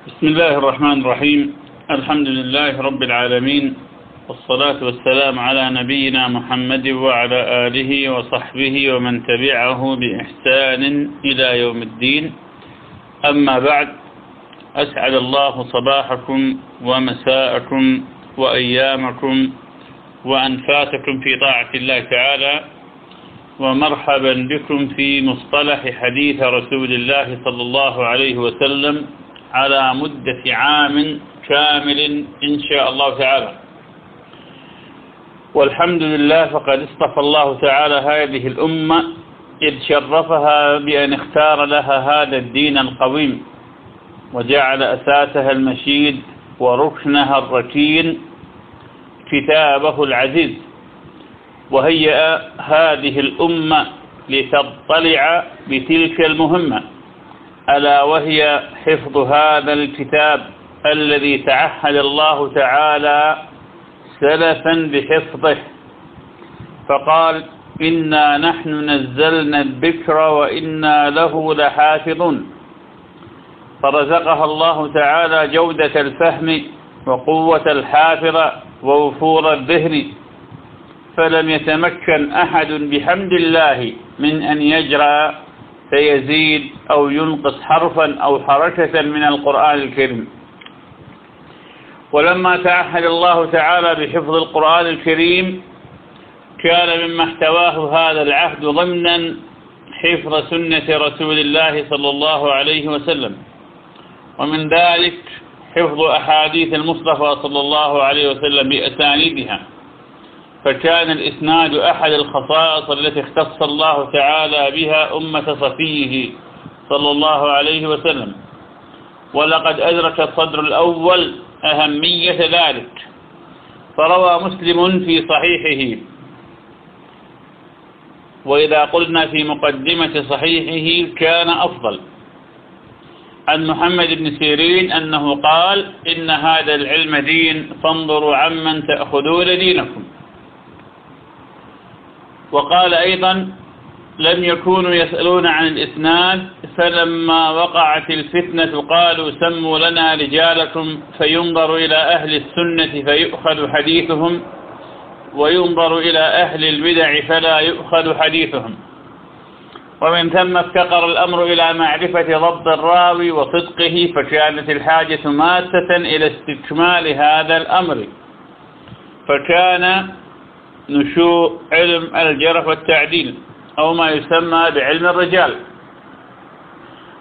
بسم الله الرحمن الرحيم. الحمد لله رب العالمين. والصلاة والسلام على نبينا محمد وعلى آله وصحبه ومن تبعه بإحسان إلى يوم الدين. أما بعد أسعد الله صباحكم ومساءكم وأيامكم وأنفاسكم في طاعة الله تعالى. ومرحبا بكم في مصطلح حديث رسول الله صلى الله عليه وسلم. على مدة عام كامل إن شاء الله تعالى. والحمد لله فقد اصطفى الله تعالى هذه الأمة إذ شرفها بأن اختار لها هذا الدين القويم وجعل أساسها المشيد وركنها الركين كتابه العزيز. وهيأ هذه الأمة لتطلع بتلك المهمة. ألا وهي حفظ هذا الكتاب الذي تعهد الله تعالى سلفا بحفظه. فقال إنا نحن نزلنا الذكر وإنا له لحافظون. فرزقها الله تعالى جودة الفهم وقوة الحافظة ووفور الذهن. فلم يتمكن أحد بحمد الله من أن يجرى فيزيد أو ينقص حرفا أو حركة من القرآن الكريم. ولما تعهد الله تعالى بحفظ القرآن الكريم كان مما احتواه هذا العهد ضمنا حفظ سنة رسول الله صلى الله عليه وسلم. ومن ذلك حفظ أحاديث المصطفى صلى الله عليه وسلم بأسانيدها. فكان الإسناد أحد الخصائص التي اختص الله تعالى بها أمة صفيه صلى الله عليه وسلم. ولقد أدرك الصدر الأول أهمية ذلك. فروى مسلم في صحيحه. وإذا قلنا في مقدمة صحيحه كان أفضل. عن محمد بن سيرين أنه قال إن هذا العلم دين فانظروا عمن تأخذون دينكم. وقال أيضا لم يكونوا يسألون عن الإسناد فلما وقعت الفتنة قالوا سموا لنا رجالكم فينظر إلى أهل السنة فيؤخذ حديثهم وينظر إلى أهل البدع فلا يؤخذ حديثهم. ومن ثم افتقر الأمر إلى معرفة ضبط الراوي وصدقه فكانت الحاجة ماسة إلى استكمال هذا الأمر. فكان نشوء علم الجرح والتعديل أو ما يسمى بعلم الرجال.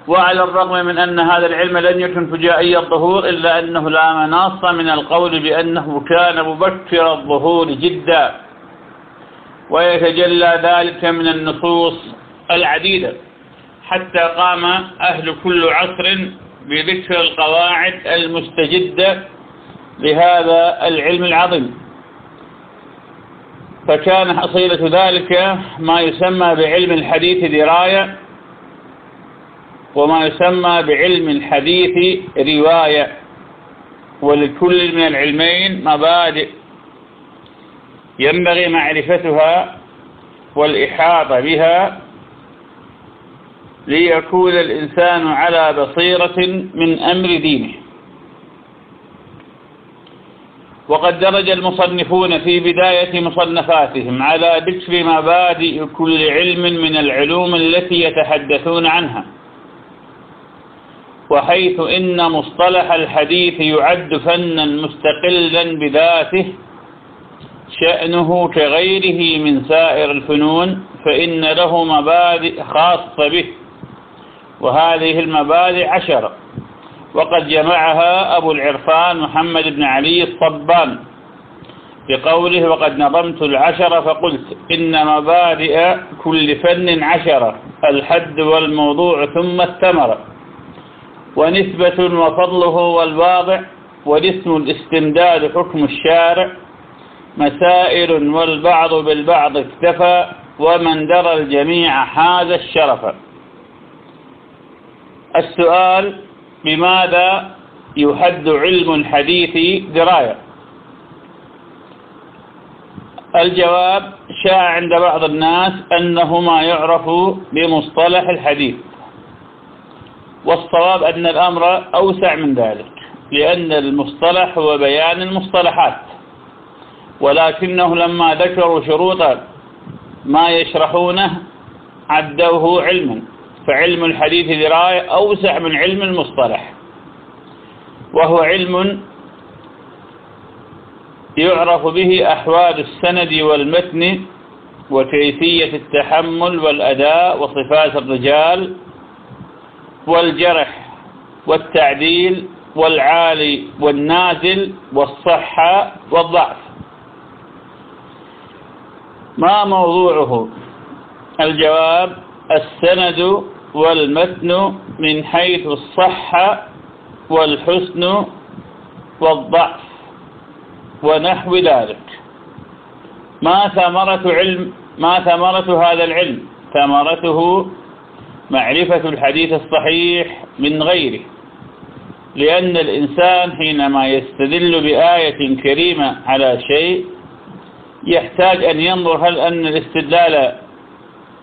وعلى الرغم من أن هذا العلم لم يكن فجائي الظهور إلا أنه لا مناص من القول بأنه كان مبكر الظهور جدا. ويتجلى ذلك من النصوص العديدة. حتى قام أهل كل عصر بذكر القواعد المستجدة لهذا العلم العظيم. فكان حصيلة ذلك ما يسمى بعلم الحديث دراية وما يسمى بعلم الحديث رواية. ولكل من العلمين مبادئ ينبغي معرفتها والإحاطة بها ليكون الإنسان على بصيرة من أمر دينه. وقد درج المصنفون في بداية مصنفاتهم على ذكر مبادئ كل علم من العلوم التي يتحدثون عنها. وحيث إن مصطلح الحديث يعد فنا مستقلا بذاته شأنه كغيره من سائر الفنون فإن له مبادئ خاصة به. وهذه المبادئ عشرة وقد جمعها أبو العرفان محمد بن علي الصبان بقوله وقد نظمت العشرة فقلت إن مبادئ كل فن عشرة الحد والموضوع ثم الثمرة ونسبة وفضله والواضع والاسم الاستمداد حكم الشارع. مسائل والبعض بالبعض اكتفى ومن درى الجميع حاز الشرف. السؤال بماذا يحد علم الحديث دراية؟ الجواب شاع عند بعض الناس أنه ما يعرف بمصطلح الحديث والصواب أن الأمر أوسع من ذلك لأن المصطلح هو بيان المصطلحات ولكنه لما ذكروا شروط ما يشرحونه عدوه علما. فعلم الحديث دراية أوسع من علم المصطلح. وهو علم يعرف به أحوال السند والمتن وكيفية التحمل والأداء وصفات الرجال والجرح والتعديل والعالي والنازل والصحة والضعف. ما موضوعه؟ الجواب السند والمتن من حيث الصحة والحسن والضعف ونحو ذلك. ما ثمرة علم ما ثمرة هذا العلم؟ ثمرته معرفة الحديث الصحيح من غيره. لأن الإنسان حينما يستدل بآية كريمة على شيء يحتاج أن ينظر هل أن الاستدلال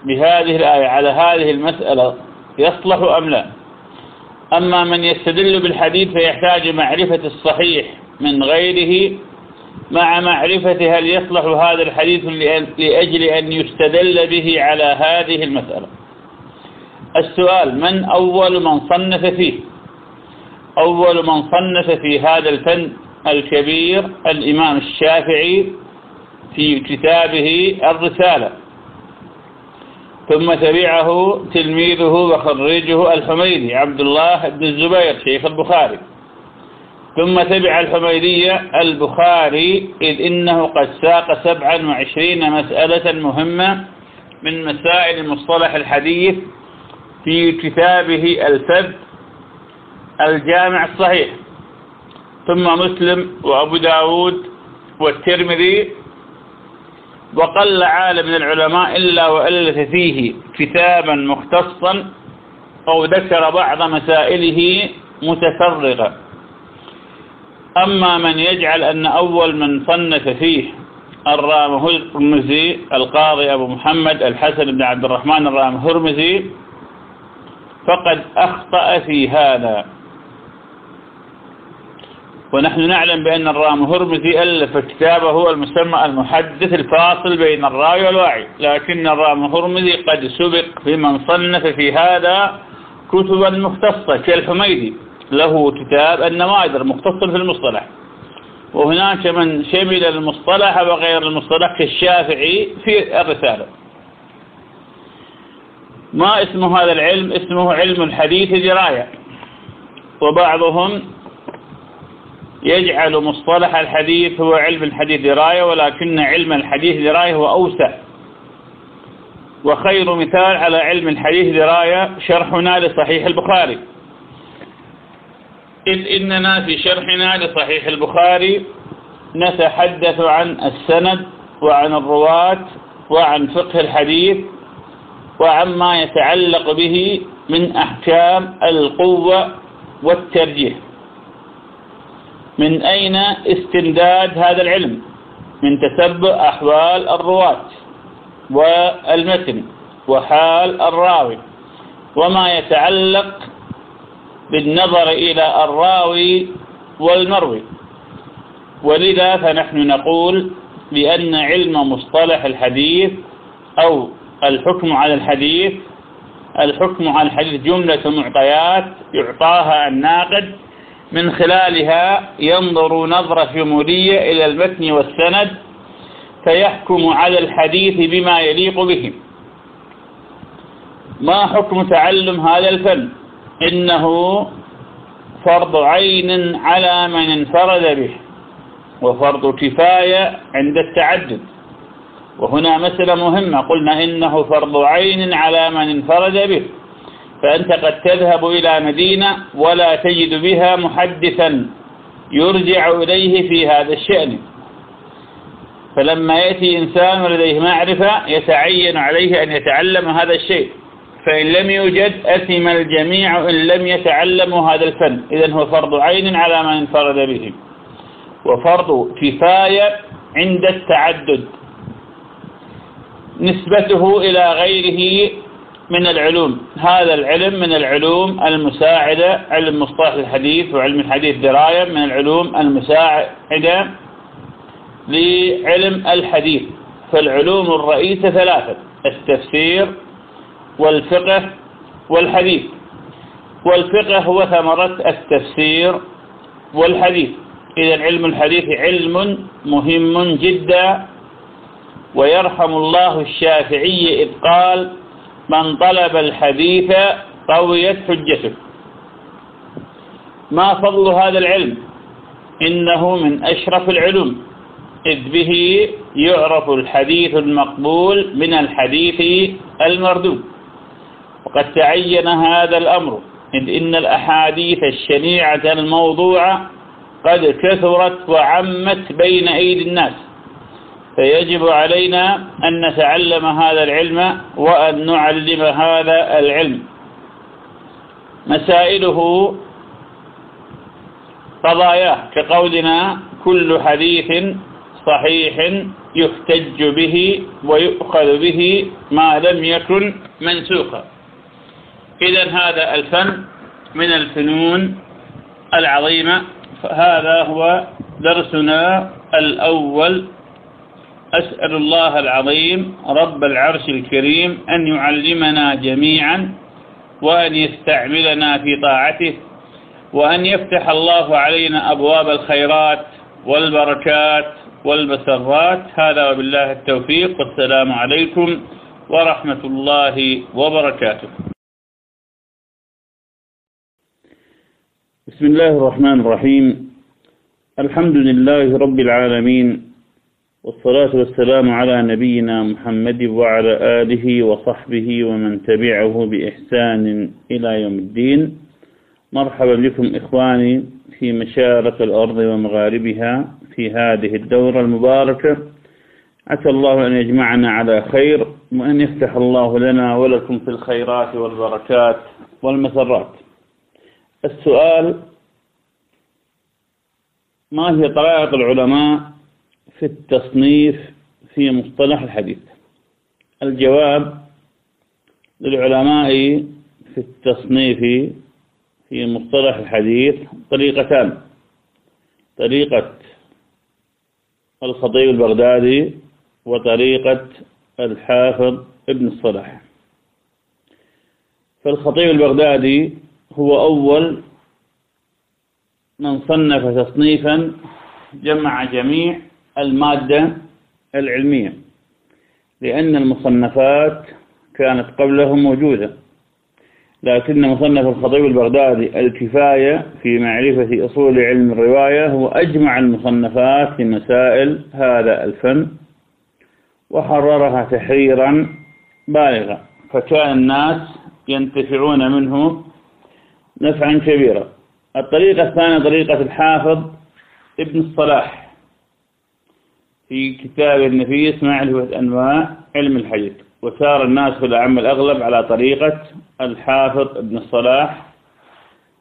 بهذه الآية على هذه المسألة يصلح أم لا؟ أما من يستدل بالحديث فيحتاج معرفة الصحيح من غيره. مع معرفة هل يصلح هذا الحديث لأجل أن يستدل به على هذه المسألة؟ السؤال من أول من صنف فيه؟ أول من صنف في هذا الفن الكبير الإمام الشافعي في كتابه الرسالة. ثم تبعه تلميذه وخريجه الحميدي عبد الله بن الزبير شيخ البخاري. ثم تبع الحميدية البخاري إذ إنه قد ساق سبعا وعشرين مسألة مهمة من مسائل مصطلح الحديث في كتابه الفذ الجامع الصحيح. ثم مسلم وأبو داود والترمذي وقل عالم من العلماء إلا وألف فيه كتابا مختصا أو ذكر بعض مسائله متفرغة. أما من يجعل أن أول من صنف فيه الرام هرمزي القاضي أبو محمد الحسن بن عبد الرحمن الرام هرمزي فقد أخطأ في هذا. ونحن نعلم بأن الرام هرمزي ألف كتابه المسمى المحدث الفاصل بين الراوي والواعي لكن الرام هرمزي قد سبق في من صنف في هذا كتبا مختصة كالحميدي. له كتاب النوادر مختص في المصطلح. وهناك من شمل المصطلح وغير المصطلح كالشافعي في الرسالة. ما اسم هذا العلم؟ اسمه علم الحديث دراية وبعضهم يجعل مصطلح الحديث هو علم الحديث دراية ولكن علم الحديث دراية هو أوسع. وخير مثال على علم الحديث دراية شرحنا لصحيح البخاري. إذ إننا في شرحنا لصحيح البخاري نتحدث عن السند وعن الرواة وعن فقه الحديث وعما يتعلق به من أحكام القوة والترجيح. من أين استمداد هذا العلم؟ من تتبع أحوال الرواة والمتن وحال الراوي وما يتعلق بالنظر إلى الراوي والمروي. ولذا فنحن نقول بأن علم مصطلح الحديث أو الحكم على الحديث الحكم على الحديث جملة معطيات يعطاها الناقد من خلالها ينظر نظرة شمولية إلى المتن والسند فيحكم على الحديث بما يليق به ما حكم تعلم هذا الفن؟ إنه فرض عين على من انفرد به وفرض كفاية عند التعدد. وهنا مسألة مهمة قلنا إنه فرض عين على من انفرد به. فأنت قد تذهب إلى مدينة ولا تجد بها محدثا يرجع إليه في هذا الشأن. فلما يأتي إنسان لديه معرفة يتعين عليه أن يتعلم هذا الشيء. فإن لم يوجد أثم الجميع إن لم يتعلموا هذا الفن. إذن هو فرض عين على من انفرد به. وفرض كفاية عند التعدد. نسبته إلى غيره من العلوم. هذا العلم من العلوم المساعدة علم مصطلح الحديث وعلم الحديث دراية من العلوم المساعدة لعلم الحديث. فالعلوم الرئيسة ثلاثة التفسير والفقه والحديث. والفقه هو ثمرة التفسير والحديث. إذا علم الحديث علم مهم جدا ويرحم الله الشافعي إذ قال من طلب الحديث قويت حجته. ما فضل هذا العلم؟ إنه من أشرف العلوم. إذ به يعرف الحديث المقبول من الحديث المردود. وقد تعين هذا الأمر إذ إن الأحاديث الشنيعة الموضوعة قد كثرت وعمت بين أيدي الناس. فيجب علينا أن نتعلم هذا العلم وأن نعلم هذا العلم. مسائله قضاياه كقولنا كل حديث صحيح يحتج به ويؤخذ به ما لم يكن منسوخا. إذا هذا الفن من الفنون العظيمة هذا هو درسنا الأول أسأل الله العظيم رب العرش الكريم أن يعلمنا جميعا وأن يستعملنا في طاعته وأن يفتح الله علينا أبواب الخيرات والبركات والمسرات هذا وبالله التوفيق. والسلام عليكم ورحمة الله وبركاته. بسم الله الرحمن الرحيم. الحمد لله رب العالمين والصلاة والسلام على نبينا محمد وعلى آله وصحبه ومن تبعه بإحسان إلى يوم الدين. مرحبا بكم إخواني في مشارق الأرض ومغاربها في هذه الدورة المباركة. عسى الله أن يجمعنا على خير وأن يفتح الله لنا ولكم في الخيرات والبركات والمسرات. السؤال ما هي طرائق العلماء في التصنيف في مصطلح الحديث. الجواب للعلماء في التصنيف في مصطلح الحديث طريقتان. طريقة الخطيب البغدادي وطريقة الحافظ ابن الصلاح. فالخطيب البغدادي هو أول من صنف تصنيفا جمع جميع المادة العلمية لأن المصنفات كانت قبله موجودة لكن مصنف الخطيب البغدادي الكفاية في معرفة أصول علم الرواية هو أجمع المصنفات في مسائل هذا الفن وحررها تحريرا بالغا فكان الناس ينتفعون منه نفعا كبيرا. الطريقة الثانية طريقة الحافظ ابن الصلاح. في كتاب النفيس معرفة أنواع علم الحديث. وسار الناس في الأعم الأغلب على طريقة الحافظ ابن الصلاح.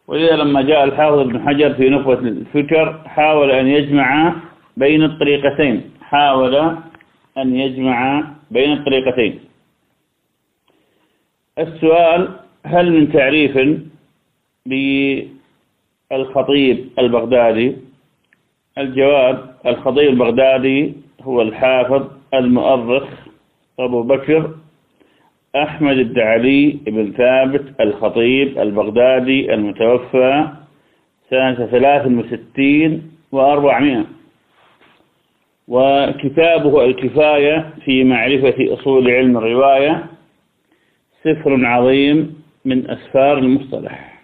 ولذا لما جاء الحافظ ابن حجر في نخبة الفكر حاول أن يجمع بين الطريقتين. حاول أن يجمع بين الطريقتين. السؤال هل من تعريف بالخطيب البغدادي الجواب الخطيب البغدادي هو الحافظ المؤرخ أبو بكر أحمد بن علي بن ثابت الخطيب البغدادي المتوفى سنة ثلاث وستين وأربعمائة. وكتابه الكفاية في معرفة أصول علم الرواية سفر عظيم من أسفار المصطلح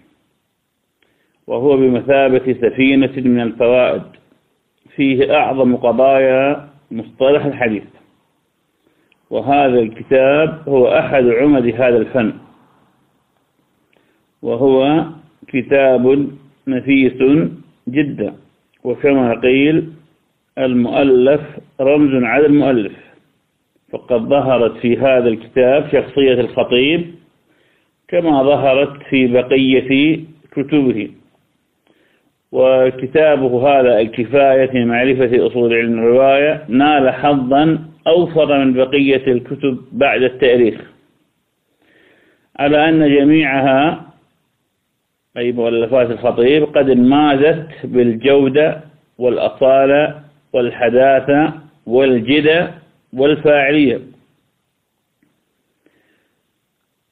وهو بمثابة سفينة من الفوائد. فيه أعظم قضايا مصطلح الحديث. وهذا الكتاب هو أحد عمد هذا الفن. وهو كتاب نفيس جدا. وكما قيل المؤلف رمز على المؤلف. فقد ظهرت في هذا الكتاب شخصية الخطيب كما ظهرت في بقية كتبه. وكتابه هذا الكفاية في معرفة أصول علم الرواية نال حظا أوفر من بقية الكتب بعد التاريخ. على أن جميعها أي مؤلفات الخطيب قد انمازت بالجودة والأصالة والحداثة والجدة والفاعلية.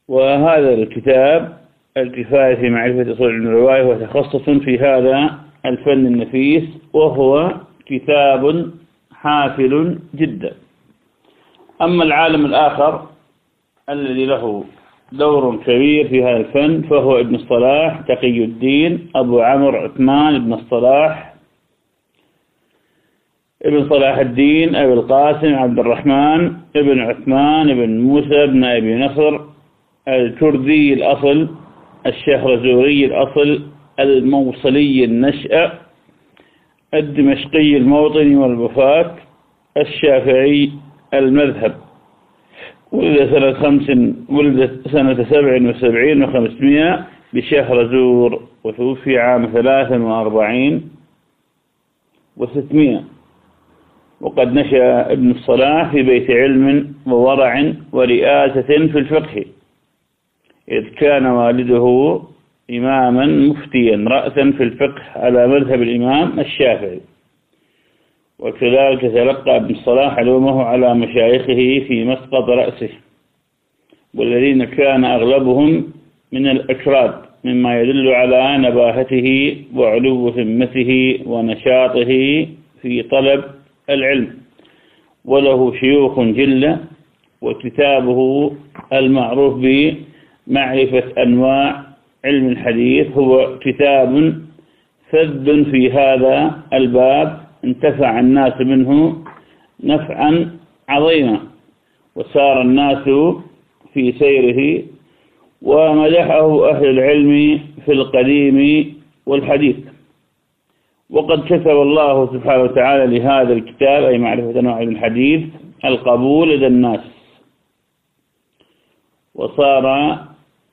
وهذا الكتاب الكفاية في معرفة أصول علم الرواية هو تخصص في هذا الفن النفيس وهو كتاب حافل جدا. أما العالم الآخر الذي له دور كبير في هذا الفن فهو ابن الصلاح تقي الدين أبو عمرو عثمان بن الصلاح. ابن صلاح الدين أبي القاسم عبد الرحمن ابن عثمان ابن موسى بن أبي نصر الكردي الأصل الشهرزوري الأصل الموصلي النشأة الدمشقي الموطني والوفاة الشافعي المذهب. ولد سنة خمس ولد سنة سبع وسبعين وخمسمائة بشهر زور وتوفي عام ثلاث وأربعين وستمائة. وقد نشأ ابن الصلاح في بيت علم وورع ورئاسة في الفقه. إذ كان والده إماما مفتيا رأسا في الفقه على مذهب الإمام الشافعي. وكذلك تلقى ابن الصلاح علومه على مشايخه في مسقط رأسه والذين كان أغلبهم من الأكراد مما يدل على نباهته وعلو همته ونشاطه في طلب العلم. وله شيوخ جلة وكتابه المعروف بمعرفة أنواع علم الحديث هو كتاب فذ في هذا الباب انتفع الناس منه نفعا عظيما وسار الناس في سيره ومدحه أهل العلم في القديم والحديث. وقد كتب الله سبحانه وتعالى لهذا الكتاب أي معرفة أنواع الحديث القبول لدى الناس. وصار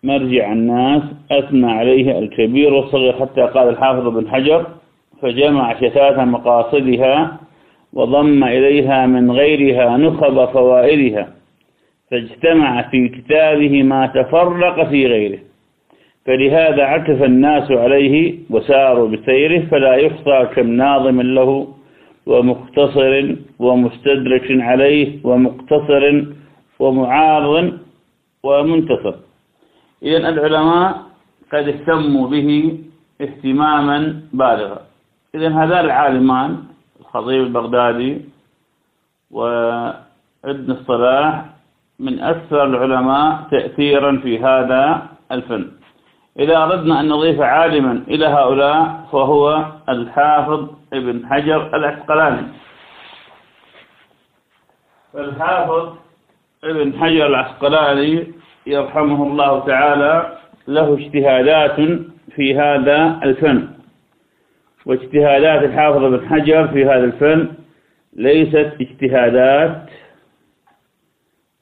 مرجع الناس أثنى عليه الكبير والصغير حتى قال الحافظ بن حجر فجمع شتات مقاصدها وضم إليها من غيرها نخب فوائدها فاجتمع في كتابه ما تفرق في غيره فلهذا عكف الناس عليه وساروا بسيره فلا يحصى كم ناظم له ومختصر ومستدرك عليه ومقتصر ومعارض ومنتصر. إذن العلماء قد اهتموا به اهتماما بالغا. إذن هذان العالمان الخطيب البغدادي وابن الصلاح من أكثر العلماء تأثيرا في هذا الفن. إذا أردنا أن نضيف عالما إلى هؤلاء فهو الحافظ ابن حجر العسقلاني. فالحافظ ابن حجر العسقلاني يرحمه الله تعالى له اجتهادات في هذا الفن. واجتهادات الحافظ بن حجر في هذا الفن ليست اجتهادات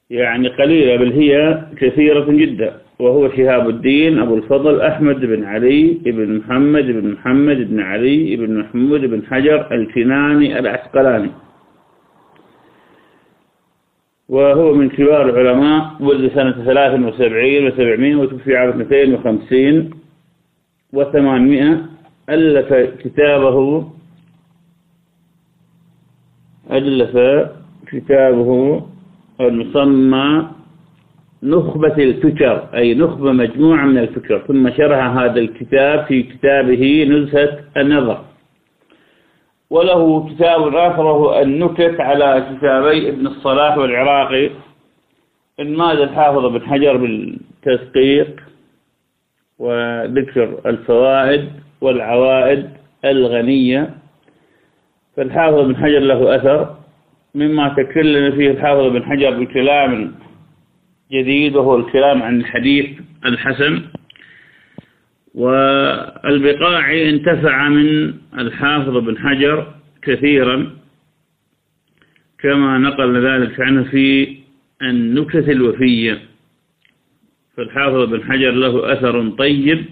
يعني قليلة بل هي كثيرة جدا. وهو شهاب الدين أبو الفضل أحمد بن علي بن محمد بن محمد بن علي بن محمود بن حجر الكناني العسقلاني. وهو من كبار العلماء ولد سنة 73 و700 وتوفي عام 250 و800 ألف كتابه ألف كتابه المسمى نخبة الفكر أي نخبة مجموعة من الفكر ثم شرح هذا الكتاب في كتابه نزهة النظر. وله كتاب آخر وهو النكت على كتابي ابن الصلاح والعراقي. انماذ الحافظ بن حجر بالتدقيق. وذكر الفوائد والعوائد الغنية. فالحافظ بن حجر له أثر. مما تكلم فيه الحافظ بن حجر بكلام جديد وهو الكلام عن الحديث الحسن. والبقاعي انتفع من الحافظ بن حجر كثيرا كما نقل ذلك عنه في النكتة الوفية. فالحافظ بن حجر له أثر طيب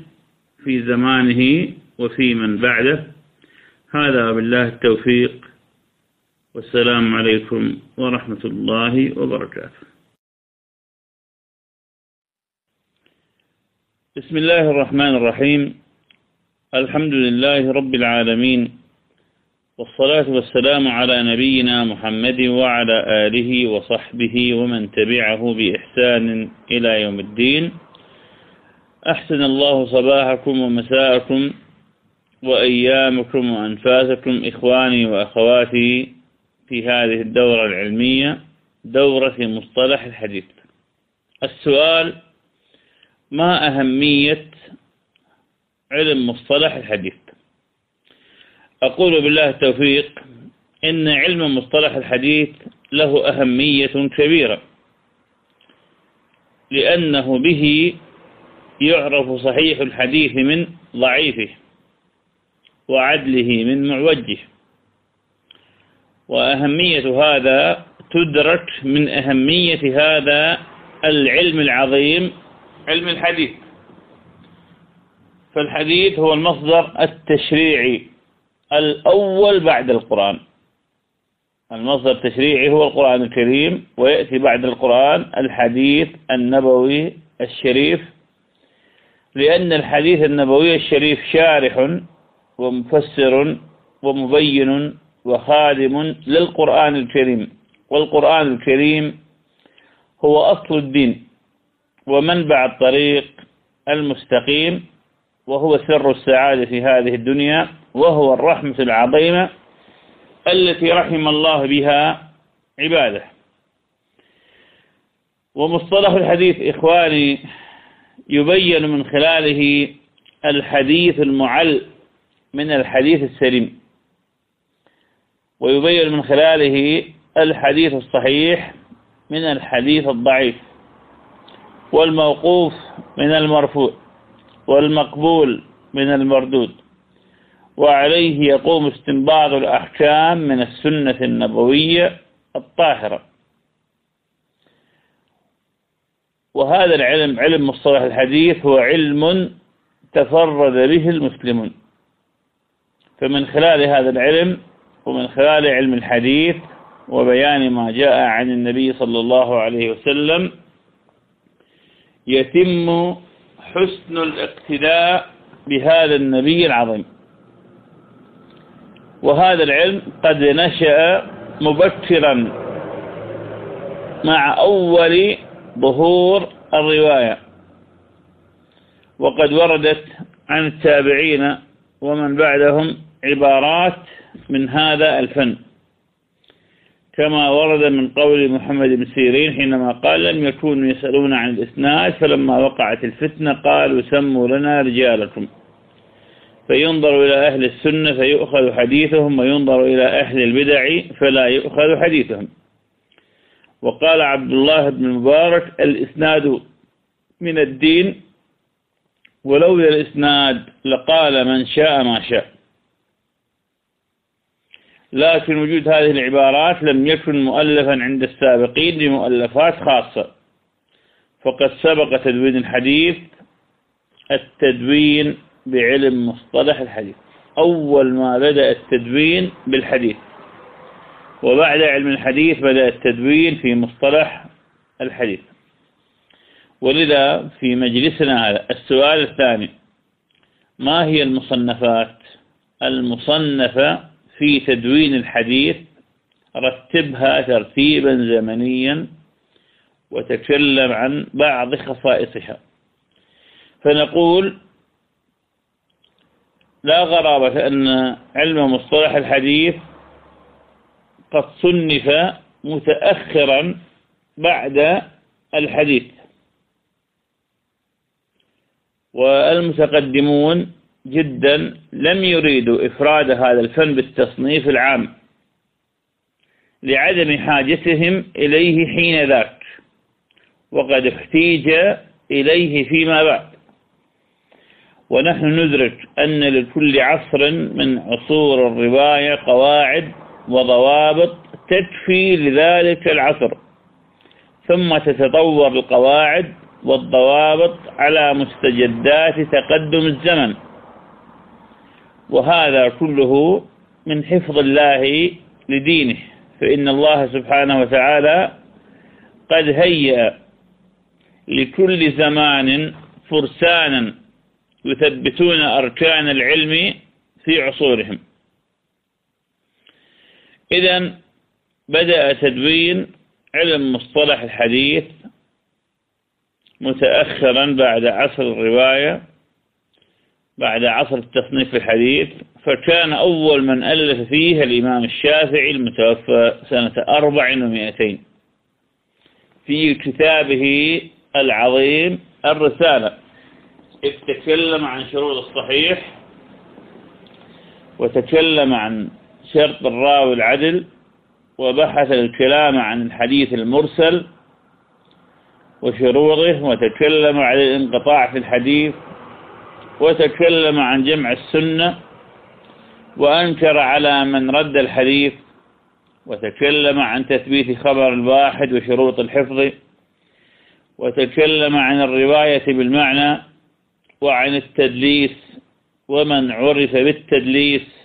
في زمانه وفي من بعده. هذا بالله التوفيق. والسلام عليكم ورحمة الله وبركاته. بسم الله الرحمن الرحيم. الحمد لله رب العالمين. والصلاة والسلام على نبينا محمد وعلى آله وصحبه ومن تبعه بإحسان إلى يوم الدين. أحسن الله صباحكم ومساءكم وأيامكم وأنفاسكم إخواني وأخواتي في هذه الدورة العلمية دورة مصطلح الحديث. السؤال ما أهمية علم مصطلح الحديث. أقول بالله التوفيق إن علم مصطلح الحديث له أهمية كبيرة لأنه به يعرف صحيح الحديث من ضعيفه وعدله من معوجه. وأهمية هذا تدرك من أهمية هذا العلم العظيم علم الحديث. فالحديث هو المصدر التشريعي الأول بعد القرآن. المصدر التشريعي هو القرآن الكريم ويأتي بعد القرآن الحديث النبوي الشريف. لأن الحديث النبوي الشريف شارح ومفسر ومبين وخادم للقرآن الكريم. والقرآن الكريم هو أصل الدين. ومنبع الطريق المستقيم وهو سر السعادة في هذه الدنيا وهو الرحمة العظيمة التي رحم الله بها عباده. ومصطلح الحديث إخواني يبين من خلاله الحديث المعل من الحديث السليم. ويبين من خلاله الحديث الصحيح من الحديث الضعيف. والموقوف من المرفوع والمقبول من المردود. وعليه يقوم استنباط الأحكام من السنة النبوية الطاهرة. وهذا العلم علم مصطلح الحديث هو علم تفرد به المسلمون. فمن خلال هذا العلم ومن خلال علم الحديث وبيان ما جاء عن النبي صلى الله عليه وسلم يتم حسن الاقتداء بهذا النبي العظيم. وهذا العلم قد نشأ مبكرا مع أول ظهور الرواية. وقد وردت عن التابعين ومن بعدهم عبارات من هذا الفن. كما ورد من قول محمد بن سيرين حينما قال لم يكونوا يسألون عن الإسناد فلما وقعت الفتنة قالوا سموا لنا رجالكم. فينظر إلى أهل السنة فيؤخذ حديثهم وينظر إلى أهل البدع فلا يؤخذ حديثهم. وقال عبد الله بن المبارك الإسناد من الدين ولولا الإسناد لقال من شاء ما شاء. لكن وجود هذه العبارات لم يكن مؤلفا عند السابقين لمؤلفات خاصة. فقد سبق تدوين الحديث التدوين بعلم مصطلح الحديث. أول ما بدأ التدوين بالحديث. وبعد علم الحديث بدأ التدوين في مصطلح الحديث. ولذا في مجلسنا هذا السؤال الثاني ما هي المصنفات؟ المصنفة في تدوين الحديث رتبها ترتيبا زمنيا وتكلم عن بعض خصائصها. فنقول لا غرابة أن علم مصطلح الحديث قد صنف متأخرا بعد الحديث. والمتقدمون جدا لم يريدوا إفراد هذا الفن بالتصنيف العام لعدم حاجتهم إليه حين ذاك وقد احتيج إليه فيما بعد. ونحن ندرك أن لكل عصر من عصور الرواية قواعد وضوابط تكفي لذلك العصر ثم تتطور القواعد والضوابط على مستجدات تقدم الزمن. وهذا كله من حفظ الله لدينه. فإن الله سبحانه وتعالى قد هيأ لكل زمان فرسانا يثبتون أركان العلم في عصورهم. إذا بدأ تدوين علم مصطلح الحديث متأخرا بعد عصر الرواية. بعد عصر التصنيف الحديث فكان أول من ألف فيه الإمام الشافعي المتوفى سنة أربع ومئتين في كتابه العظيم الرسالة. تكلم عن شروط الصحيح وتكلم عن شرط الراوي العدل وبحث الكلام عن الحديث المرسل وشروطه وتكلم عن الانقطاع في الحديث وتكلم عن جمع السنة وأنكر على من رد الحديث وتكلم عن تثبيت خبر الواحد وشروط الحفظ وتكلم عن الرواية بالمعنى وعن التدليس ومن عرف بالتدليس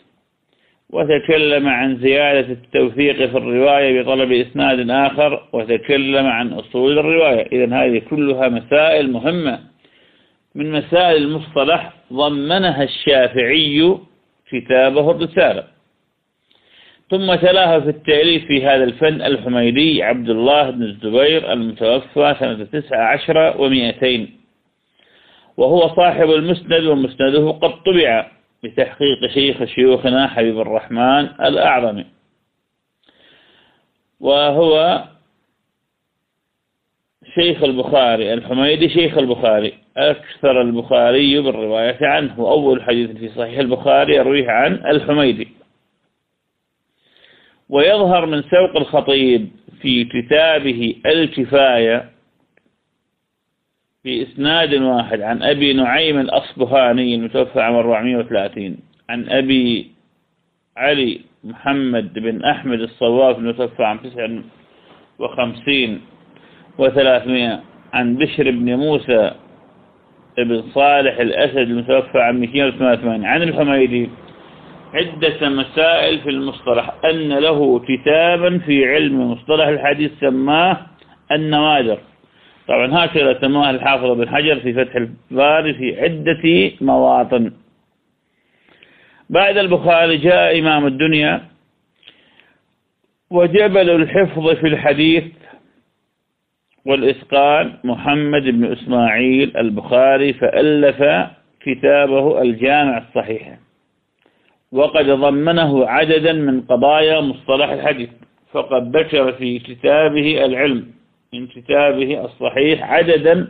وتكلم عن زيادة التوثيق في الرواية بطلب إسناد آخر وتكلم عن أصول الرواية. إذا هذه كلها مسائل مهمة. من مسائل المصطلح ضمنها الشافعي كتابه الرسالة. ثم تلاها في التأليف في هذا الفن الحميدي عبد الله بن الزبير المتوفى سنة تسعة عشر ومئتين. وهو صاحب المسند ومسنده قد طبع بتحقيق شيخ شيوخنا حبيب الرحمن الأعظم وهو شيخ البخاري الحميدي شيخ البخاري أكثر البخاري بالرواية عنه وأول حديث في صحيح البخاري يرويه عن الحميدي. ويظهر من سوق الخطيب في كتابه الكفاية بإسناد واحد عن أبي نعيم الأصبهاني المتوفى عام 430 عن أبي علي محمد بن أحمد الصواف المتوفى عام 59 وثلاثمائة عن بشر بن موسى بن صالح الأسد المتوفى عام 288 عن الحميدي. عدة مسائل في المصطلح. أن له كتابا في علم مصطلح. الحديث سماه النوادر. طبعا هكذا سماه الحافظ بن حجر في فتح الباري في عدة مواطن. بعد البخاري جاء إمام الدنيا. وجبل الحفظ في الحديث والإسقان محمد بن إسماعيل البخاري فألف كتابه الجامع الصحيح. وقد ضمنه عددا من قضايا مصطلح الحديث فقد ذكر في كتابه العلم من كتابه الصحيح عددا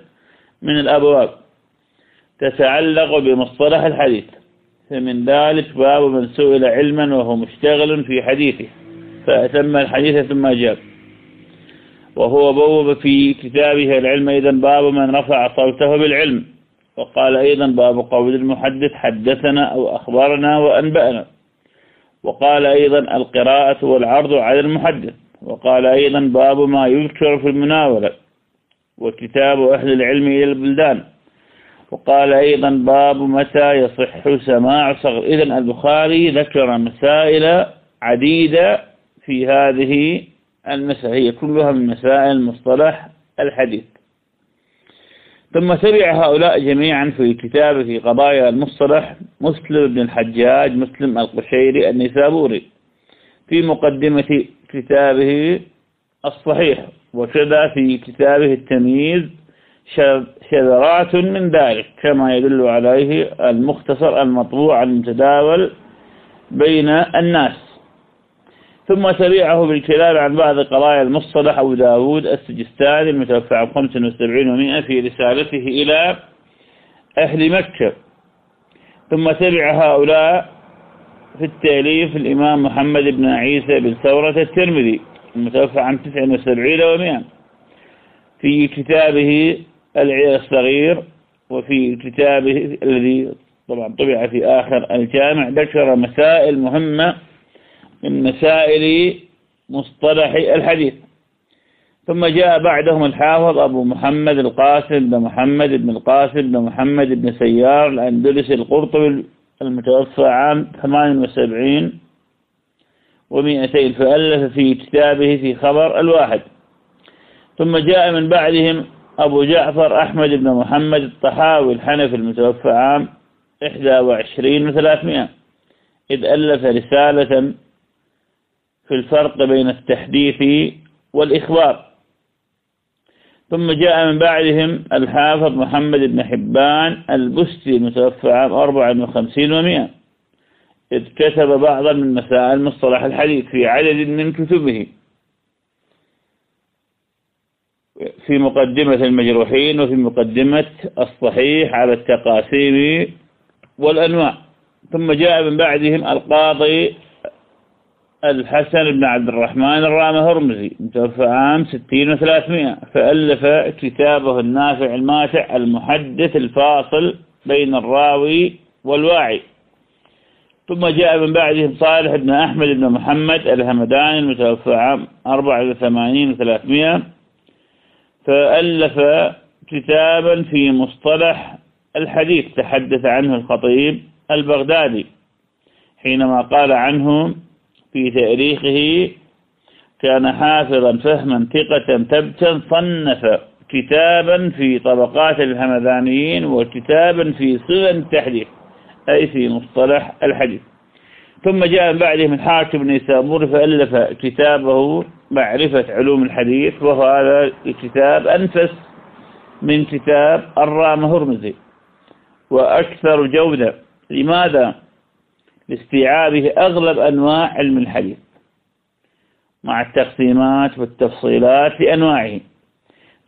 من الأبواب. تتعلق بمصطلح الحديث فمن ذلك باب من سئل علما وهو مشتغل في حديثه فأتم الحديث ثم أجاب وهو بوب في كتابه العلم. أيضا باب من رفع صوته بالعلم. وقال أيضا باب قول المحدث حدثنا أو أخبرنا وأنبأنا. وقال أيضا القراءة والعرض على المحدث. وقال أيضا باب ما يذكر في المناولة. وكتاب أهل العلم إلى البلدان. وقال أيضا باب متى يصح سماع صغر. إذن البخاري ذكر مسائل عديدة في هذه هي كلها من مسائل المصطلح الحديث. ثم تبع هؤلاء جميعا في كتابه في قضايا المصطلح مسلم بن الحجاج مسلم القشيري النسابوري في مقدمة كتابه الصحيح وكذا في كتابه التمييز شذرات من ذلك كما يدل عليه المختصر المطبوع المتداول بين الناس. ثم تبعه بالكلام عن بعض قضايا المصطلح أبو داود السجستاني المتوفى عام 75 و100 في رسالته إلى أهل مكة. ثم تبع هؤلاء في التأليف الإمام محمد بن عيسى بن ثورة الترمذي المتوفى عام 79 و100 في كتابه الصغير وفي كتابه الذي طبعا طبع في آخر الجامع ذكر مسائل مهمة من مسائل مصطلح الحديث. ثم جاء بعدهم الحافظ أبو محمد القاسم بن محمد بن القاسم بن محمد بن سيار الأندلسي القرطبي المتوفى عام 78 و200 فألف في كتابه في خبر الواحد. ثم جاء من بعدهم أبو جعفر أحمد بن محمد الطحاوي الحنفي المتوفى عام 21 و300 إذ ألف رسالة في الفرق بين التحديث والإخبار. ثم جاء من بعدهم الحافظ محمد بن حبان البستي المتوفى عام 54 و100 إذ كتب بعضا من مسائل مصطلح الحديث في عدد من كتبه. في مقدمة المجروحين وفي مقدمة الصحيح على التقاسيم والأنواع. ثم جاء من بعدهم القاضي الحسن بن عبد الرحمن الرامة هرمزي متوفى عام ستين وثلاثمائة فألف كتابه النافع الماتع المحدث الفاصل بين الراوي والواعي. ثم جاء من بعدهم صالح بن أحمد بن محمد الهمداني المتوفى عام أربعة وثمانين وثلاثمائة فألف كتابا في مصطلح الحديث تحدث عنه الخطيب البغدادي حينما قال عنه في تاريخه كان حافظا فهما ثقة ثبتا صنف كتابا في طبقات الهمذانيين وكتابا في صغر التحديث أي في مصطلح الحديث ثم جاء من بعدهم الحاكم بن سابور فألف كتابه معرفة علوم الحديث وهو هذا الكتاب أنفس من كتاب الرام هرمزي وأكثر جودة لماذا؟ لاستيعابه أغلب أنواع علم الحديث مع التقسيمات والتفصيلات لأنواعه.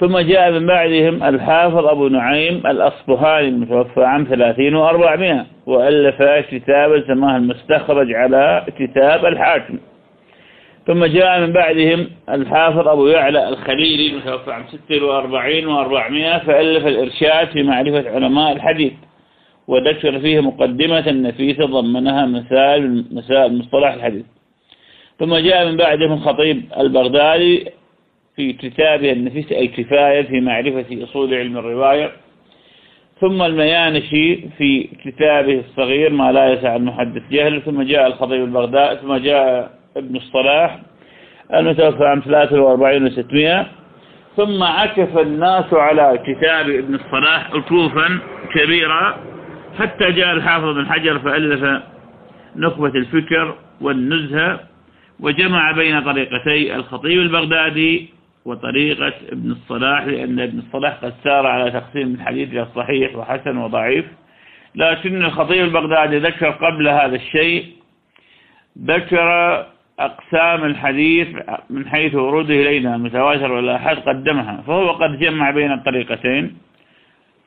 ثم جاء من بعدهم الحافظ أبو نعيم الأصبهاني المتوفى عام ثلاثين وأربعمائة وألف كتابا سماه المستخرج على كتاب الحاكم. ثم جاء من بعدهم الحافظ أبو يعلى الخليلي المتوفى عام ست وأربعين وأربعمائة فألف الإرشاد في معرفة علماء الحديث. وذكر فيه مقدمة نفيسة ضمنها مسائل مسائل مصطلح الحديث. ثم جاء من بعدهم الخطيب البغدادي في كتابه النفيس الكفاية في معرفة أصول علم الرواية. ثم الميانشي في كتابه الصغير ما لا يسع المحدث جهل. ثم جاء الخطيب البغدادي ثم جاء ابن الصلاح المتوفى عام 43 و600 ثم عكف الناس على كتاب ابن الصلاح عكوفا كبيرا. حتى جاء الحافظ بن حجر فألف نخبة الفكر والنزهة وجمع بين طريقتي الخطيب البغدادي وطريقة ابن الصلاح لأن ابن الصلاح قد سار على تقسيم الحديث إلى صحيح وحسن وضعيف. لكن الخطيب البغدادي ذكر قبل هذا الشيء ذكر أقسام الحديث من حيث وروده إلينا المتواتر والآحاد قدمها فهو قد جمع بين الطريقتين.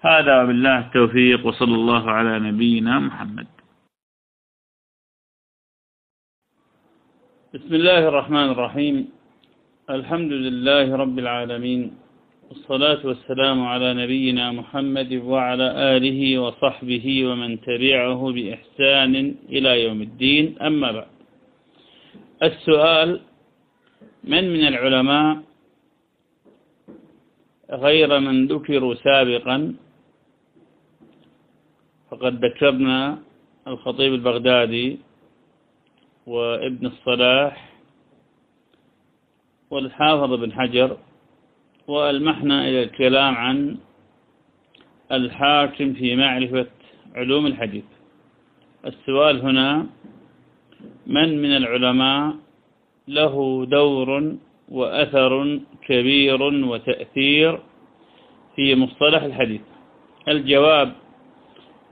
هذا وبالله التوفيق وصلى الله على نبينا محمد. بسم الله الرحمن الرحيم. الحمد لله رب العالمين والصلاة والسلام على نبينا محمد وعلى آله وصحبه ومن تبعه بإحسان إلى يوم الدين. أما بعد السؤال من من العلماء غير من ذكروا سابقا فقد ذكرنا الخطيب البغدادي وابن الصلاح والحافظ بن حجر وألمحنا إلى الكلام عن الحاكم في معرفة علوم الحديث. السؤال هنا من من العلماء له دور وأثر كبير وتأثير في مصطلح الحديث؟ الجواب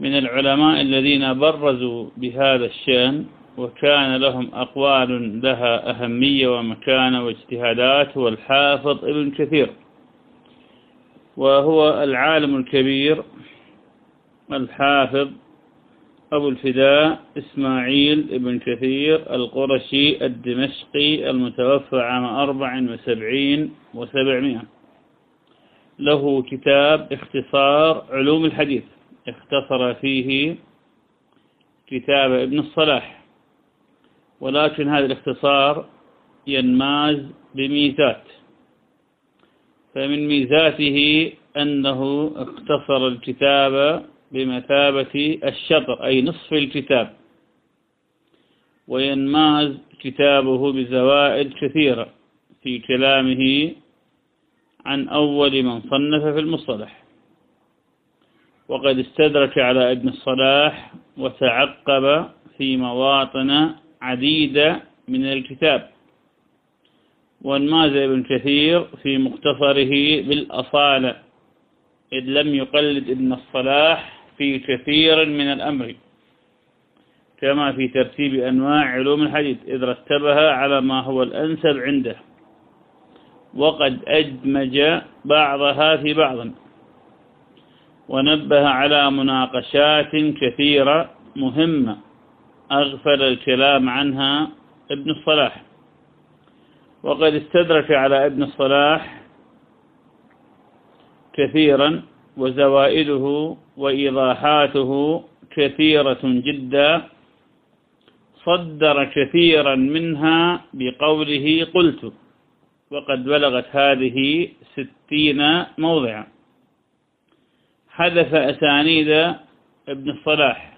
من العلماء الذين برزوا بهذا الشأن وكان لهم أقوال لها أهمية ومكانة واجتهادات هو الحافظ ابن كثير. وهو العالم الكبير الحافظ أبو الفداء إسماعيل ابن كثير القرشي الدمشقي المتوفى عام أربع وسبعين وسبعمائة. له كتاب اختصار علوم الحديث. اختصر فيه كتاب ابن الصلاح. ولكن هذا الاختصار ينماز بميزات. فمن ميزاته أنه اختصر الكتاب بمثابة الشطر أي نصف الكتاب. وينماز كتابه بزوائد كثيرة في كلامه عن أول من صنف في المصطلح. وقد استدرك على ابن الصلاح وتعقب في مواطن عديدة من الكتاب. وانماز ابن كثير في مختصره بالأصالة إذ لم يقلد ابن الصلاح في كثير من الأمر كما في ترتيب أنواع علوم الحديث إذ رتبها على ما هو الأنسب عنده. وقد أدمج بعضها في بعض. ونبه على مناقشات كثيرة مهمة. أغفل الكلام عنها ابن الصلاح. وقد استدرك على ابن الصلاح كثيرا وزوائده وإيضاحاته كثيرة جدا. صدر كثيرا منها بقوله قلت وقد بلغت هذه ستين موضعا. حذف أسانيد ابن الصلاح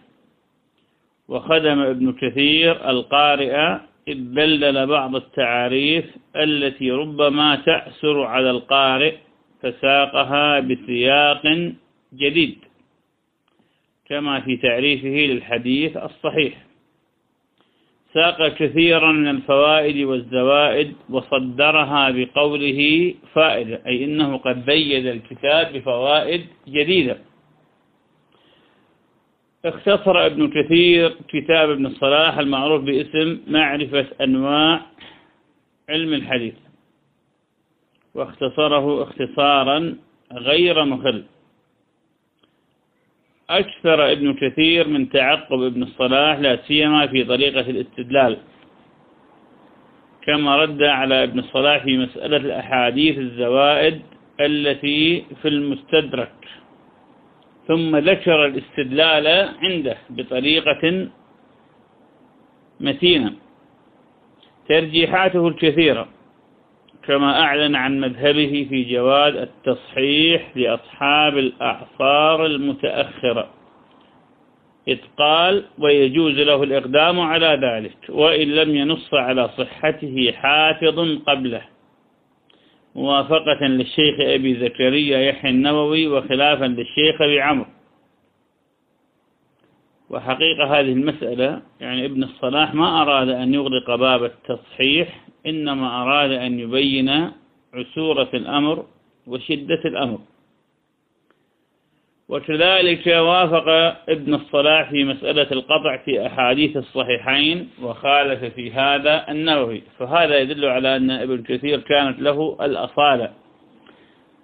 وخدم ابن كثير القارئ إذ بلل بعض التعاريف التي ربما تأسر على القارئ فساقها بسياق جديد كما في تعريفه للحديث الصحيح. ساق كثيرا من الفوائد والزوائد وصدرها بقوله فائدة أي إنه قد بيد الكتاب بفوائد جديدة. اختصر ابن كثير كتاب ابن الصلاح المعروف باسم معرفة أنواع علم الحديث واختصره اختصارا غير مخل. أكثر ابن كثير من تعقب ابن الصلاح لا سيما في طريقة الاستدلال. كما رد على ابن الصلاح في مسألة الأحاديث الزوائد التي في المستدرك. ثم ذكر الاستدلال عنده بطريقة متينة. ترجيحاته الكثيرة. كما أعلن عن مذهبه في جواز التصحيح لأصحاب الأعصار المتأخرة. إذ قال ويجوز له الإقدام على ذلك وإن لم ينص على صحته حافظ قبله. موافقة للشيخ أبي زكريا يحيى النووي وخلافا للشيخ أبي عمرو. وحقيقة هذه المسألة يعني ابن الصلاح ما أراد أن يغلق باب التصحيح إنما أراد أن يبين عسورة الأمر وشدة الأمر. وكذلك وافق ابن الصلاح في مسألة القطع في أحاديث الصحيحين وخالف في هذا النووي. فهذا يدل على أن ابن كثير كانت له الأصالة.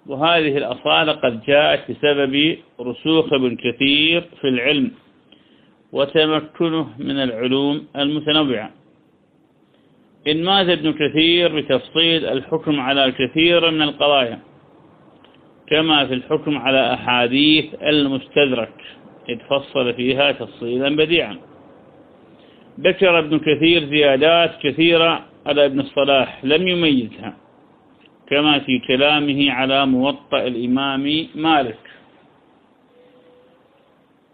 وهذه الأصالة قد جاءت بسبب رسوخ ابن كثير في العلم وتمكنه من العلوم المتنوعة. إن مات ابن كثير بتفصيل الحكم على الكثير من القضايا كما في الحكم على أحاديث المستدرك إذ فصل فيها تفصيلا بديعا. ذكر ابن كثير زيادات كثيرة على ابن الصلاح لم يميزها كما في كلامه على موطأ الإمام مالك.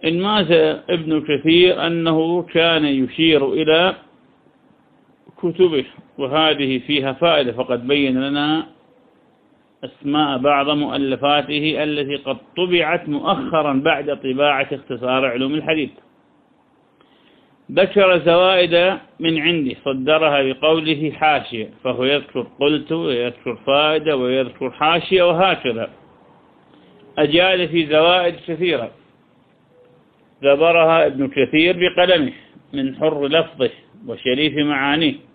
إن مات ابن كثير أنه كان يشير إلى كتبه وهذه فيها فائدة فقد بين لنا أسماء بعض مؤلفاته التي قد طبعت مؤخرا بعد طباعة اختصار علوم الحديث. ذكر زوائد من عندي صدرها بقوله حاشية فهو يذكر قلت ويذكر فائدة ويذكر حاشية وهكذا. أجاد في زوائد كثيرة. ذبرها ابن كثير بقلمه من حر لفظه وشريف معانيه.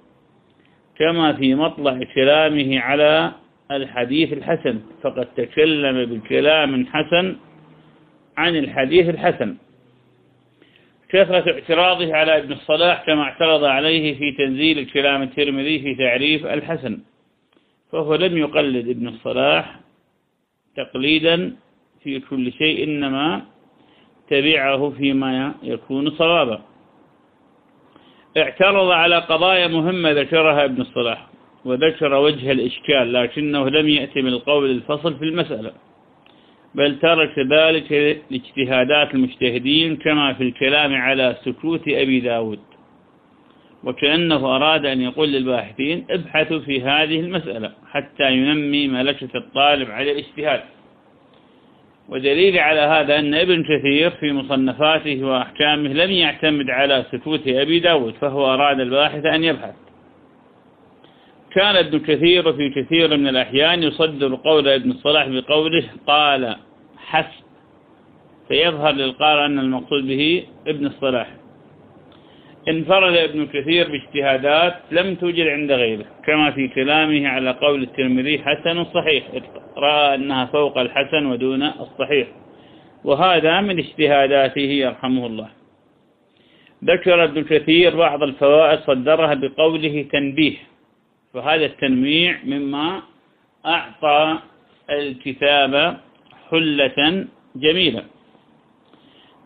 كما في مطلع كلامه على الحديث الحسن. فقد تكلم بكلام حسن عن الحديث الحسن. كثرة اعتراضه على ابن الصلاح كما اعترض عليه في تنزيل الكلام الترمذي في تعريف الحسن. فهو لم يقلد ابن الصلاح تقليدا في كل شيء إنما تبعه فيما يكون صوابا. اعترض على قضايا مهمة ذكرها ابن الصلاح وذكر وجه الإشكال لكنه لم يأتي القول الفصل في المسألة. بل ترك ذلك لاجتهادات المجتهدين كما في الكلام على سكوت أبي داود. وكأنه أراد أن يقول للباحثين ابحثوا في هذه المسألة حتى ينمي ملكة الطالب على الاجتهاد. ودليل على هذا أن ابن كثير في مصنفاته وأحكامه لم يعتمد على سكوت أبي داود فهو أراد الباحث أن يبحث. كان ابن كثير في كثير من الأحيان يصدر قول ابن الصلاح بقوله قال حسب. فيظهر للقارئ أن المقصود به ابن الصلاح. انفرد ابن كثير باجتهادات لم توجد عند غيره كما في كلامه على قول الترمذي حسن صحيح رأى أنها فوق الحسن ودون الصحيح. وهذا من اجتهاداته يرحمه الله. ذكر ابن كثير بعض الفوائد صدرها بقوله تنبيه فهذا التنويع مما أعطى الكتاب حلة جميلة.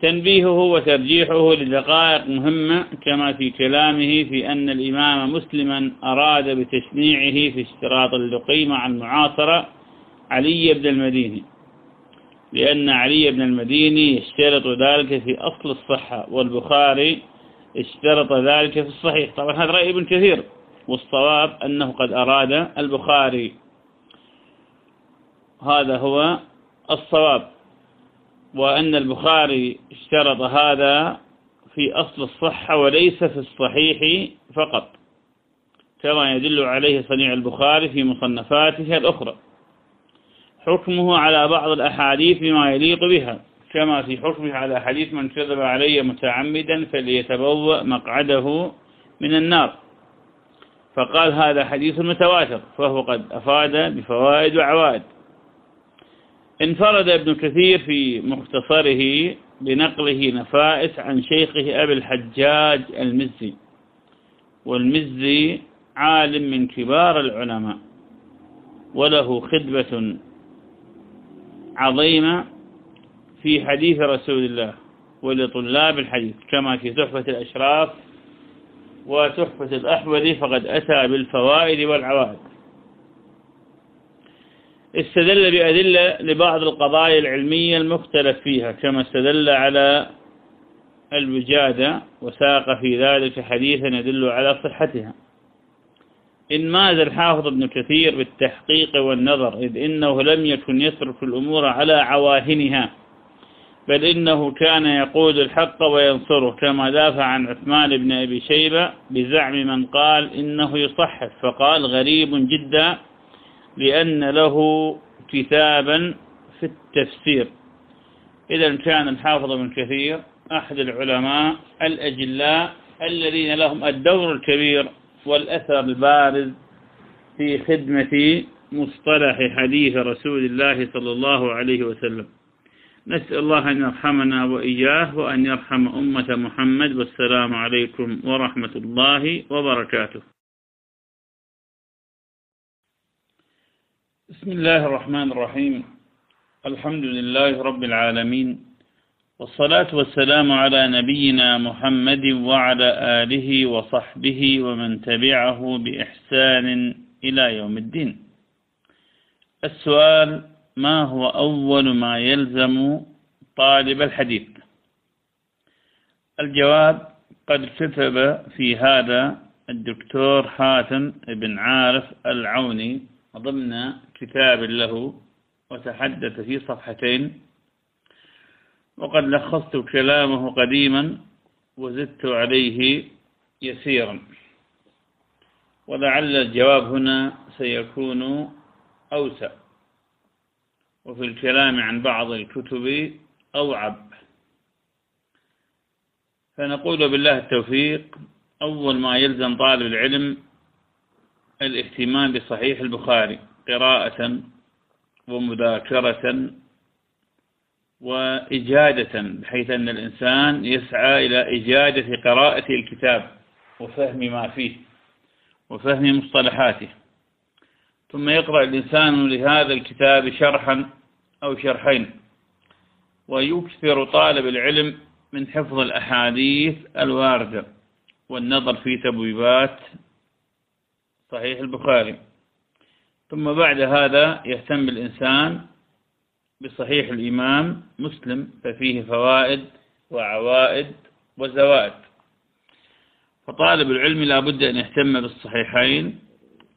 تنبيهه وترجيحه لدقائق مهمة كما في كلامه في أن الإمام مسلما أراد بتشنيعه في اشتراط اللقي مع المعاصرة علي بن المديني لأن علي بن المديني يشترط ذلك في أصل الصحة والبخاري اشترط ذلك في الصحيح. طبعا هذا رأي ابن كثير والصواب أنه قد أراد البخاري. هذا هو الصواب. وأن البخاري اشترط هذا في أصل الصحة وليس في الصحيح فقط كما يدل عليه صنيع البخاري في مصنفاته الأخرى. حكمه على بعض الأحاديث بما يليق بها كما في حكمه على حديث من كذب علي متعمدا فليتبوأ مقعده من النار. فقال هذا حديث متواتر فهو قد أفاد بفوائد وعوائد. انفرد ابن كثير في مختصره بنقله نفائس عن شيخه أبي الحجاج المزي والمزي عالم من كبار العلماء وله خدمة عظيمة في حديث رسول الله ولطلاب الحديث كما في تحفة الأشراف وتحفة الأحوذي فقد أتى بالفوائد والعوائد. استدل بأدلة لبعض القضايا العلمية المختلف فيها كما استدل على الوجادة وساق في ذلك حديثا يدل على صحتها. إن ماذا الحافظ ابن كثير بالتحقيق والنظر؟ إذ إنه لم يكن يترك الأمور على عواهنها بل إنه كان يقول الحق وينصره كما دافع عن عثمان بن أبي شيبة بزعم من قال إنه يصحف فقال غريب جدا لأن له كتابا في التفسير. إذا كان الحافظ بن كثير أحد العلماء الأجلاء الذين لهم الدور الكبير والأثر البارز في خدمة مصطلح حديث رسول الله صلى الله عليه وسلم. نسأل الله أن يرحمنا وإياه وأن يرحم أمة محمد والسلام عليكم ورحمة الله وبركاته. بسم الله الرحمن الرحيم. الحمد لله رب العالمين. والصلاة والسلام على نبينا محمد وعلى آله وصحبه ومن تبعه بإحسان إلى يوم الدين. السؤال ما هو أول ما يلزم طالب الحديث؟ الجواب قد كتب في هذا الدكتور حاتم بن عارف العوني ضمن كتاب له وتحدث في صفحتين. وقد لخصت كلامه قديما وزدت عليه يسيرا. ولعل الجواب هنا سيكون أوسع. وفي الكلام عن بعض الكتب أوعب. فنقول بالله التوفيق. أول ما يلزم طالب العلم الاهتمام بصحيح البخاري. قراءة ومذاكرة وإجادة بحيث أن الإنسان يسعى إلى إجادة قراءة الكتاب وفهم ما فيه وفهم مصطلحاته. ثم يقرأ الإنسان لهذا الكتاب شرحا أو شرحين ويكثر طالب العلم من حفظ الأحاديث الواردة والنظر في تبويبات. صحيح البخاري. ثم بعد هذا يهتم الإنسان بصحيح الإمام مسلم ففيه فوائد وعوائد وزوائد. فطالب العلم لا بد أن يهتم بالصحيحين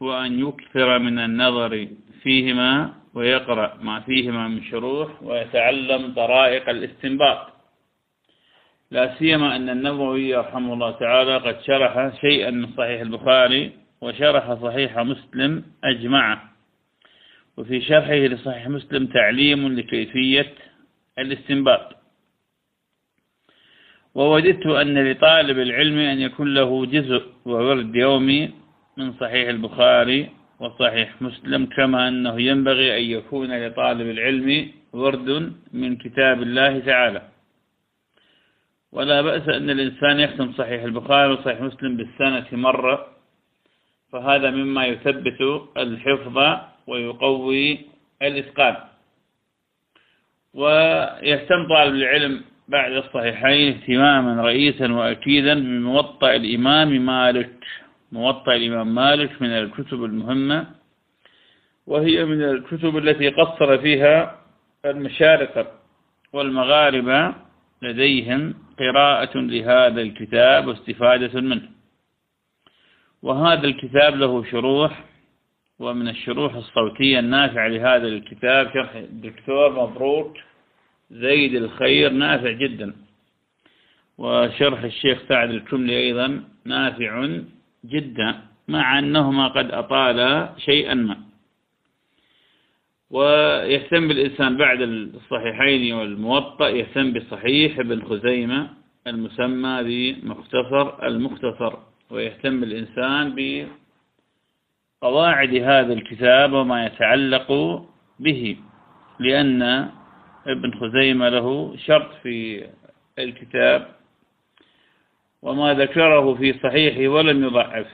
وأن يكثر من النظر فيهما ويقرأ ما فيهما من شروح ويتعلم طرائق الاستنباط. لا سيما أن النووي رحمه الله تعالى قد شرح شيئا من صحيح البخاري وشرح صحيح مسلم أجمعه. وفي شرحه لصحيح مسلم تعليم لكيفية الاستنباط. ووددت أن لطالب العلم أن يكون له جزء وورد يومي من صحيح البخاري وصحيح مسلم كما أنه ينبغي أن يكون لطالب العلم ورد من كتاب الله تعالى. ولا بأس أن الإنسان يختم صحيح البخاري وصحيح مسلم بالسنة مرة فهذا مما يثبت الحفظ ويقوي الإتقان. ويهتم طالب العلم بعد الصحيحين اهتماما رئيسا وأكيدا بموطأ الإمام مالك موطأ الإمام مالك من الكتب المهمة وهي من الكتب التي قصر فيها المشارقة والمغاربة لديهم قراءة لهذا الكتاب واستفادة منه. وهذا الكتاب له شروح ومن الشروح الصوتية النافعة لهذا الكتاب شرح الدكتور مبروك زيد الخير نافع جدا. وشرح الشيخ سعد الكملي أيضا نافع جدا مع أنهما قد أطالا شيئا ما. ويهتم بالإنسان بعد الصحيحين والموطأ يهتم بصحيح ابن خزيمة المسمى بمختصر المختصر. ويهتم الإنسان بقواعد هذا الكتاب وما يتعلق به لأن ابن خزيمة له شرط في الكتاب وما ذكره في صحيحه ولم يضعف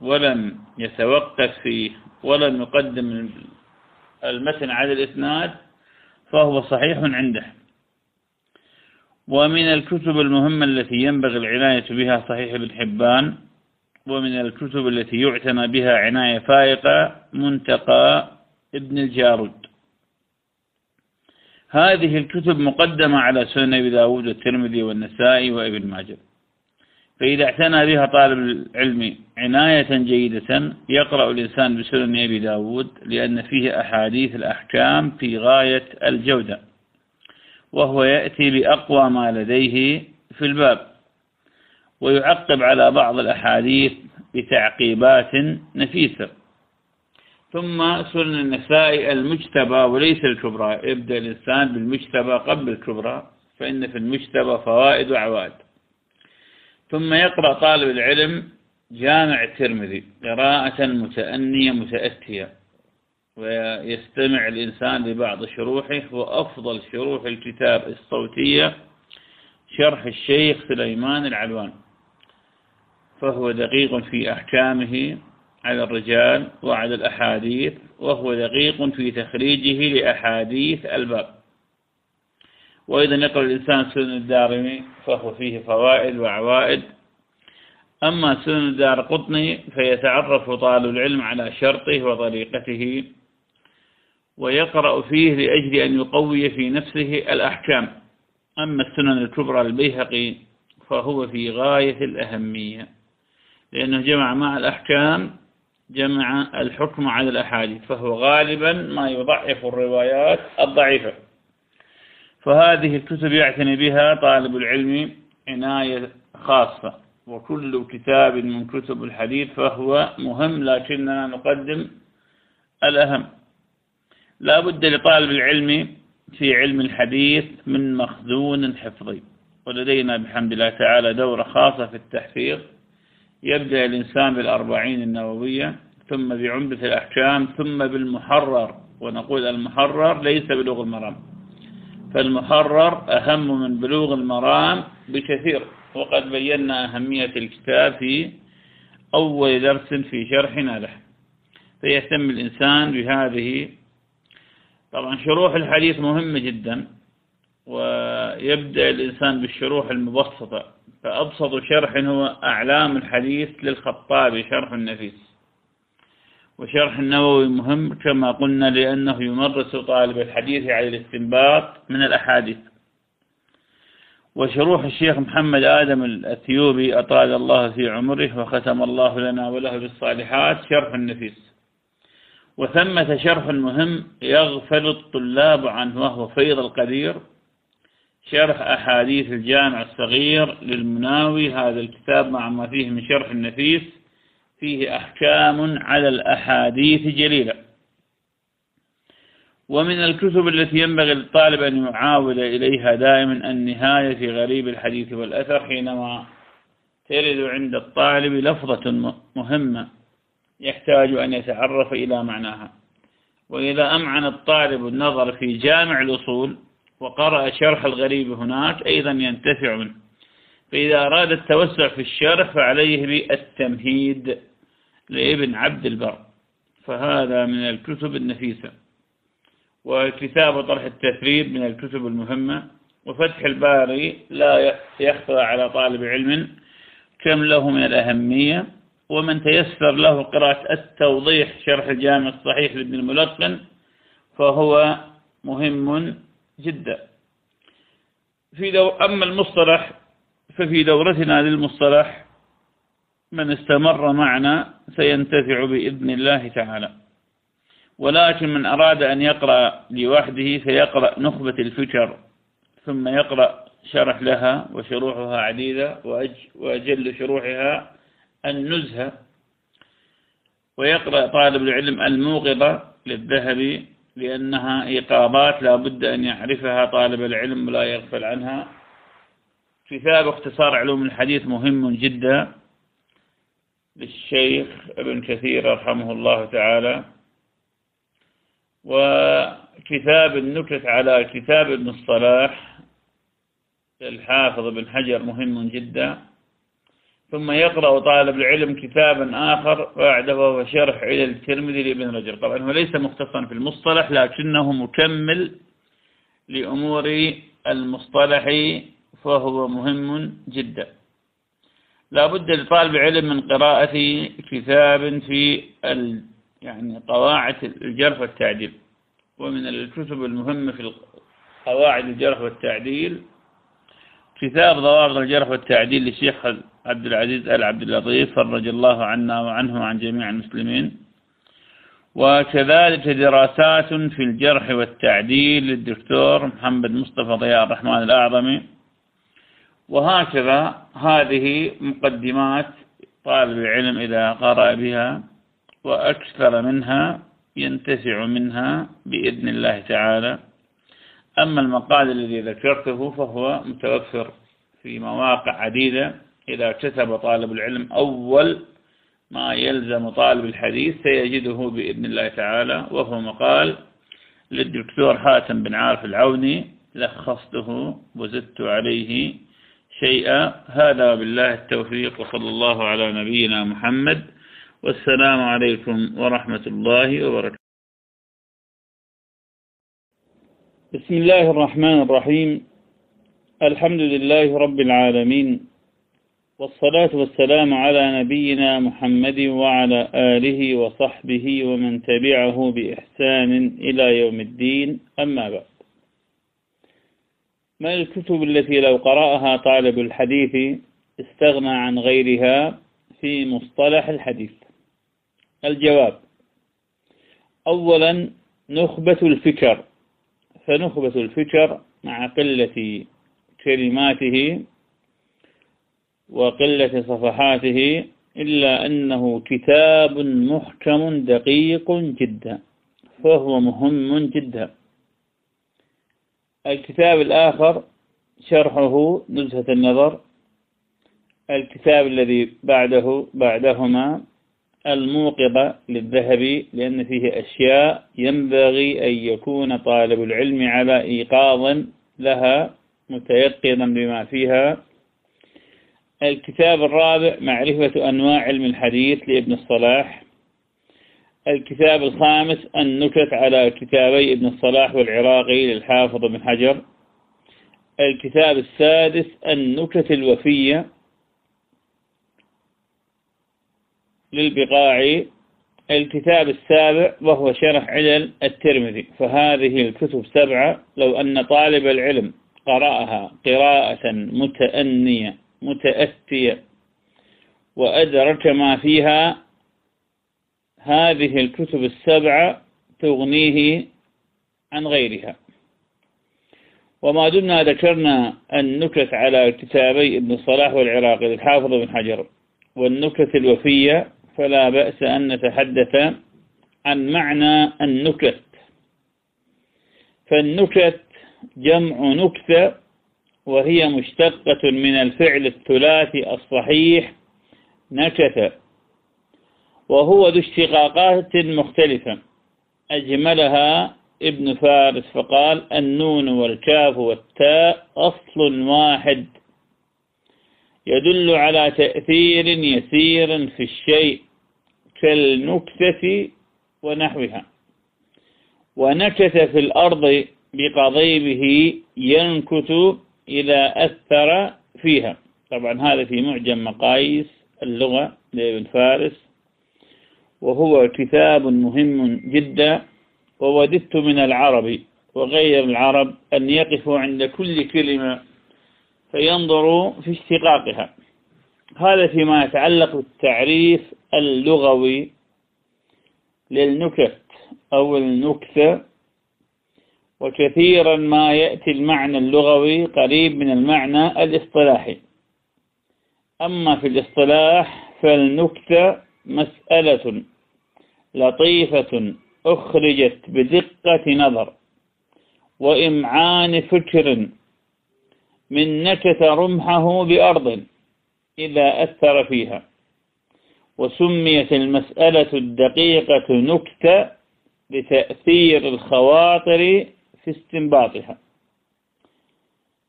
ولم يتوقف فيه ولم يقدم المتن على الإسناد فهو صحيح عنده. ومن الكتب المهمة التي ينبغي العناية بها صحيح ابن حبان ومن الكتب التي يعتنى بها عناية فائقة منتقى ابن الجارود. هذه الكتب مقدمة على سنن أبي داود والترمذي والنسائي وابن ماجه. فإذا اعتنى بها طالب العلم عناية جيدة يقرأ الإنسان بسنن أبي داود لأن فيه أحاديث الأحكام في غاية الجودة. وهو يأتي بأقوى ما لديه في الباب ويعقب على بعض الأحاديث بتعقيبات نفيسة. ثم سنن النساء المجتبى وليس الكبرى يبدأ الإنسان بالمجتبى قبل الكبرى فإن في المجتبى فوائد وعوائد. ثم يقرأ طالب العلم جامع الترمذي قراءة متأنية متأتية. ويستمع الإنسان لبعض شروحه وأفضل شروح الكتاب الصوتية شرح الشيخ سليمان العلوان. فهو دقيق في أحكامه على الرجال وعلى الأحاديث وهو دقيق في تخريجه لأحاديث الباب. وإذا يقرأ الإنسان سنن الدارمي فهو فيه فوائد وعوائد. أما سنن الدار قطني فيتعرف طالب العلم على شرطه وطريقته. ويقرأ فيه لأجل أن يقوي في نفسه الأحكام. أما السنن الكبرى البيهقي فهو في غاية الأهمية لأنه جمع مع الأحكام جمع الحكم على الأحاديث فهو غالبا ما يضعف الروايات الضعيفة. فهذه الكتب يعتني بها طالب العلم عناية خاصة وكل كتاب من كتب الحديث فهو مهم لكننا نقدم الأهم. لا بد لطالب العلم في علم الحديث من مخزون حفظي. ولدينا بحمد الله تعالى دورة خاصة في التحفيظ. يبدأ الإنسان بالأربعين النووية ثم بعمدة الأحكام ثم بالمحرر. ونقول المحرر ليس بلوغ المرام. فالمحرر أهم من بلوغ المرام بكثير. وقد بينا أهمية الكتاب في أول درس في شرحنا له. فيهتم الإنسان بهذه طبعا شروح الحديث مهمة جدا ويبدأ الإنسان بالشروح المبسطة. فأبسط شرح هو أعلام الحديث للخطابي شرح النفيس. وشرح النووي مهم كما قلنا لأنه يمرس طالب الحديث على الاستنباط من الأحاديث. وشروح الشيخ محمد آدم الأثيوبي أطال الله في عمره وختم الله لنا وله بالصالحات شرح النفيس. وثمة شرح مهم يغفل الطلاب عنه وهو فيض القدير. شرح أحاديث الجامع الصغير للمناوي. هذا الكتاب مع ما فيه من شرح النفيس فيه أحكام على الأحاديث جليلة. ومن الكتب التي ينبغي للطالب أن يعاود إليها دائما النهاية في غريب الحديث والأثر حينما ترد عند الطالب لفظة مهمة. يحتاج أن يتعرف إلى معناها. وإذا أمعن الطالب النظر في جامع الأصول وقرأ شرح الغريب هناك أيضا ينتفع منه. فإذا أراد التوسع في الشرح فعليه بالتمهيد لابن عبد البر. فهذا من الكتب النفيسة. وكتاب طرح التثريب من الكتب المهمة. وفتح الباري لا يخفى على طالب علم كم له من الأهمية. ومن تيسر له قراءة التوضيح شرح الجامع الصحيح لابن الملقن فهو مهم جدا. في دو أما المصطلح ففي دورتنا للمصطلح من استمر معنا سينتفع بإذن الله تعالى. ولكن من أراد أن يقرأ لوحده فيقرأ نخبة الفكر ثم يقرأ شرح لها وشروحها عديدة وأجل شروحها النزهة ويقرأ طالب العلم الموقظة للذهبي لأنها إيقاظات لا بد أن يعرفها طالب العلم ولا يغفل عنها. كتاب اختصار علوم الحديث مهم جدا للشيخ ابن كثير رحمه الله تعالى. وكتاب النكت على كتاب ابن الصلاح للحافظ ابن حجر مهم جدا. ثم يقرأ طالب العلم كتابا آخر بعده وهو شرح علل الترمذي لابن رجب. طبعا هو ليس مختصا في المصطلح لكنه مكمل لأمور المصطلح فهو مهم جدا. لا بد لطالب علم من قراءة كتاب في يعني قواعد الجرح والتعديل. ومن الكتب المهمة في قواعد الجرح والتعديل كتاب ضوابط الجرح والتعديل للشيخ عبد العزيز آل عبد اللطيف فرج الله عنا وعنه وعن جميع المسلمين. وكذلك دراسات في الجرح والتعديل للدكتور محمد مصطفى ضياء الرحمن الأعظمي وهكذا هذه مقدمات طالب العلم إذا قرأ بها وأكثر منها ينتفع منها بإذن الله تعالى. أما المقال الذي ذكرته فهو متوفر في مواقع عديدة. إذا كتب طالب العلم أول ما يلزم طالب الحديث سيجده بإذن الله تعالى وهو مقال للدكتور حاتم بن عارف العوني لخصته وزدت عليه شيئا. هذا بالله التوفيق وصلى الله على نبينا محمد والسلام عليكم ورحمة الله وبركاته. بسم الله الرحمن الرحيم. الحمد لله رب العالمين والصلاة والسلام على نبينا محمد وعلى آله وصحبه ومن تبعه بإحسان إلى يوم الدين. أما بعد ما الكتب التي لو قرأها طالب الحديث استغنى عن غيرها في مصطلح الحديث؟ الجواب أولا نخبة الفكر. فنخبة الفكر مع قلة كلماته وقلة صفحاته إلا أنه كتاب محكم دقيق جدا فهو مهم جدا. الكتاب الآخر شرحه نزهة النظر. الكتاب الذي بعده بعدهما الموقظة للذهبي لأن فيه أشياء ينبغي أن يكون طالب العلم على إيقاظ لها متيقظا بما فيها. الكتاب الرابع معرفة أنواع علم الحديث لابن الصلاح. الكتاب الخامس النكت على كتابي ابن الصلاح والعراقي للحافظ بن حجر. الكتاب السادس النكت الوفية للبقاعي الكتاب السابع وهو شرح علل الترمذي. فهذه الكتب سبعة لو أن طالب العلم قرأها قراءة متأنية متأتية. وأدرك ما فيها هذه الكتب السبعة تغنيه عن غيرها. وما دمنا ذكرنا النكت على كتابي ابن الصلاح والعراقي للحافظ بن حجر. والنكت الوفية فلا بأس أن نتحدث عن معنى النكت. فالنكت جمع نكتة وهي مشتقة من الفعل الثلاثي الصحيح نكت وهو ذو اشتقاقات مختلفة. أجملها ابن فارس فقال النون والكاف والتاء أصل واحد. يدل على تأثير يسير في الشيء كالنكتة ونحوها. ونكت في الأرض بقضيبه ينكت إذا أثر فيها. طبعا هذا في معجم مقاييس اللغة لابن فارس. وهو كتاب مهم جدا. ووددت من العرب وغير العرب أن يقفوا عند كل كلمة فينظروا في اشتقاقها. هذا فيما يتعلق بالتعريف اللغوي للنكت أو النكتة وكثيرا ما يأتي المعنى اللغوي قريب من المعنى الاصطلاحي. أما في الاصطلاح فالنكتة مسألة لطيفة أخرجت بدقة نظر وإمعان فكر من نكت رمحه بأرض إذا أثر فيها وسميت المسألة الدقيقة نكتة لتأثير الخواطر في استنباطها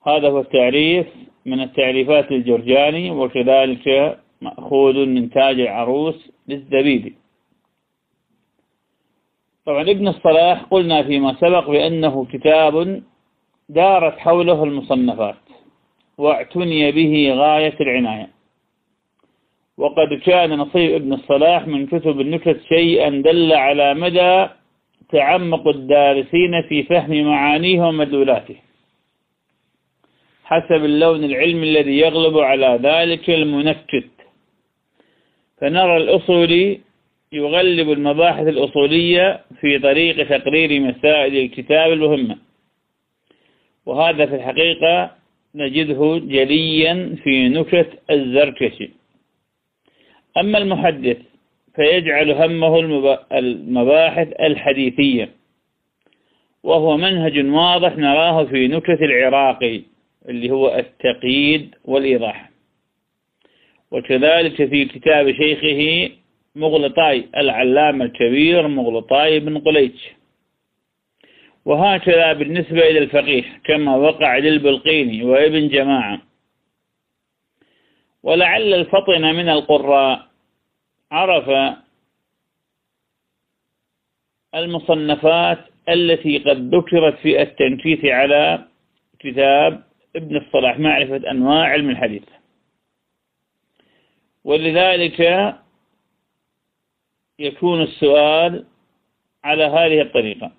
هذا هو التعريف من التعريفات الجرجاني وكذلك مأخوذ من تاج العروس للزبيدي. طبعا ابن الصلاح قلنا فيما سبق بأنه كتاب دارت حوله المصنفات واعتني به غاية العناية. وقد كان نصيب ابن الصلاح من كتب النكت شيئا دل على مدى تعمق الدارسين في فهم معانيه ومدلولاته حسب اللون العلمي الذي يغلب على ذلك المنكت فنرى الأصولي يغلب المباحث الأصولية في طريق تقرير مسائل الكتاب المهمة وهذا في الحقيقة نجده جليا في نكت الزركشي. أما المحدث فيجعل همه المباحث الحديثية. وهو منهج واضح نراه في نكت العراقي اللي هو التقييد والإيضاح. وكذلك في كتاب شيخه مغلطاي العلامة الكبير مغلطاي بن قليش وهكذا بالنسبة إلى الفقيه كما وقع للبلقيني وابن جماعة. ولعل الفطن من القراء عرف المصنفات التي قد ذكرت في التنكيث على كتاب ابن الصلاح معرفة أنواع علم الحديث. ولذلك يكون السؤال على هذه الطريقة.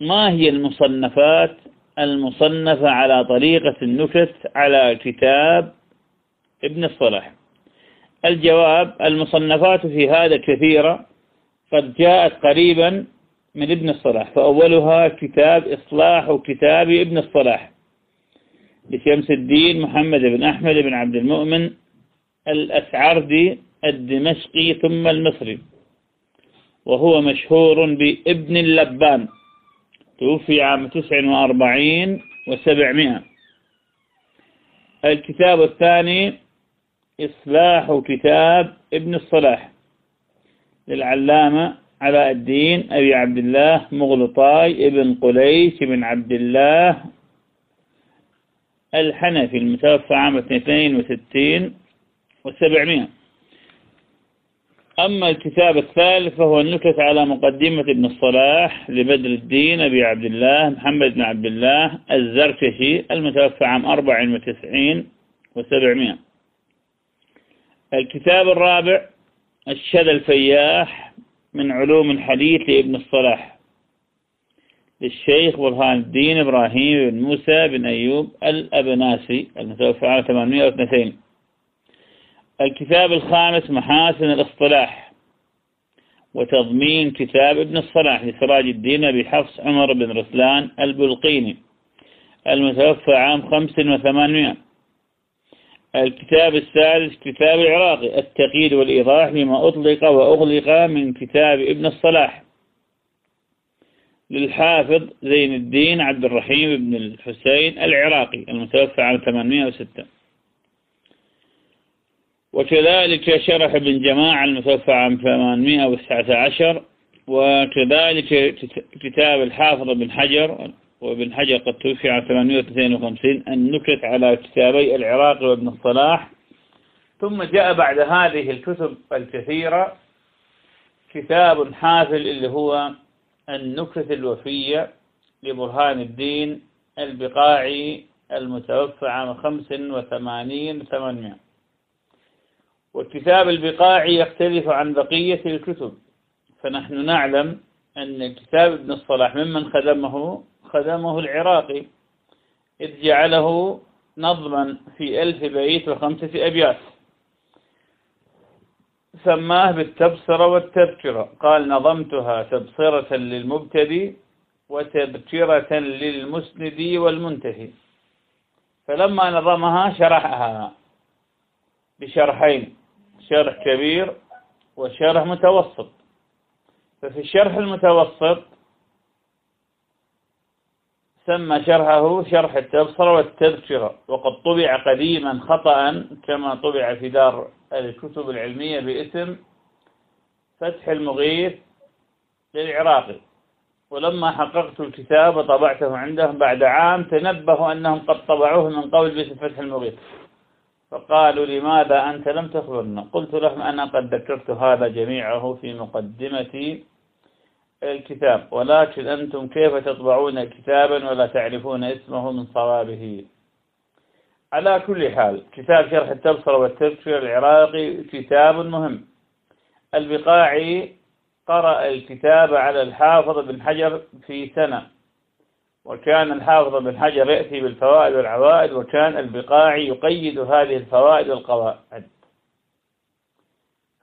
ما هي المصنفات المصنفة على طريقة النكت على كتاب ابن الصلاح؟ الجواب المصنفات في هذا كثيرة قد جاءت قريبا من ابن الصلاح فأولها كتاب إصلاح كتاب ابن الصلاح. لشمس الدين محمد بن أحمد بن عبد المؤمن الأسعردي الدمشقي ثم المصري وهو مشهور بابن اللبان. توفي عام تسع وأربعين وسبعمائة. الكتاب الثاني إصلاح كتاب ابن الصلاح للعلامة علاء الدين أبي عبد الله مغلطاي ابن قليش بن عبد الله الحنفي المتوفى عام 62 و700 أما الكتاب الثالث فهو النكت على مقدمة ابن الصلاح لبدر الدين أبي عبد الله محمد بن عبد الله الزركشي المتوفى عام 94 و700 الكتاب الرابع الشذا الفياح من علوم الحديث لابن الصلاح. للشيخ برهان الدين إبراهيم بن موسى بن أيوب الأبناسي المتوفى على 802 الكتاب الخامس محاسن الاصطلاح وتضمين كتاب ابن الصلاح لسراج الدين أبي حفص عمر بن رسلان البلقيني المتوفى عام 5 الكتاب الثالث كتاب العراقي التقييد والإيضاح لما أطلق وأغلق من كتاب ابن الصلاح. للحافظ زين الدين عبد الرحيم بن الحسين العراقي المتوفى عام 806 وكذلك شرح ابن جماعة المتوفى عام 819 وكذلك كتاب الحافظ بن حجر وابن حجر قد توفي عام 852 النكت على كتابي العراقي وابن الصلاح. ثم جاء بعد هذه الكتب الكثيرة كتاب حافل اللي هو النكت الوفية لبرهان الدين البقاعي المتوفى عام 85 800 والكتاب البقاعي يختلف عن بقية الكتب فنحن نعلم أن كتاب ابن الصلاح ممن خدمه خدمه العراقي إذ جعله نظما في ألف بيت وخمسة أبيات. سماه بالتبصرة والتذكرة قال نظمتها تبصرة للمبتدي وتذكرة للمسند والمنتهي. فلما نظمها شرحها بشرحين شرح كبير وشرح متوسط. ففي الشرح المتوسط سمى شرحه شرح التبصرة والتذكرة. وقد طبع قديما خطأ كما طبع في دار الكتب العلمية باسم فتح المغيث للعراقي. ولما حققت الكتاب وطبعته عندهم بعد عام تنبهوا أنهم قد طبعوه من قول باسم فتح المغيث. فقالوا لماذا أنت لم تخبرنا؟ قلت لهم أنا قد ذكرت هذا جميعه في مقدمة الكتاب. ولكن أنتم كيف تطبعون كتابا ولا تعرفون اسمه من صوابه؟ على كل حال كتاب شرح التبصرة والتذكير العراقي كتاب مهم. البقاعي قرأ الكتاب على الحافظ بن حجر في سنة وكان الحافظ بن حجر يأتي بالفوائد والعوائد وكان البقاعي يقيد هذه الفوائد والقواعد.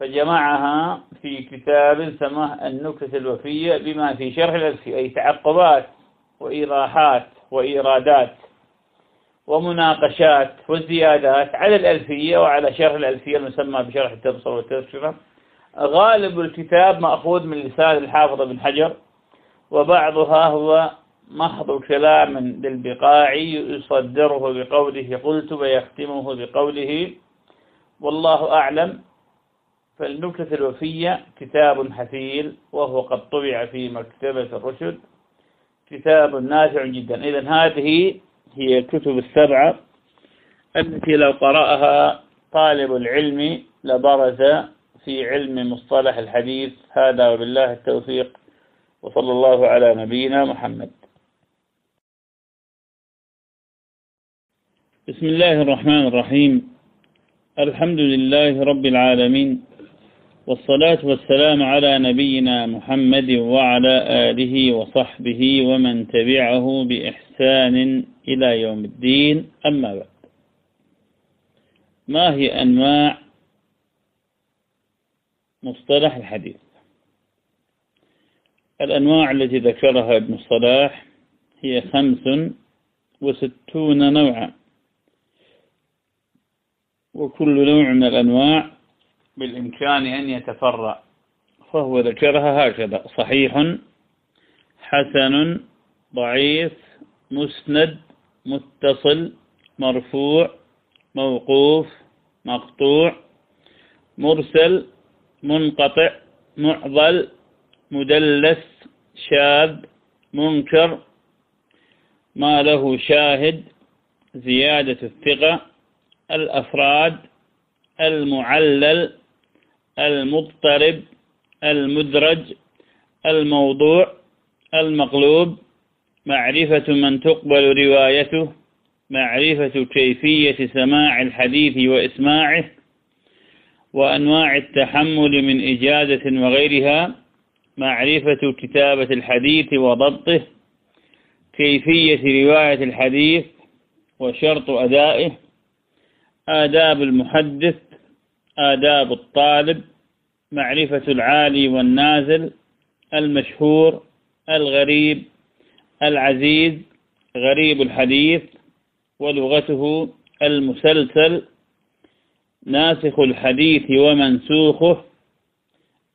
فجمعها في كتاب سماه النكتة الوفية بما في شرح الألفية أي تعقبات وإيضاحات وإيرادات ومناقشات وزيادات على الألفية وعلى شرح الألفية المسمى بشرح التبصر والتذكرة. غالب الكتاب مأخوذ من لسان الحافظ بن حجر وبعضها هو محض كلام للبقاعي يصدره بقوله قلت ويختمه بقوله والله أعلم فالنكتة الوفية كتاب حفيل وهو قد طبع في مكتبة الرشد. كتاب نافع جدا. إذا هذه هي الكتب السبعة التي لو قرأها طالب العلم لبرز في علم مصطلح الحديث. هذا وبالله التوفيق وصلى الله على نبينا محمد. بسم الله الرحمن الرحيم. الحمد لله رب العالمين والصلاة والسلام على نبينا محمد وعلى آله وصحبه ومن تبعه بإحسان إلى يوم الدين. أما بعد ما هي أنواع مصطلح الحديث؟ الأنواع التي ذكرها ابن الصلاح هي خمس وستون نوعا وكل نوع من الأنواع بالإمكان أن يتفرع. فهو ذكرها هكذا صحيح حسن ضعيف مسند متصل مرفوع موقوف مقطوع مرسل منقطع معضل مدلس شاذ منكر. ما له شاهد زيادة الثقة الأفراد المعلل المضطرب المدرج الموضوع المقلوب معرفة من تقبل روايته معرفة كيفية سماع الحديث وإسماعه وأنواع التحمل من إجازة وغيرها معرفة كتابة الحديث وضبطه كيفية رواية الحديث وشرط أدائه آداب المحدث آداب الطالب معرفة العالي والنازل المشهور الغريب العزيز غريب الحديث ولغته المسلسل ناسخ الحديث ومنسوخه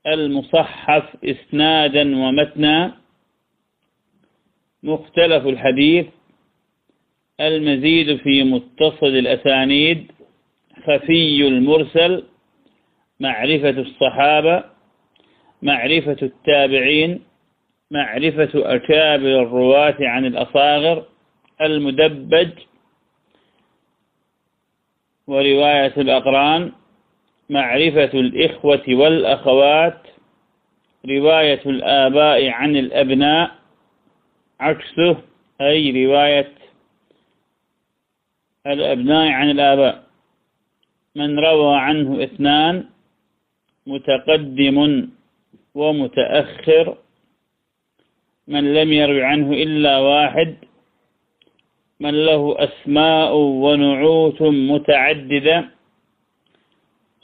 المصحف إسنادا ومتنا مختلف الحديث المزيد في متصل الأسانيد. خفي المرسل معرفة الصحابة معرفة التابعين معرفة أكابر الرواة عن الأصاغر المدبج ورواية الأقران معرفة الإخوة والأخوات رواية الآباء عن الأبناء عكسه أي رواية الأبناء عن الآباء. من روى عنه اثنان متقدم ومتأخر من لم يروي عنه إلا واحد من له أسماء ونعوت متعددة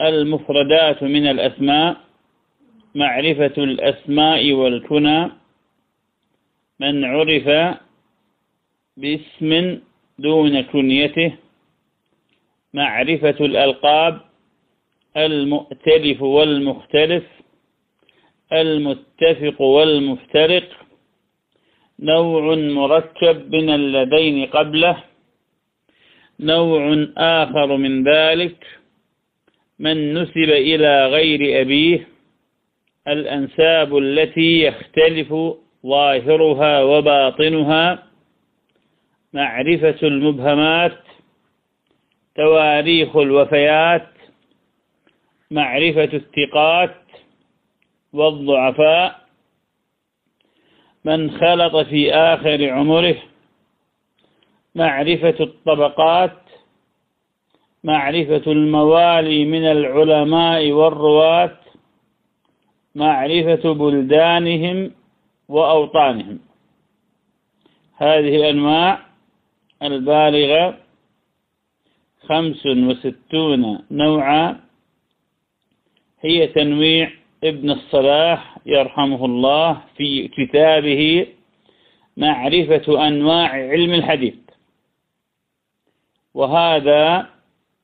المفردات من الأسماء معرفة الأسماء والكنى من عرف باسم دون كنيته معرفة الألقاب المؤتلف والمختلف المتفق والمفترق نوع مركب من اللذين قبله نوع آخر من ذلك من نسب إلى غير أبيه الأنساب التي يختلف ظاهرها وباطنها معرفة المبهمات تواريخ الوفيات معرفة الثقات والضعفاء من خلط في آخر عمره معرفة الطبقات معرفة الموالي من العلماء والرواة معرفة بلدانهم وأوطانهم. هذه الأنواع البالغة خمس وستون نوعا هي تنويع ابن الصلاح يرحمه الله في كتابه معرفة أنواع علم الحديث. وهذا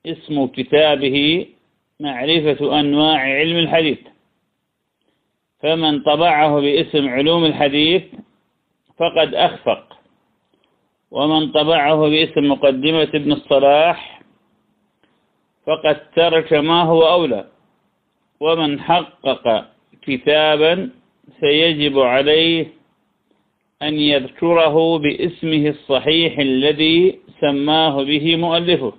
اسم كتابه معرفة أنواع علم الحديث. فمن طبعه باسم علوم الحديث فقد أخفق. ومن طبعه باسم مقدمة ابن الصلاح فقد ترك ما هو أولى. ومن حقق كتابا سيجب عليه أن يذكره باسمه الصحيح الذي سماه به مؤلفه.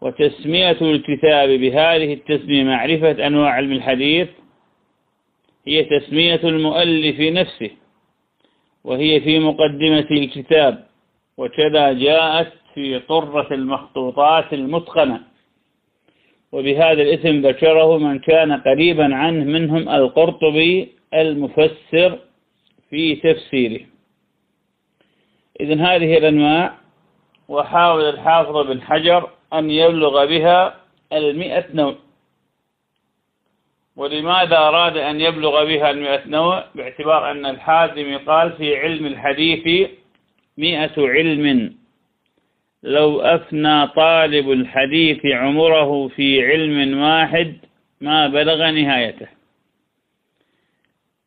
وتسمية الكتاب بهذه التسمية معرفة أنواع علم الحديث هي تسمية المؤلف نفسه وهي في مقدمة الكتاب. وكذا جاءت في طرة المخطوطات المتقنة. وبهذا الاسم ذكره من كان قريبا عنه منهم القرطبي المفسر في تفسيره. إذن هذه الأنواع وحاول الحافظ بن حجر أن يبلغ بها المئة نوع. ولماذا أراد أن يبلغ بها المئة نوع؟ باعتبار أن الحازم قال في علم الحديث مئة علم. لو أفنى طالب الحديث عمره في علم واحد ما بلغ نهايته.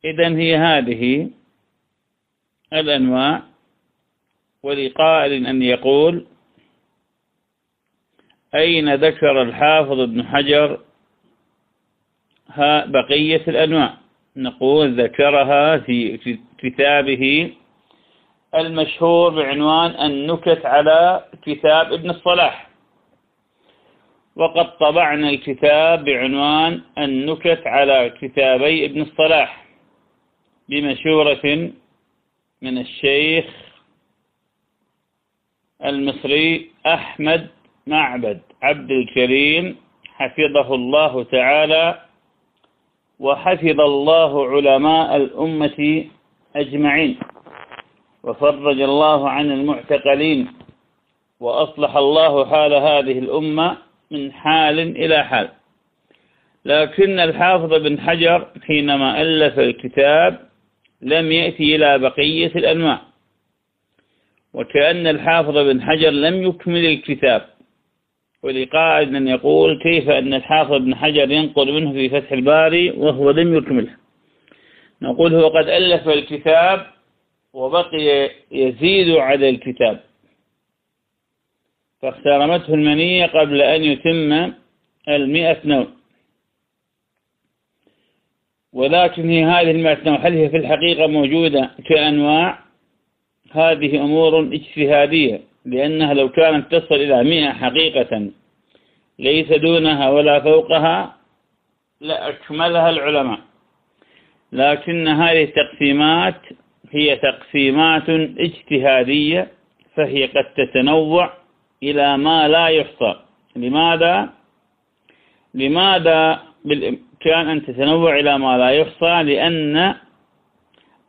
إذا هي هذه الأنواع ولقائل أن يقول أين ذكر الحافظ ابن حجر بقية الأنواع؟ نقول ذكرها في كتابه المشهور بعنوان النكت على كتاب ابن الصلاح. وقد طبعنا الكتاب بعنوان النكت على كتابي ابن الصلاح بمشورة من الشيخ المصري أحمد معبد عبد الكريم حفظه الله تعالى وحفظ الله علماء الأمة أجمعين. وفرج الله عن المعتقلين وأصلح الله حال هذه الأمة من حال إلى حال. لكن الحافظ بن حجر حينما ألف الكتاب لم يأتي إلى بقية الأنواع وكأن الحافظ بن حجر لم يكمل الكتاب ولقائد أن يقول كيف أن الحافظ بن حجر ينقل منه في فتح الباري وهو لم يكمله. نقول هو قد ألف الكتاب وبقي يزيد على الكتاب. فاخترمته المنية قبل أن يتم المئة نوع. ولكن هي هذه المئة نوع هل هي في الحقيقة موجودة كأنواع هذه أمور اجتهادية لأنها لو كانت تصل إلى مئة حقيقة ليس دونها ولا فوقها لأكملها العلماء. لكن هذه التقسيمات هي تقسيمات اجتهادية فهي قد تتنوع إلى ما لا يحصى. لماذا؟ لماذا بالإمكان أن تتنوع إلى ما لا يحصى؟ لأن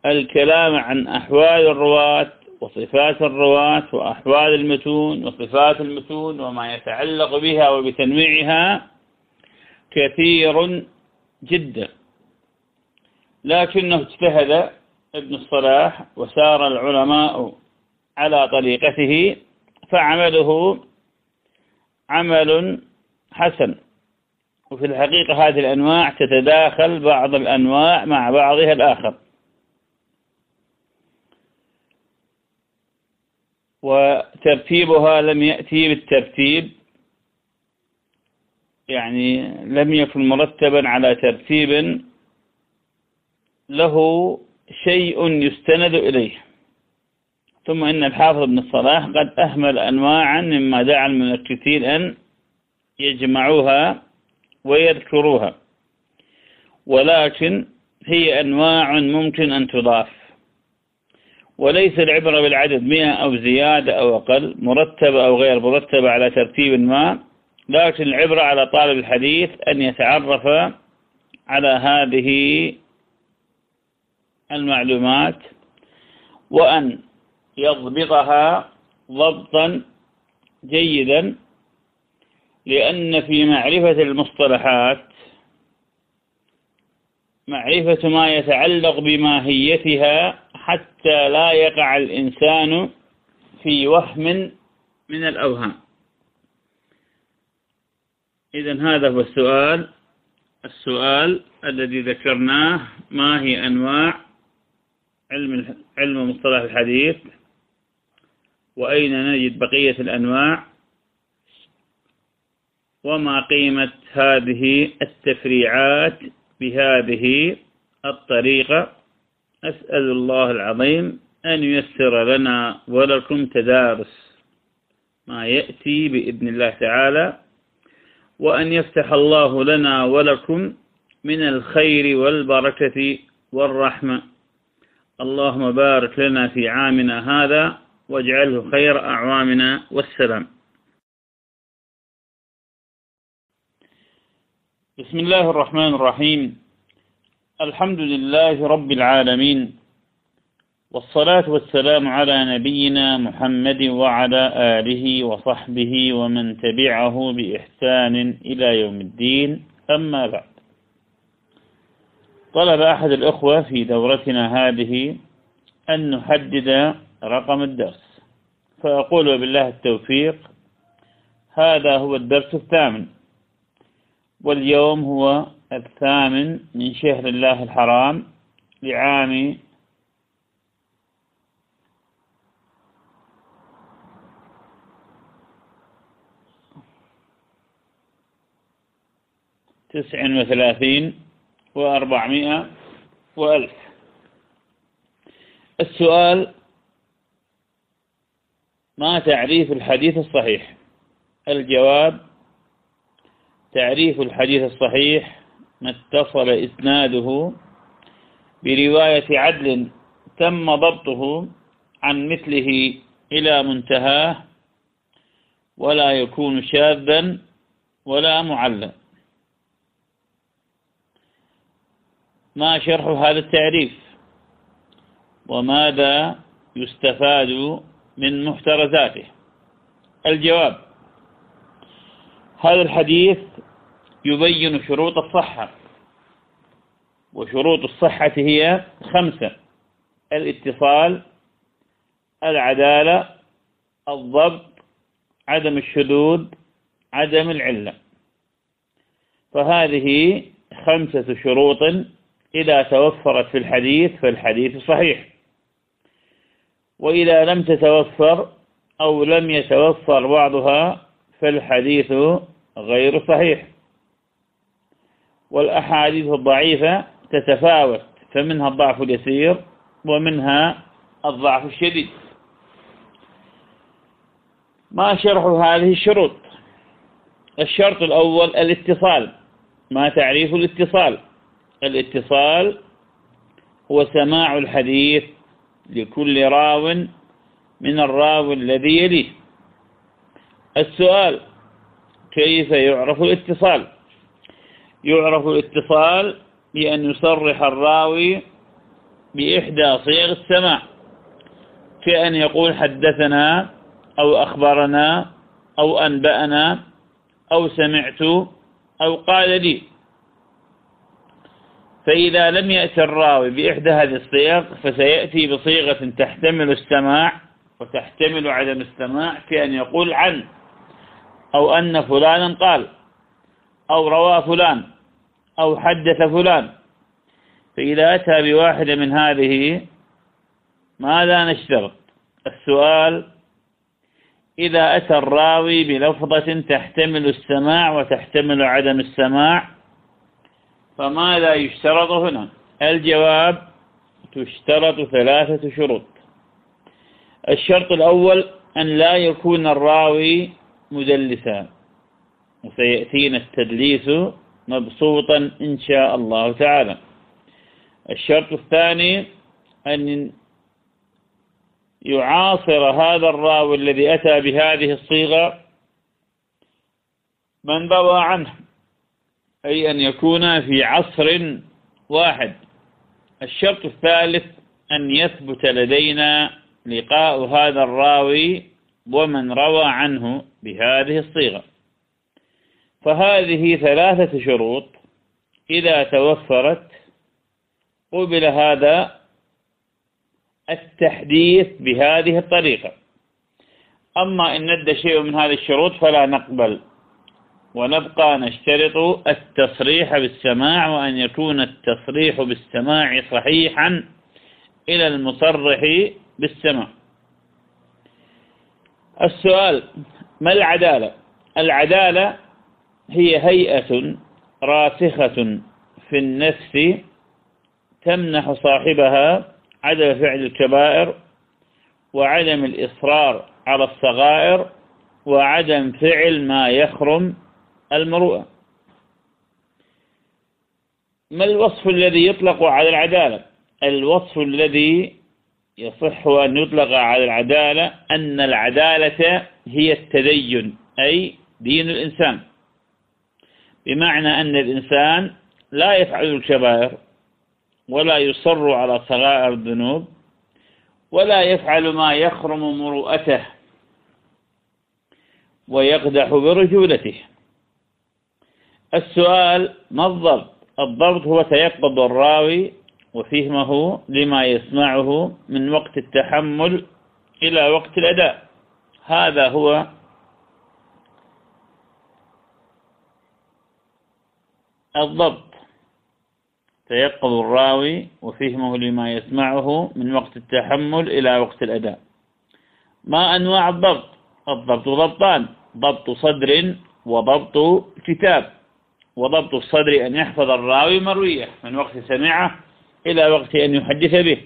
الكلام عن أحوال الرواة وصفات الرواة وأحوال المتون وصفات المتون وما يتعلق بها وبتنويعها كثير جدا. لكنه اجتهد ابن الصلاح وسار العلماء على طريقته فعمله عمل حسن. وفي الحقيقة هذه الأنواع تتداخل بعض الأنواع مع بعضها الآخر. وترتيبها لم يأتي بالترتيب يعني لم يكن مرتبا على ترتيب له شيء يستند إليه. ثم إن الحافظ ابن الصلاح قد أهمل أنواعا مما دعا المنكتين أن يجمعوها ويذكروها. ولكن هي أنواع ممكن أن تضاف. وليس العبرة بالعدد مئة أو زيادة أو أقل مرتبة أو غير مرتبة على ترتيب ما لكن العبرة على طالب الحديث أن يتعرف على هذه المعلومات وأن يضبطها ضبطا جيدا لأن في معرفة المصطلحات معرفة ما يتعلق بماهيتها حتى لا يقع الإنسان في وهم من الأوهام. إذا هذا هو السؤال. السؤال الذي ذكرناه ما هي أنواع علم علم مصطلح الحديث وأين نجد بقية الأنواع؟ وما قيمة هذه التفريعات بهذه الطريقة؟ أسأل الله العظيم أن ييسر لنا ولكم تدارس ما يأتي بإذن الله تعالى وأن يفتح الله لنا ولكم من الخير والبركة والرحمة. اللهم بارك لنا في عامنا هذا واجعله خير أعوامنا والسلام. بسم الله الرحمن الرحيم. الحمد لله رب العالمين. والصلاة والسلام على نبينا محمد وعلى آله وصحبه ومن تبعه بإحسان إلى يوم الدين. أما بعد. طلب أحد الأخوة في دورتنا هذه أن نحدد رقم الدرس. فأقول بالله التوفيق هذا هو الدرس الثامن. واليوم هو الثامن من شهر الله الحرام لعام تسع وثلاثين وأربعمائة وألف. السؤال ما تعريف الحديث الصحيح؟ الجواب تعريف الحديث الصحيح ما اتصل إسناده برواية عدل تم ضبطه عن مثله إلى منتهاه ولا يكون شاذا ولا معلّا. ما شرح هذا التعريف؟ وماذا يستفاد من محترزاته؟ الجواب هذا الحديث يبين شروط الصحة وشروط الصحة هي خمسة الاتصال العدالة الضبط عدم الشذوذ عدم العلة. فهذه خمسة شروط إذا توفرت في الحديث فالحديث صحيح. وإذا لم تتوفر أو لم يتوفر بعضها فالحديث غير صحيح. والأحاديث الضعيفة تتفاوت فمنها الضعف اليسير ومنها الضعف الشديد. ما شرح هذه الشروط؟ الشرط الأول الاتصال ما تعريف الاتصال. الاتصال هو سماع الحديث لكل راو من الراوي الذي يليه. السؤال كيف يعرف الاتصال؟ يعرف الاتصال بأن يصرح الراوي بإحدى صيغ السماع كأن يقول حدثنا أو أخبرنا أو أنبأنا أو سمعت أو قال لي. فإذا لم يأتي الراوي بإحدى هذه الصيغ فسيأتي بصيغة تحتمل السماع وتحتمل عدم السماع كأن يقول عن أو أن فلانا قال أو روى فلان أو حدث فلان. فإذا أتى بواحدة من هذه ماذا نشترط؟ السؤال إذا أتى الراوي بلفظة تحتمل السماع وتحتمل عدم السماع فماذا يشترط هنا؟ الجواب تشترط ثلاثة شروط. الشرط الأول أن لا يكون الراوي مدلسا وسيأتينا التدليس مبسوطا إن شاء الله تعالى. الشرط الثاني أن يعاصر هذا الراوي الذي أتى بهذه الصيغة من روى عنه. أي أن يكون في عصر واحد. الشرط الثالث أن يثبت لدينا لقاء هذا الراوي ومن روى عنه بهذه الصيغة. فهذه ثلاثة شروط إذا توفرت قبل هذا التحديث بهذه الطريقة. أما إن ند شيء من هذه الشروط فلا نقبل. ونبقى نشترط التصريح بالسماع وأن يكون التصريح بالسماع صحيحا إلى المصرح بالسماع. السؤال ما العدالة؟ العدالة هي هيئة راسخة في النفس تمنح صاحبها عدم فعل الكبائر وعدم الإصرار على الصغائر وعدم فعل ما يخرم المروءة ما الوصف الذي يطلق على العدالة؟ الوصف الذي يصح أن يطلق على العدالة أن العدالة هي التدين أي دين الإنسان. بمعنى أن الإنسان لا يفعل الكبائر ولا يصر على صغائر الذنوب ولا يفعل ما يخرم مروءته ويقدح برجولته. السؤال ما الضبط الضبط هو تيقظ الراوي وفهمه لما يسمعه من وقت التحمل إلى وقت الأداء. هذا هو الضبط. تيقظ الراوي وفهمه لما يسمعه من وقت التحمل إلى وقت الأداء. ما أنواع الضبط؟ الضبط ضبطان ضبط صدر وضبط كتاب. وضبط الصدر أن يحفظ الراوي مروية من وقت سمعه إلى وقت أن يحدث به.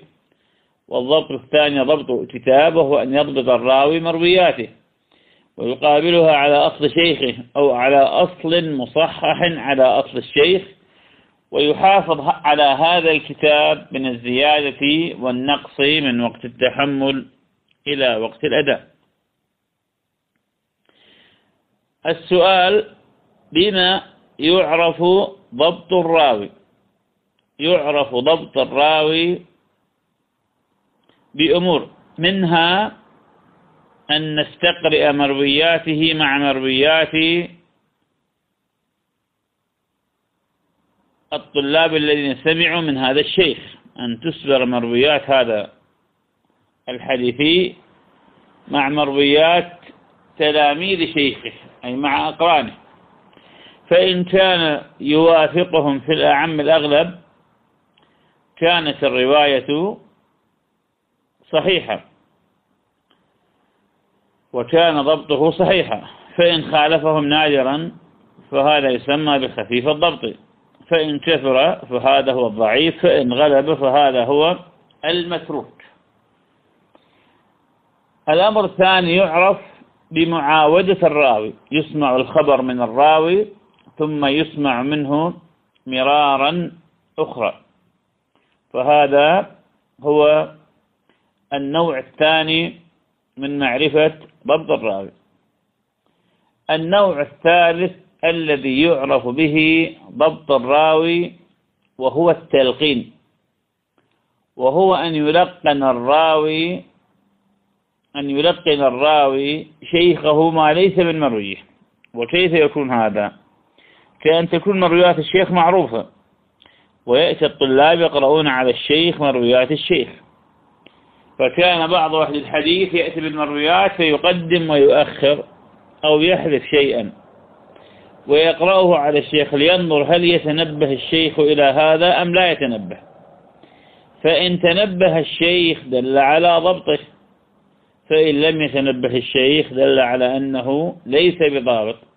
والضبط الثاني ضبط كتاب وهو أن يضبط الراوي مروياته ويقابلها على أصل شيخه أو على أصل مصحح على أصل الشيخ ويحافظ على هذا الكتاب من الزيادة والنقص من وقت التحمل إلى وقت الأداء. السؤال بما يعرف ضبط الراوي. يعرف ضبط الراوي بأمور منها أن نستقرئ مروياته مع مرويات الطلاب الذين سمعوا من هذا الشيخ. أن تسبر مرويات هذا الحديثي مع مرويات تلاميذ شيخه أي مع أقرانه. فإن كان يوافقهم في الأعم الأغلب كانت الرواية صحيحة وكان ضبطه صحيحا فإن خالفهم نادرا فهذا يسمى بخفيف الضبط فإن كثر فهذا هو الضعيف فإن غلب فهذا هو المتروك. الأمر الثاني يعرف بمعاودة الراوي يسمع الخبر من الراوي ثم يسمع منه مرارا أخرى. فهذا هو النوع الثاني من معرفة ضبط الراوي. النوع الثالث الذي يعرف به ضبط الراوي وهو التلقين. وهو أن يلقن الراوي أن يلقن الراوي شيخه ما ليس من مرويه. وكيف يكون هذا؟ كأن تكون مرويات الشيخ معروفة. ويأتي الطلاب يقرؤون على الشيخ مرويات الشيخ. فكان بعض أهل الحديث يأتي بالمرويات فيقدم ويؤخر أو يحذف شيئا. ويقرأه على الشيخ لينظر هل يتنبه الشيخ إلى هذا أم لا يتنبه. فإن تنبه الشيخ دل على ضبطه. فإن لم يتنبه الشيخ دل على أنه ليس بضابط.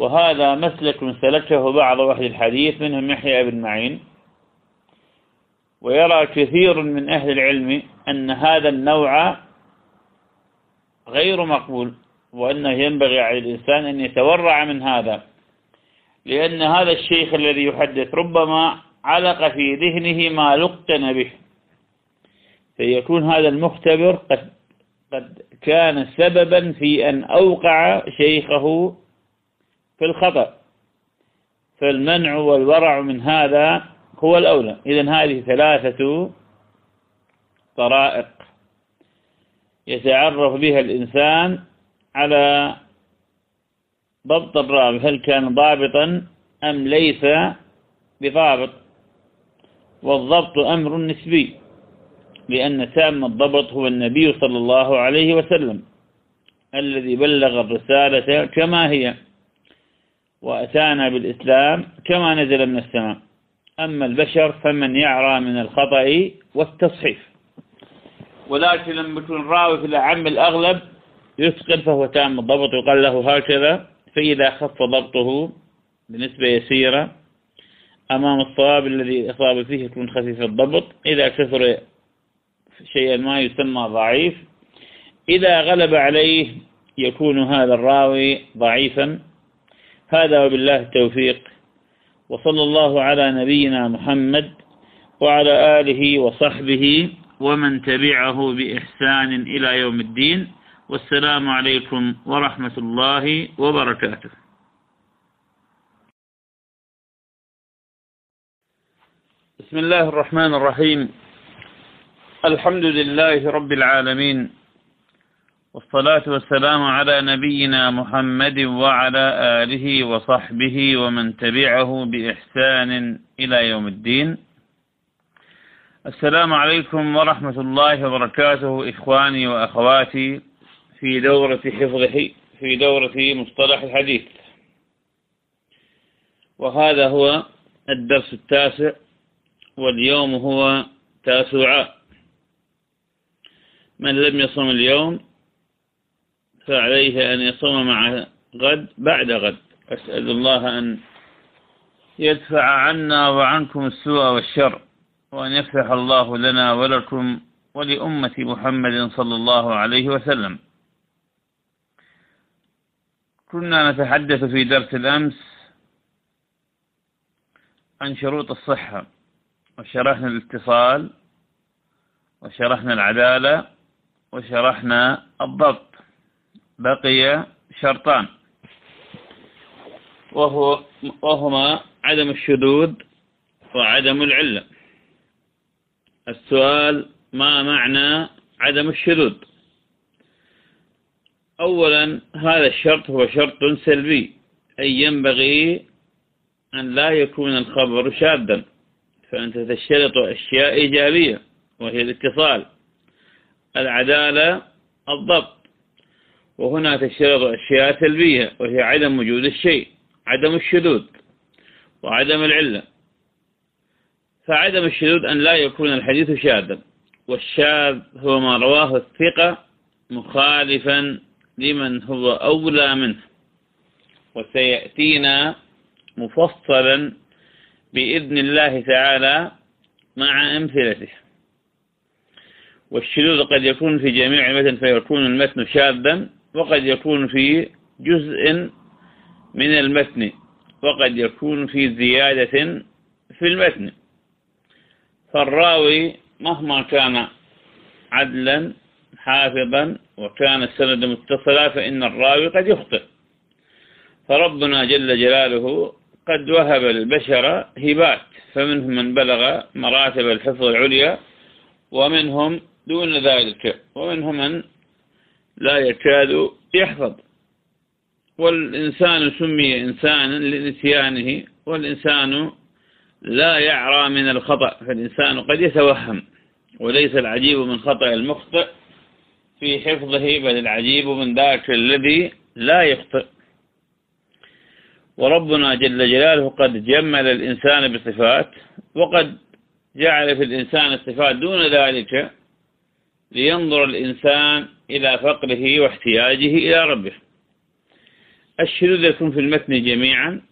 وهذا مسلك سلكه بعض أهل الحديث منهم يحيى بن معين. ويرى كثير من أهل العلم أن هذا النوع غير مقبول وأنه ينبغي على الإنسان أن يتورع من هذا. لأن هذا الشيخ الذي يحدث ربما علق في ذهنه ما لقن به. فيكون هذا المختبر قد قد كان سببا في أن أوقع شيخه في الخطأ. فالمنع والورع من هذا هو الأولى. إذا هذه ثلاثة طرائق يتعرف بها الإنسان على ضبط الراوي هل كان ضابطا أم ليس بضابط؟ والضبط أمر نسبي لأن تام الضبط هو النبي صلى الله عليه وسلم الذي بلغ الرسالة كما هي. وأتانا بالإسلام كما نزل من السماء. أما البشر فمن يعرى من الخطأ والتصحيف. ولكن لما يكون راوي في الأعم الأغلب يثقل فهو تام الضبط يقال له هكذا فإذا خف ضبطه بنسبة يسيرة أمام الصواب الذي أصاب فيه يكون خفيف الضبط. إذا كثر شيئا ما يسمى ضعيف. إذا غلب عليه يكون هذا الراوي ضعيفا. هذا وبالله التوفيق. وصلى الله على نبينا محمد وعلى آله وصحبه ومن تبعه بإحسان إلى يوم الدين. والسلام عليكم ورحمة الله وبركاته. بسم الله الرحمن الرحيم. الحمد لله رب العالمين. والصلاة والسلام على نبينا محمد وعلى آله وصحبه ومن تبعه بإحسان إلى يوم الدين. السلام عليكم ورحمة الله وبركاته إخواني وأخواتي في دورة حفظه في دورة مصطلح الحديث. وهذا هو الدرس التاسع واليوم هو تاسع. من لم يصم اليوم فعليه أن يصوم مع غد بعد غد. أسأل الله أن يدفع عنا وعنكم السوء والشر وأن يفتح الله لنا ولكم ولأمة محمد صلى الله عليه وسلم. كنا نتحدث في درس الأمس عن شروط الصحة وشرحنا الاتصال وشرحنا العدالة وشرحنا الضبط. بقي شرطان. وهو وهما عدم الشذوذ وعدم العلة. السؤال ما معنى عدم الشذوذ؟ أولا هذا الشرط هو شرط سلبي أي ينبغي أن لا يكون الخبر شاذا فأنت تشترط أشياء إيجابية وهي الاتصال العدالة الضبط. وهنا تشترط أشياء سلبية وهي عدم وجود الشيء عدم الشذوذ وعدم العلة. فعدم الشذوذ أن لا يكون الحديث شاذا والشاذ هو ما رواه الثقة مخالفا لمن هو أولى منه. وسيأتينا مفصلا بإذن الله تعالى مع أمثلته. والشذوذ قد يكون في جميع المتن فيكون المتن شاذا وقد يكون في جزء من المتن وقد يكون في زيادة في المتن. فالراوي مهما كان عدلا حافظا وكان السند متصلا فإن الراوي قد يخطئ. فربنا جل جلاله قد وهب البشر هبات فمنهم من بلغ مراتب الحفظ العليا ومنهم دون ذلك ومنهم من لا يكاد يحفظ. والإنسان سمي إنسانا لنسيانه والإنسان لا يعرى من الخطأ فالإنسان قد يتوهم وليس العجيب من خطأ المخطئ في حفظه بل العجيب من ذاك الذي لا يخطئ. وربنا جل جلاله قد جمل الإنسان بصفات وقد جعل في الإنسان الصفات دون ذلك لينظر الإنسان إلى فقره واحتياجه إلى ربه. الشذوذ يكون في المتن جميعا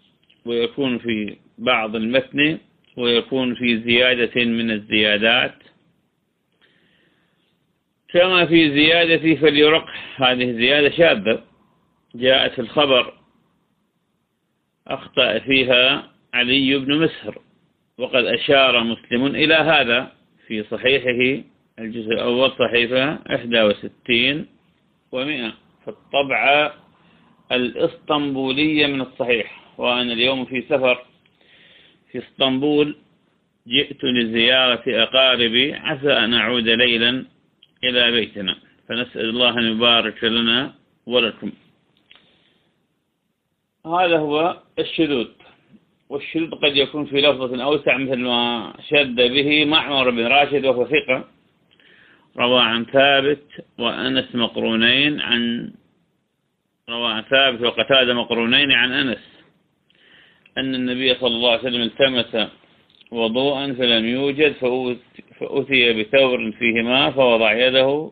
ويكون في بعض المتن ويكون في زيادة من الزيادات. كما في زيادة فليرق هذه زيادة شاذة. جاءت الخبر أخطأ فيها علي بن مسهر وقد أشار مسلم إلى هذا في صحيحه. الجزء الأول صحيفة 61 و100 في الطبعة الإسطنبولية من الصحيح وأنا اليوم في سفر في إسطنبول. جئت لزيارة أقاربي عسى أن أعود ليلا إلى بيتنا. فنسأل الله أن يبارك لنا ولكم. هذا هو الشذوذ والشذوذ قد يكون في لفظة أوسع مثل ما شد به معمر بن راشد وهو ثقة. روى عن ثابت وأنس مقرونين عن روى عن ثابت وقتادة مقرونين عن أنس. أن النبي صلى الله عليه وسلم التمس وضوءا فلم يوجد فأتي بثور فيه ماء فوضع يده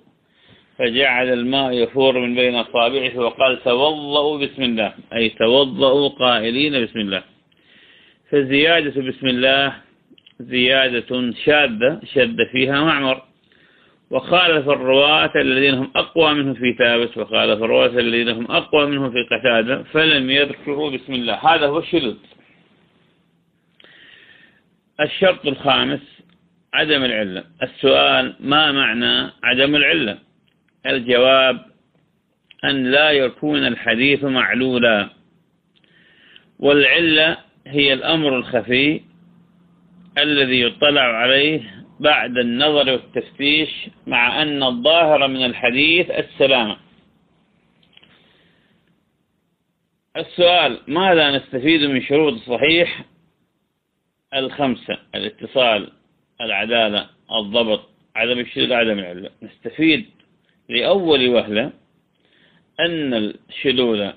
فجعل الماء يفور من بين أصابعه وقال توضأوا بسم الله أي توضأوا قائلين بسم الله. فزيادة بسم الله زيادة شاذة شد فيها معمر. وخالف الرواة الذين هم أقوى منه في ثابت وخالف الرواة الذين هم أقوى منه في قتادة فلم يذكروا بسم الله. هذا هو الشذوذ. الشرط الخامس عدم العلة. السؤال ما معنى عدم العلة؟ الجواب أن لا يكون الحديث معلولا. والعلة هي الأمر الخفي الذي يطلع عليه بعد النظر والتفتيش مع أن الظاهر من الحديث السلامة. السؤال ماذا نستفيد من شروط الصحيح الخمسة؟ الاتصال العدالة الضبط عدم الشذوذ عدم العلة نستفيد لأول وهلة أن الشذوذ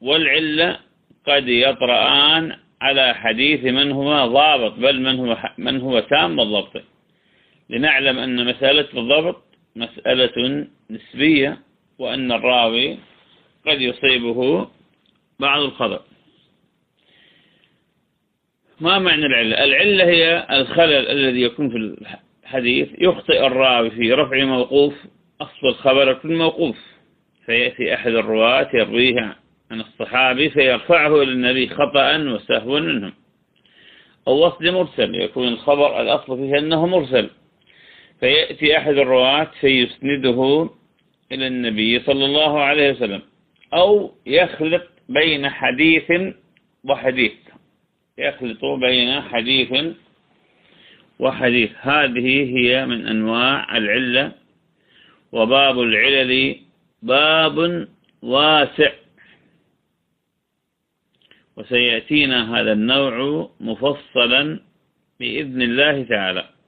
والعلة قد يطرآن على حديث من هو ضابط بل من هو من هو تام الضبط لنعلم أن مسألة الضبط مسألة نسبية وأن الراوي قد يصيبه بعض الخطأ. ما معنى العلة؟ العلة هي الخلل الذي يكون في الحديث يخطئ الراوي في رفع موقوف أصل الخبر يكون موقوف فيأتي أحد الرواة يرويه عن الصحابي فيرفعه إلى النبي خطأ وسهوا منهم. أو وصل مرسل يكون الخبر الأصل فيه أنه مرسل. فيأتي أحد الرواة فيسنده إلى النبي صلى الله عليه وسلم أو يخلط بين حديث وحديث. يخلط بين حديث وحديث. هذه هي من أنواع العلة وباب العلل باب واسع. وسيأتينا هذا النوع مفصلا بإذن الله تعالى.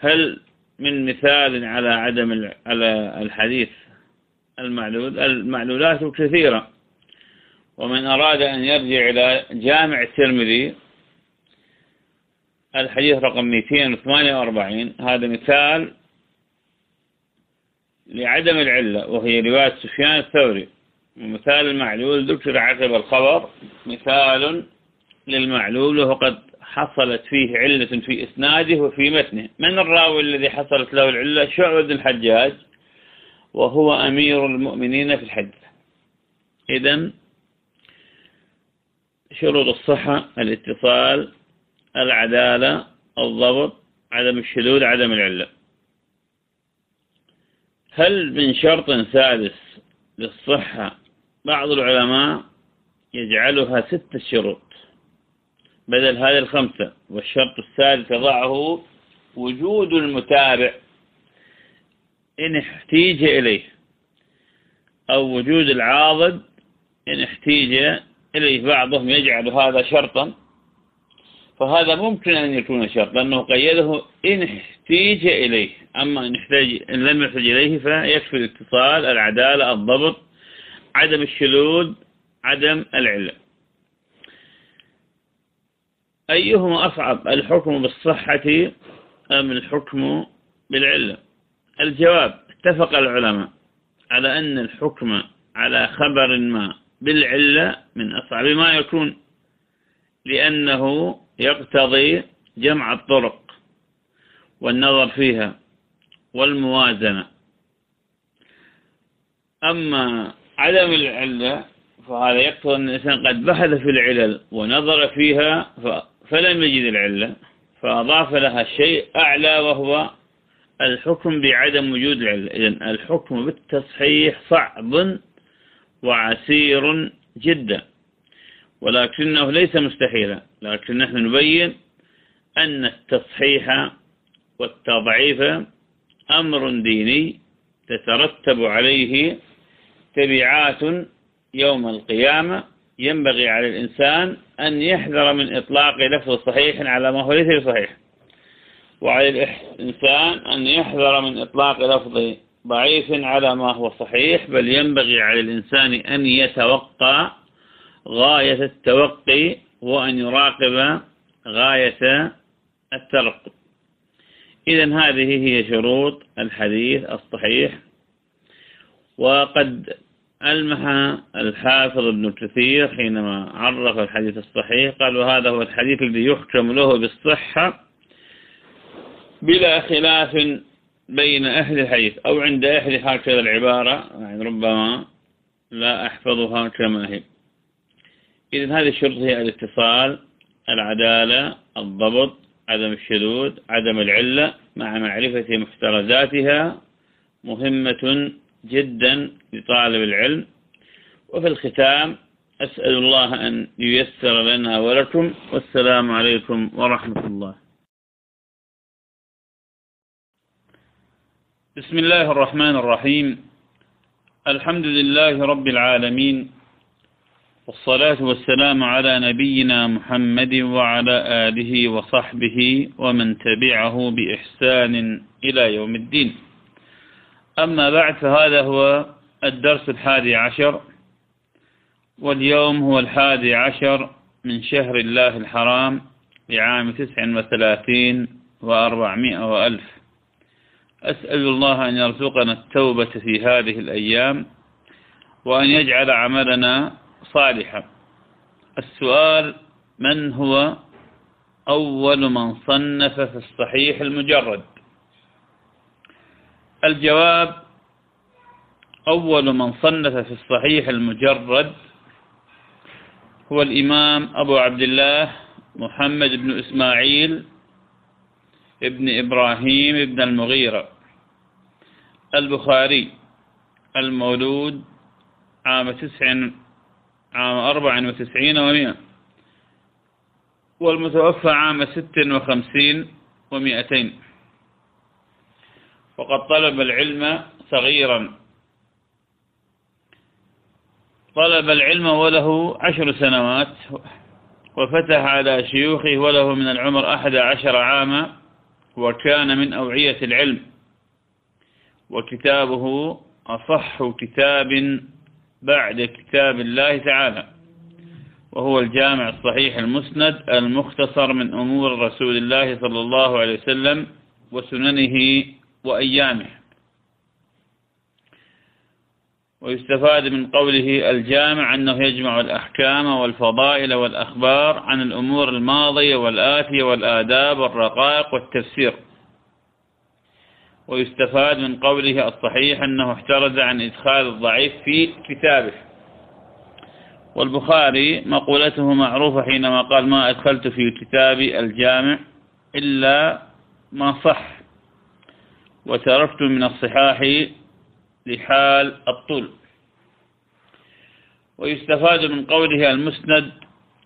هل من مثال على عدم على الحديث المعلول المعلولات كثيرة. ومن أراد أن يرجع إلى جامع الترمذي الحديث رقم 248 هذا مثال لعدم العلة وهي رواية سفيان الثوري. ومثال المعلول ذكر عقب الخبر مثال للمعلول وهو قد حصلت فيه علة في إسناده وفي متنه. من الراوي الذي حصلت له العلة؟ شعبة بن الحجاج وهو أمير المؤمنين في الحج. إذا شروط الصحة الاتصال العدالة الضبط عدم الشذوذ عدم العلة. هل من شرط سادس للصحة؟ بعض العلماء يجعلها ستة شروط. بدل هذه الخمسة والشرط السادس يضعه وجود المتابع. إن احتيج إليه. أو وجود العاضد إن احتيج إليه. بعضهم يجعل هذا شرطا. فهذا ممكن أن يكون شرط لأنه قيده إن احتيج إليه. أما إن, احتاج إن لم يحتج إليه فيكفي الاتصال العدالة الضبط عدم الشذوذ عدم العلة. أيهما أصعب الحكم بالصحة أم الحكم بالعلة؟ الجواب اتفق العلماء على أن الحكم على خبر ما بالعلة من أصعب ما يكون لأنه يقتضي جمع الطرق والنظر فيها والموازنة. أما عدم العلة فهذا يقتضي أن الإنسان قد بحث في العلل ونظر فيها فلم يجد العلة فأضاف لها شيء أعلى وهو الحكم بعدم وجود العلة. إذن الحكم بالتصحيح صعب وعسير جدا ولكنه ليس مستحيلا. لكن نحن نبين أن التصحيح والتضعيف أمر ديني تترتب عليه تبعات يوم القيامة ينبغي على الإنسان أن يحذر من إطلاق لفظ صحيح على ما هو ليس صحيح وعلى الإنسان أن يحذر من إطلاق لفظ ضعيف على ما هو صحيح بل ينبغي على الإنسان أن يتوقع غاية التوقي وأن يراقب غاية الترقب. إذا هذه هي شروط الحديث الصحيح. وقد ألمح الحافظ ابن كثير حينما عرف الحديث الصحيح قال وهذا هو الحديث الذي يحكم له بالصحة بلا خلاف بين أهل الحديث أو عند أهل هكذا العبارة. يعني ربما لا أحفظها كما هي. إذن هذه الشروط هي الاتصال العدالة الضبط عدم الشذوذ عدم العلة مع معرفة محترزاتها مهمة جدا لطالب العلم. وفي الختام أسأل الله أن ييسر لنا ولكم. والسلام عليكم ورحمة الله. بسم الله الرحمن الرحيم. الحمد لله رب العالمين. والصلاة والسلام على نبينا محمد وعلى آله وصحبه ومن تبعه بإحسان إلى يوم الدين. أما بعد فهذا هو الدرس الحادي عشر. واليوم هو الحادي عشر من شهر الله الحرام لعام تسع وثلاثين وأربعمائة وألف. أسأل الله أن يرزقنا التوبة في هذه الأيام وأن يجعل عملنا صالحا. السؤال من هو أول من صنف في الصحيح المجرد؟ الجواب أول من صنف في الصحيح المجرد هو الإمام أبو عبد الله محمد بن إسماعيل ابن إبراهيم ابن المغيرة. البخاري المولود عام تسع عام أربع وتسعين ومئة والمتوفى عام ست وخمسين ومئتين. وقد طلب العلم صغيرا. طلب العلم وله عشر سنوات وفتح على شيوخه وله من العمر أحد عشر عاما وكان من أوعية العلم. وكتابه أصح كتاب بعد كتاب الله تعالى وهو الجامع الصحيح المسند المختصر من أمور رسول الله صلى الله عليه وسلم وسننه وأيامه. ويستفاد من قوله الجامع أنه يجمع الأحكام والفضائل والأخبار عن الأمور الماضية والآتية والآداب والرقائق والتفسير. ويستفاد من قوله الصحيح أنه احترز عن إدخال الضعيف في كتابه. والبخاري مقولته معروفة حينما قال ما أدخلت في كتابي الجامع إلا ما صح. وتركت من الصحاح لحال الطول. ويستفاد من قوله المسند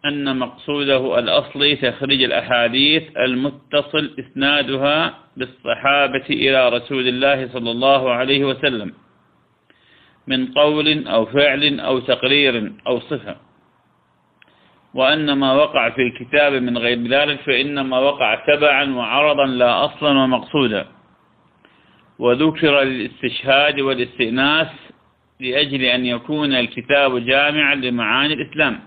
أن مقصوده الأصلي تخريج الأحاديث المتصل إسنادها بالصحابة إلى رسول الله صلى الله عليه وسلم من قول أو فعل أو تقرير أو صفة. وأن ما وقع في الكتاب من غير ذلك فإنما وقع تبعا وعرضا لا أصلا ومقصودا. وذكر للاستشهاد والاستئناس لأجل أن يكون الكتاب جامعا لمعاني الإسلام.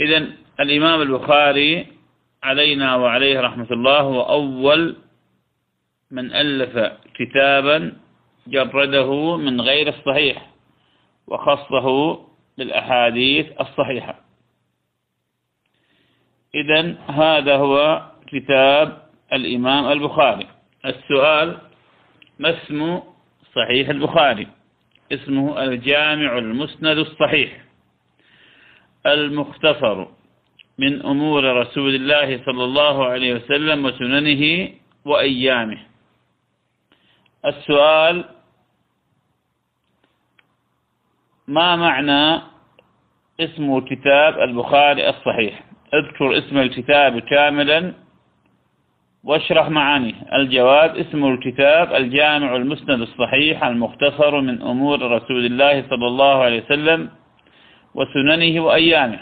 إذا الإمام البخاري علينا وعليه رحمة الله هو أول من ألف كتابا جرده من غير الصحيح وخصه بالأحاديث الصحيحة. إذا هذا هو كتاب الإمام البخاري. السؤال ما اسم صحيح البخاري؟ اسمه الجامع المسند الصحيح. المختصر من أمور رسول الله صلى الله عليه وسلم وسننه وأيامه. السؤال ما معنى اسم كتاب البخاري الصحيح؟ اذكر اسم الكتاب كاملا واشرح معانيه الجواب اسم الكتاب الجامع المسند الصحيح المختصر من أمور رسول الله صلى الله عليه وسلم وسننه وأيامه.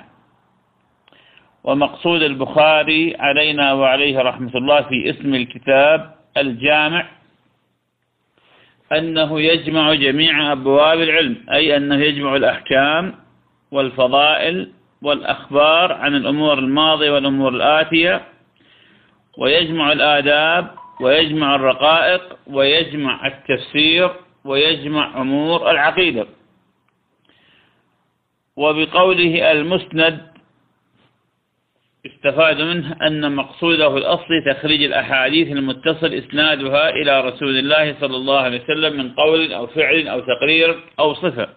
ومقصود البخاري علينا وعليه رحمة الله في اسم الكتاب الجامع أنه يجمع جميع أبواب العلم أي أنه يجمع الأحكام والفضائل والأخبار عن الأمور الماضية والأمور الآتية ويجمع الآداب ويجمع الرقائق ويجمع التفسير ويجمع أمور العقيدة. وبقوله المسند استفاد منه أن مقصوده الأصلي تخريج الأحاديث المتصل إسنادها إلى رسول الله صلى الله عليه وسلم من قول أو فعل أو تقرير أو صفة.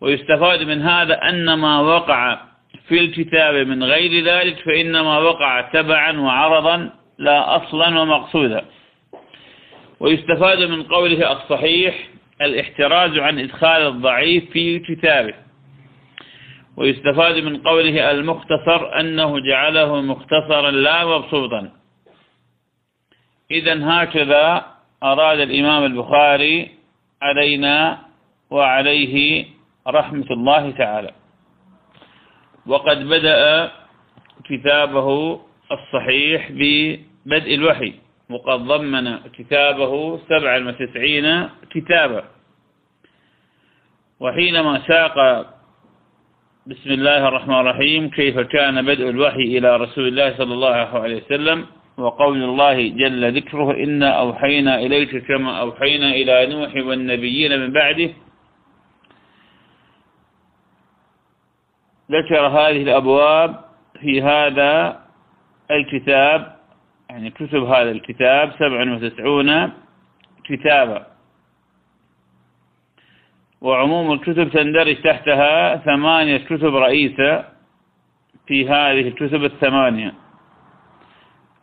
ويستفاد من هذا أن ما وقع في الكتاب من غير ذلك فإنما وقع تبعا وعرضا لا أصلا ومقصودا. ويستفاد من قوله الصحيح الاحتراز عن إدخال الضعيف في كتابه ويستفاد من قوله المختصر أنه جعله مختصرا لا مبسوطا. إذا هكذا أراد الإمام البخاري علينا وعليه رحمة الله تعالى. وقد بدأ كتابه الصحيح ببدء الوحي وقد ضمن كتابه سبعا وتسعين كتابا. وحينما ساق بسم الله الرحمن الرحيم كيف كان بدء الوحي إلى رسول الله صلى الله عليه وسلم؟ وقول الله جل ذكره إنا أوحينا إليك كما أوحينا إلى نوح والنبيين من بعده ذكر هذه الأبواب في هذا الكتاب يعني كتب هذا الكتاب سبع وتسعون كتابا. وعموم الكتب تندرج تحتها ثمانية كتب رئيسة في هذه الكتب الثمانية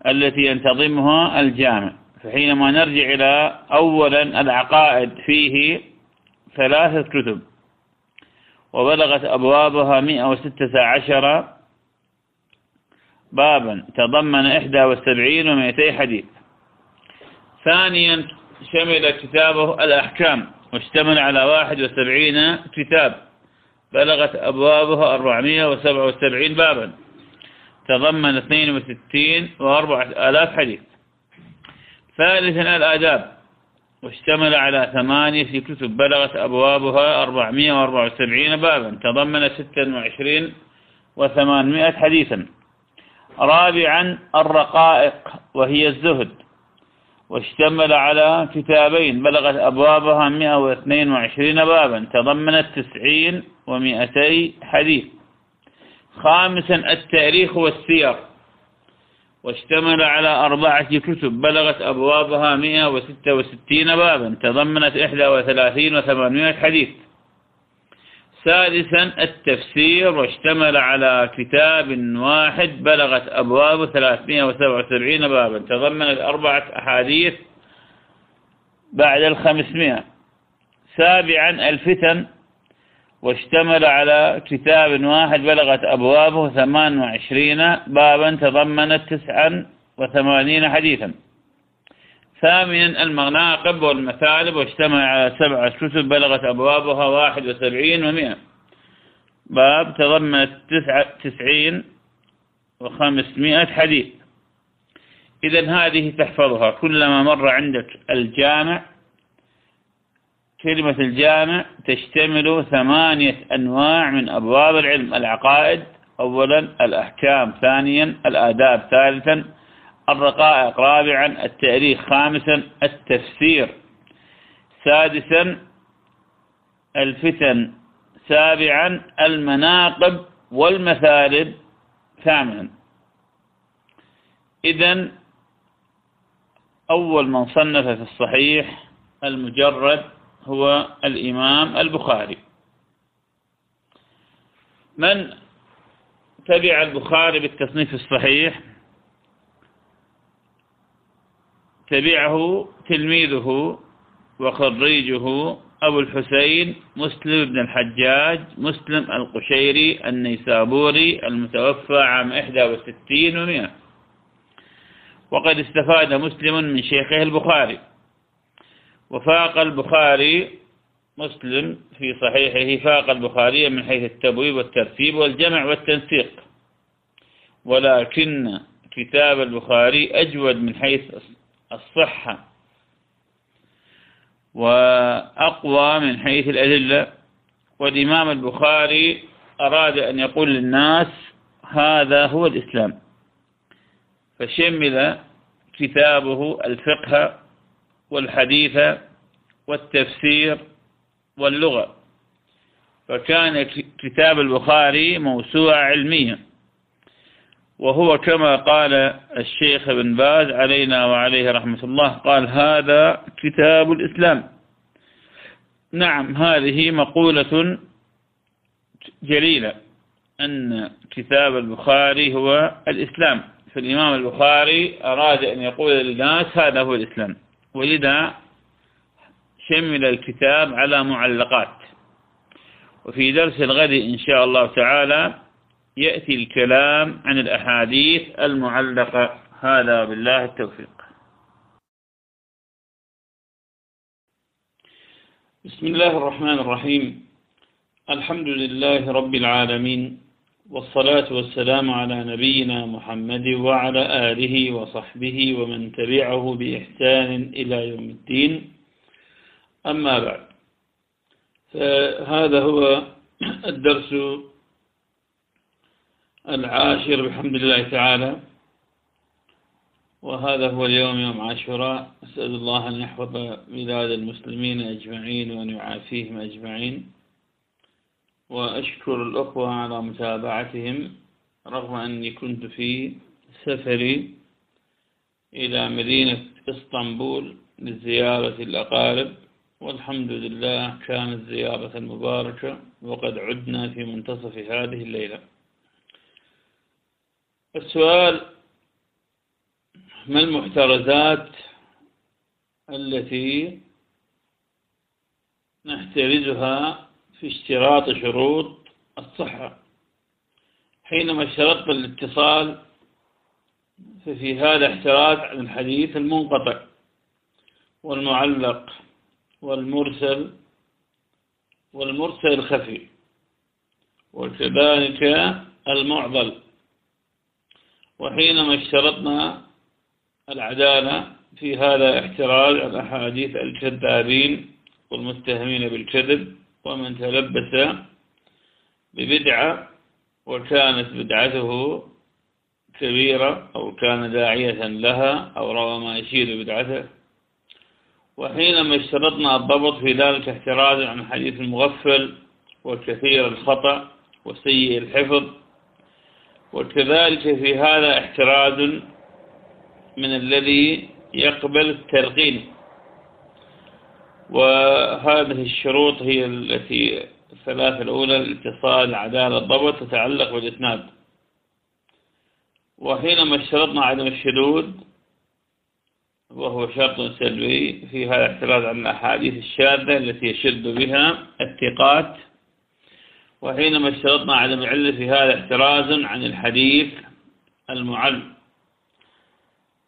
التي ينتظمها الجامع. فحينما نرجع إلى أولا العقائد فيه ثلاثة كتب. وبلغت أبوابها مئة وستة عشر بابا تضمن إحدى والسبعين ومئتي حديث. ثانيا شمل كتابه الأحكام واشتمل على واحد وسبعين كتاب. بلغت أبوابه أربعمائة وسبعة وسبعين بابا تضمن اثنين وستين وأربعة آلاف حديث. ثالثا الآداب واشتمل على ثمانية كتب بلغت أبوابها أربعمائة وأربعة وسبعين بابا تضمن ستا وعشرين وثمانمائة حديثا. رابعا الرقائق وهي الزهد. واشتمل على كتابين بلغت أبوابها 122 بابا تضمنت تسعين ومئتي حديث. خامسا التاريخ والسير. واشتمل على أربعة كتب بلغت أبوابها 166 بابا تضمنت 31 وثمانمائة حديث. سادسا التفسير واشتمل على كتاب واحد بلغت أبواب 377 بابا تضمنت أربعة أحاديث بعد الخمسمائة. سابعا الفتن واشتمل على كتاب واحد بلغت أبوابه 28 بابا تضمنت تسعا وثمانين حديثا. ثامنا المناقب والمثالب واشتمل على سبعة كتب بلغت أبوابها واحد وسبعين ومئة. باب تضمنت تسعة تسعين وخمسمائة حديث. إذا هذه تحفظها. كلما مر عندك الجامع كلمة الجامع تشتمل ثمانية أنواع من أبواب العلم. العقائد أولا الأحكام ثانيا الآداب ثالثا الرقائق رابعا التاريخ خامسا التفسير سادسا الفتن سابعا المناقب والمثالب ثامنا. إذا أول من صنف في الصحيح المجرد هو الإمام البخاري. من تبع البخاري بالتصنيف الصحيح؟ تبعه تلميذه وخريجه أبو الحسين مسلم بن الحجاج مسلم القشيري النيسابوري المتوفى عام 61 ومئة. وقد استفاد مسلم من شيخه البخاري. وفاق البخاري مسلم في صحيحه فاق البخاري من حيث التبويب والترتيب والجمع والتنسيق. ولكن كتاب البخاري أجود من حيث الصحة وأقوى من حيث الأدلة. والإمام البخاري أراد أن يقول للناس هذا هو الإسلام. فشمل كتابه الفقه والحديث والتفسير واللغة. فكان كتاب البخاري موسوعة علمية. وهو كما قال الشيخ ابن باز علينا وعليه رحمة الله قال هذا كتاب الإسلام. نعم هذه مقولة جليلة أن كتاب البخاري هو الإسلام. فالإمام البخاري أراد أن يقول للناس هذا هو الإسلام. ولذا شمل الكتاب على معلقات. وفي درس الغد إن شاء الله تعالى يأتي الكلام عن الأحاديث المعلقة. هذا بالله التوفيق. بسم الله الرحمن الرحيم. الحمد لله رب العالمين. والصلاة والسلام على نبينا محمد وعلى آله وصحبه ومن تبعه بإحسان إلى يوم الدين. أما بعد فهذا هو الدرس العاشر بحمد الله تعالى وهذا هو اليوم يوم عاشوراء. أسأل الله أن يحفظ بلاد المسلمين أجمعين وأن يعافيهم أجمعين. وأشكر الأخوة على متابعتهم رغم أني كنت في سفري إلى مدينة إسطنبول لزيارة الأقارب والحمد لله كانت زيارة مباركة وقد عدنا في منتصف هذه الليلة. السؤال ما المحترزات التي نحترزها في اشتراط شروط الصحة. حينما اشترطت الاتصال ففي هذا احتراز عن الحديث المنقطع والمعلق والمرسل والمرسل الخفي وكذلك المعضل. وحينما اشترطنا العدالة في هذا احتراز عن أحاديث الكذابين والمتهمين بالكذب ومن تلبس ببدعة وكانت بدعته كبيرة أو كان داعية لها أو روى ما يشير بدعته. وحينما اشترطنا الضبط في ذلك احتراز عن حديث المغفل وكثير الخطأ وسيء الحفظ. وكذلك في هذا احتراز من الذي يقبل التلقين. وهذه الشروط هي التي الثلاثة الأولى الاتصال العدالة الضبط تتعلق بالإسناد. وحينما اشترطنا عدم الشذوذ وهو شرط سلبي في هذا الاعتراض عن الأحاديث الشاذة التي يشد بها الثقات. وحينما اشترطنا عدم العلة في هذا احتراز عن الحديث المعل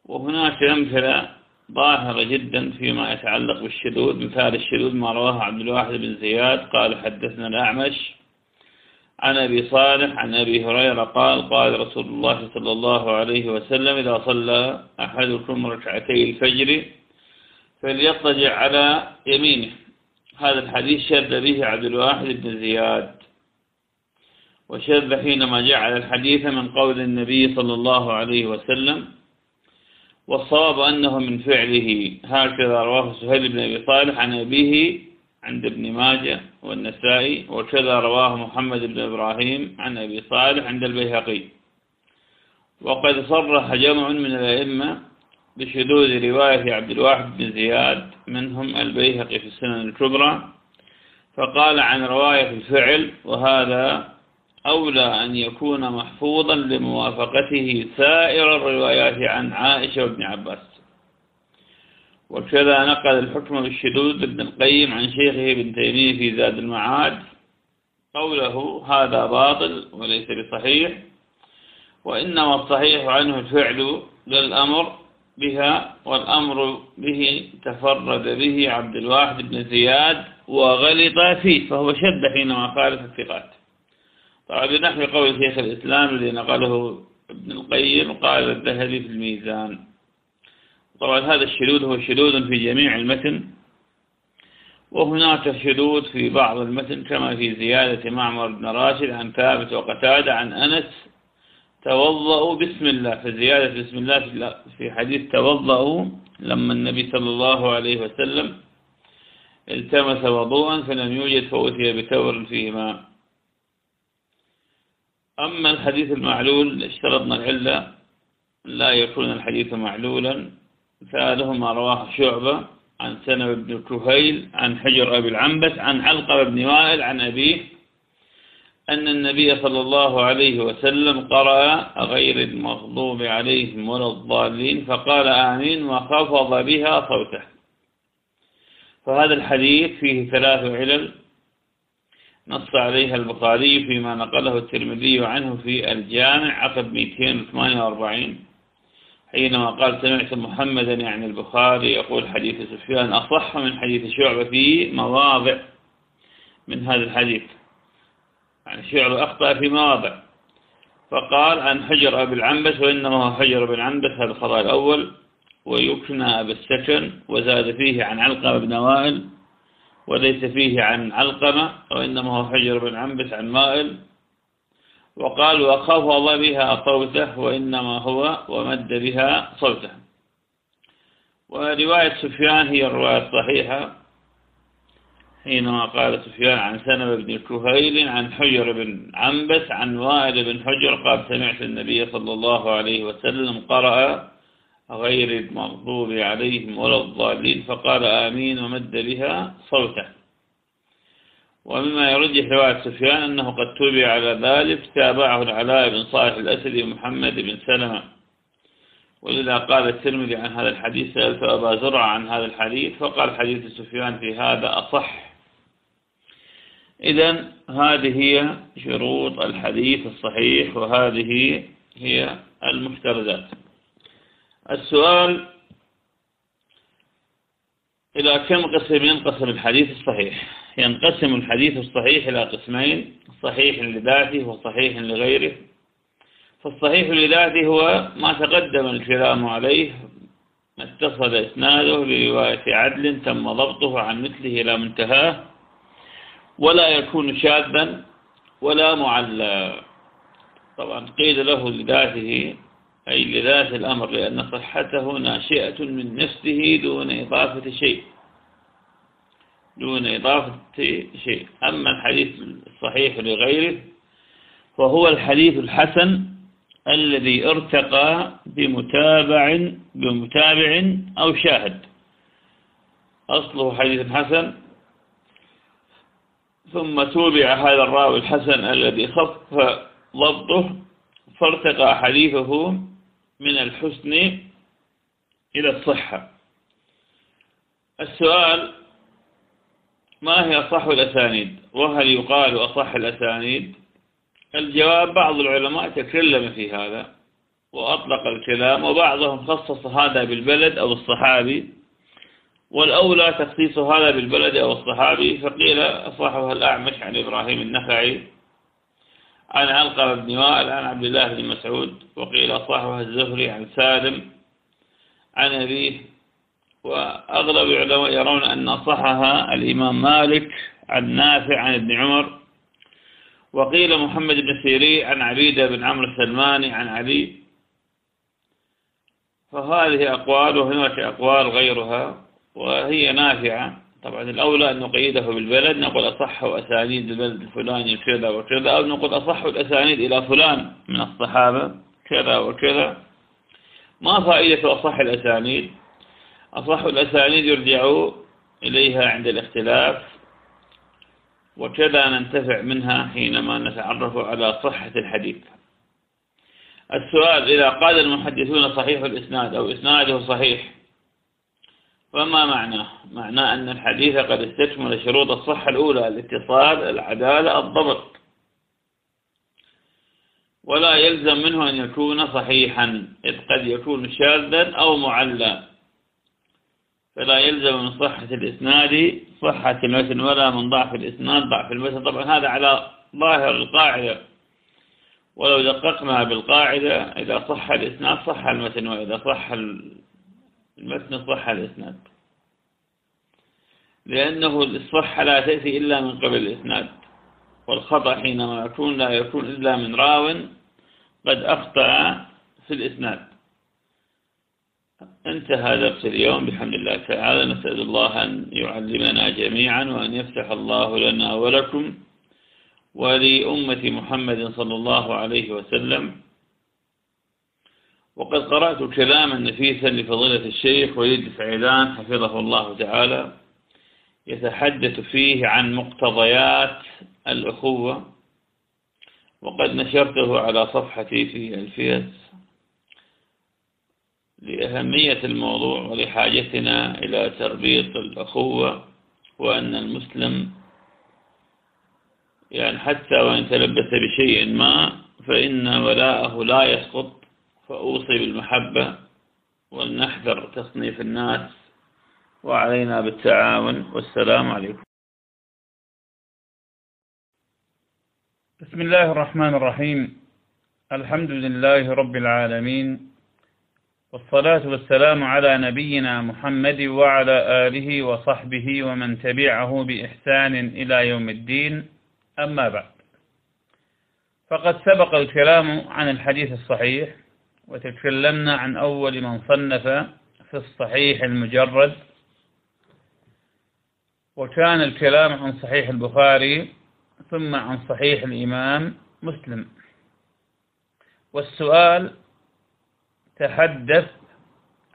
وهناك أمثلة ظاهرة جدا فيما يتعلق بالشذوذ مثال الشذوذ ما رواه عبد الواحد بن زياد قال حدثنا الأعمش عن أبي صالح عن أبي هريرة قال قال رسول الله صلى الله عليه وسلم إذا صلى أحدكم ركعتي الفجر فليضطجع على يمينه. هذا الحديث شذ به عبد الواحد بن زياد. وشذ حينما جعل الحديث من قول النبي صلى الله عليه وسلم والصواب أنه من فعله. هكذا رواه سهيل بن أبي صالح عن أبيه عند ابن ماجه والنسائي وكذا رواه محمد بن إبراهيم عن أبي صالح عند البيهقي. وقد صرح جمع من الأئمة بشذوذ رواية عبد الواحد بن زياد منهم البيهقي في السنن الكبرى فقال عن رواية الفعل وهذا أولى أن يكون محفوظا لموافقته سائر الروايات عن عائشة وابن عباس. وكذا نقل الحكم بالشذوذ ابن القيم عن شيخه ابن تيمية في زاد المعاد قوله هذا باطل وليس بصحيح وإنما الصحيح عنه الفعل للأمر بها والأمر به تفرد به عبد الواحد بن زياد وغلط فيه فهو شد حينما خالف الثقات. طبعا بنحو قول شيخ الإسلام الذي نقله ابن القيم قال الذهبي في الميزان. طبعا هذا الشذوذ هو شذوذ في جميع المتن وهناك شذوذ في بعض المتن كما في زيادة معمر بن راشد عن ثابت وقتادة عن أنس توضأوا بسم الله في زيادة بسم الله في حديث توضأوا لما النبي صلى الله عليه وسلم التمس وضوءا فلم يوجد فأتي بتور فيه ماء أما الحديث المعلول اشترطنا العلة لا يكون الحديث معلولا. مثاله ما رواه شعبة عن سنة بن كهيل عن حجر أبي العنبس عن علقة بن وائل عن أبيه أن النبي صلى الله عليه وسلم قرأ غير المغضوب عليهم ولا الضالين فقال آمين وخفض بها صوته. فهذا الحديث فيه ثلاث علل. نص عليها البخاري فيما نقله الترمذي عنه في الجامع عقب 248 حينما قال سمعت محمدا يعني البخاري يقول حديث سفيان أصح من حديث شعبة في مواضع من هذا الحديث. يعني شعبة أخطأ في مواضع. فقال عن حجر أبي العنبس وإنما هو حجر بن عنبس هذا الخطأ الأول. ويكنى بالسكن وزاد فيه عن علقمة بن وائل وليس فيه عن علقمة وإنما هو حجر بن عنبس عن مائل. وقال وخفض بها صوته وإنما هو ومد بها صوته. ورواية سفيان هي الرواية الصحيحة حينما قال سفيان عن سنب بن كهيل عن حجر بن عنبس عن وائل بن حجر قال سمعت النبي صلى الله عليه وسلم قرأ غير المغضوب عليهم ولا الضالين. فقال آمين ومد بها صوته. ومما يرجح رواية سفيان أنه قد تبع على ذلك تابعه العلاء بن صالح الأسدي ومحمد بن سلمة. ولذا قال الترمذي عن هذا الحديث سألت أبا زرع عن هذا الحديث فقال حديث سفيان في هذا أصح. إذا هذه هي شروط الحديث الصحيح وهذه هي المفترضات. السؤال إلى كم قسم ينقسم الحديث الصحيح؟ ينقسم الحديث الصحيح إلى قسمين صحيح لذاته وصحيح لغيره. فالصحيح لذاته هو ما تقدم الكلام عليه ما اتصل إسناده برواية عدل تم ضبطه عن مثله إلى منتهاه ولا يكون شاذا ولا معلى. طبعا قيل له لذاته أي لذات الأمر لأن صحته ناشئة من نفسه دون إضافة شيء. دون إضافة شيء. أما الحديث الصحيح لغيره فهو الحديث الحسن الذي ارتقى بمتابع بمتابع أو شاهد. أصله حديث حسن. ثم توبع هذا الراوي الحسن الذي خف ضبطه فارتقى حديثه من الحسن إلى الصحة. السؤال ما هي أصح الأسانيد؟ وهل يقال أصح الأسانيد؟ الجواب بعض العلماء تكلم في هذا وأطلق الكلام وبعضهم خصص هذا بالبلد أو الصحابي والأولى تخصيص هذا بالبلد أو الصحابي فقيل أصحها الأعمش عن إبراهيم النخعي. عن علقمة بن وائل عن عبد الله بن مسعود وقيل أصحها الزهري عن سالم عن أبيه. وأغلب العلماء يرون أن صحها الإمام مالك عن نافع عن ابن عمر. وقيل محمد بن سيري عن عبيدة بن عمرو السلماني عن علي. فهذه أقوال وهناك أقوال غيرها وهي نافعة. طبعا الأولى أن نقيده بالبلد نقول أصح أسانيد البلد الفلاني كذا وكذا أو نقول أصح الأسانيد إلى فلان من الصحابة كذا وكذا. ما فائدة أصح الأسانيد؟ أصح الأسانيد يرجع إليها عند الاختلاف وكذا ننتفع منها حينما نتعرف على صحة الحديث. السؤال إذا قال المحدثون صحيح الإسناد أو إسناده صحيح فما معناه معناه أن الحديث قد استكمل شروط الصحة الأولى الاتصال العدالة الضبط. ولا يلزم منه أن يكون صحيحا إذ قد يكون شاذا أو معلى فلا يلزم من صحة الإسناد صحة المتن ولا من ضعف الإسناد ضعف المتن. طبعا هذا على ظاهر القاعدة. ولو دققنا بالقاعدة إذا صح الإسناد صح المتن وإذا صح المتن صح الإسناد. لأنه الصحة لا تأتي إلا من قبل الإسناد. والخطأ حينما يكون لا يكون إلا من راو قد أخطأ في الإسناد. انتهى درس اليوم. بحمد الله تعالى. نسأل الله أن يعلمنا جميعا وأن يفتح الله لنا ولكم ولأمة محمد صلى الله عليه وسلم. وقد قرأت كلاما نفيسا لفضيلة الشيخ وليد فعيلان حفظه الله تعالى يتحدث فيه عن مقتضيات الأخوة وقد نشرته على صفحتي في الفيس لأهمية الموضوع ولحاجتنا إلى تربية الأخوة وأن المسلم يعني حتى وإن تلبس بشيء ما فإن ولاءه لا يسقط فأوصي بالمحبة ولنحذر تصنيف الناس وعلينا بالتعاون والسلام عليكم. بسم الله الرحمن الرحيم. الحمد لله رب العالمين. والصلاة والسلام على نبينا محمد وعلى آله وصحبه ومن تبعه بإحسان إلى يوم الدين. أما بعد. فقد سبق الكلام عن الحديث الصحيح وتكلمنا عن أول من صنف في الصحيح المجرد. وكان الكلام عن صحيح البخاري ثم عن صحيح الإمام مسلم. والسؤال تحدث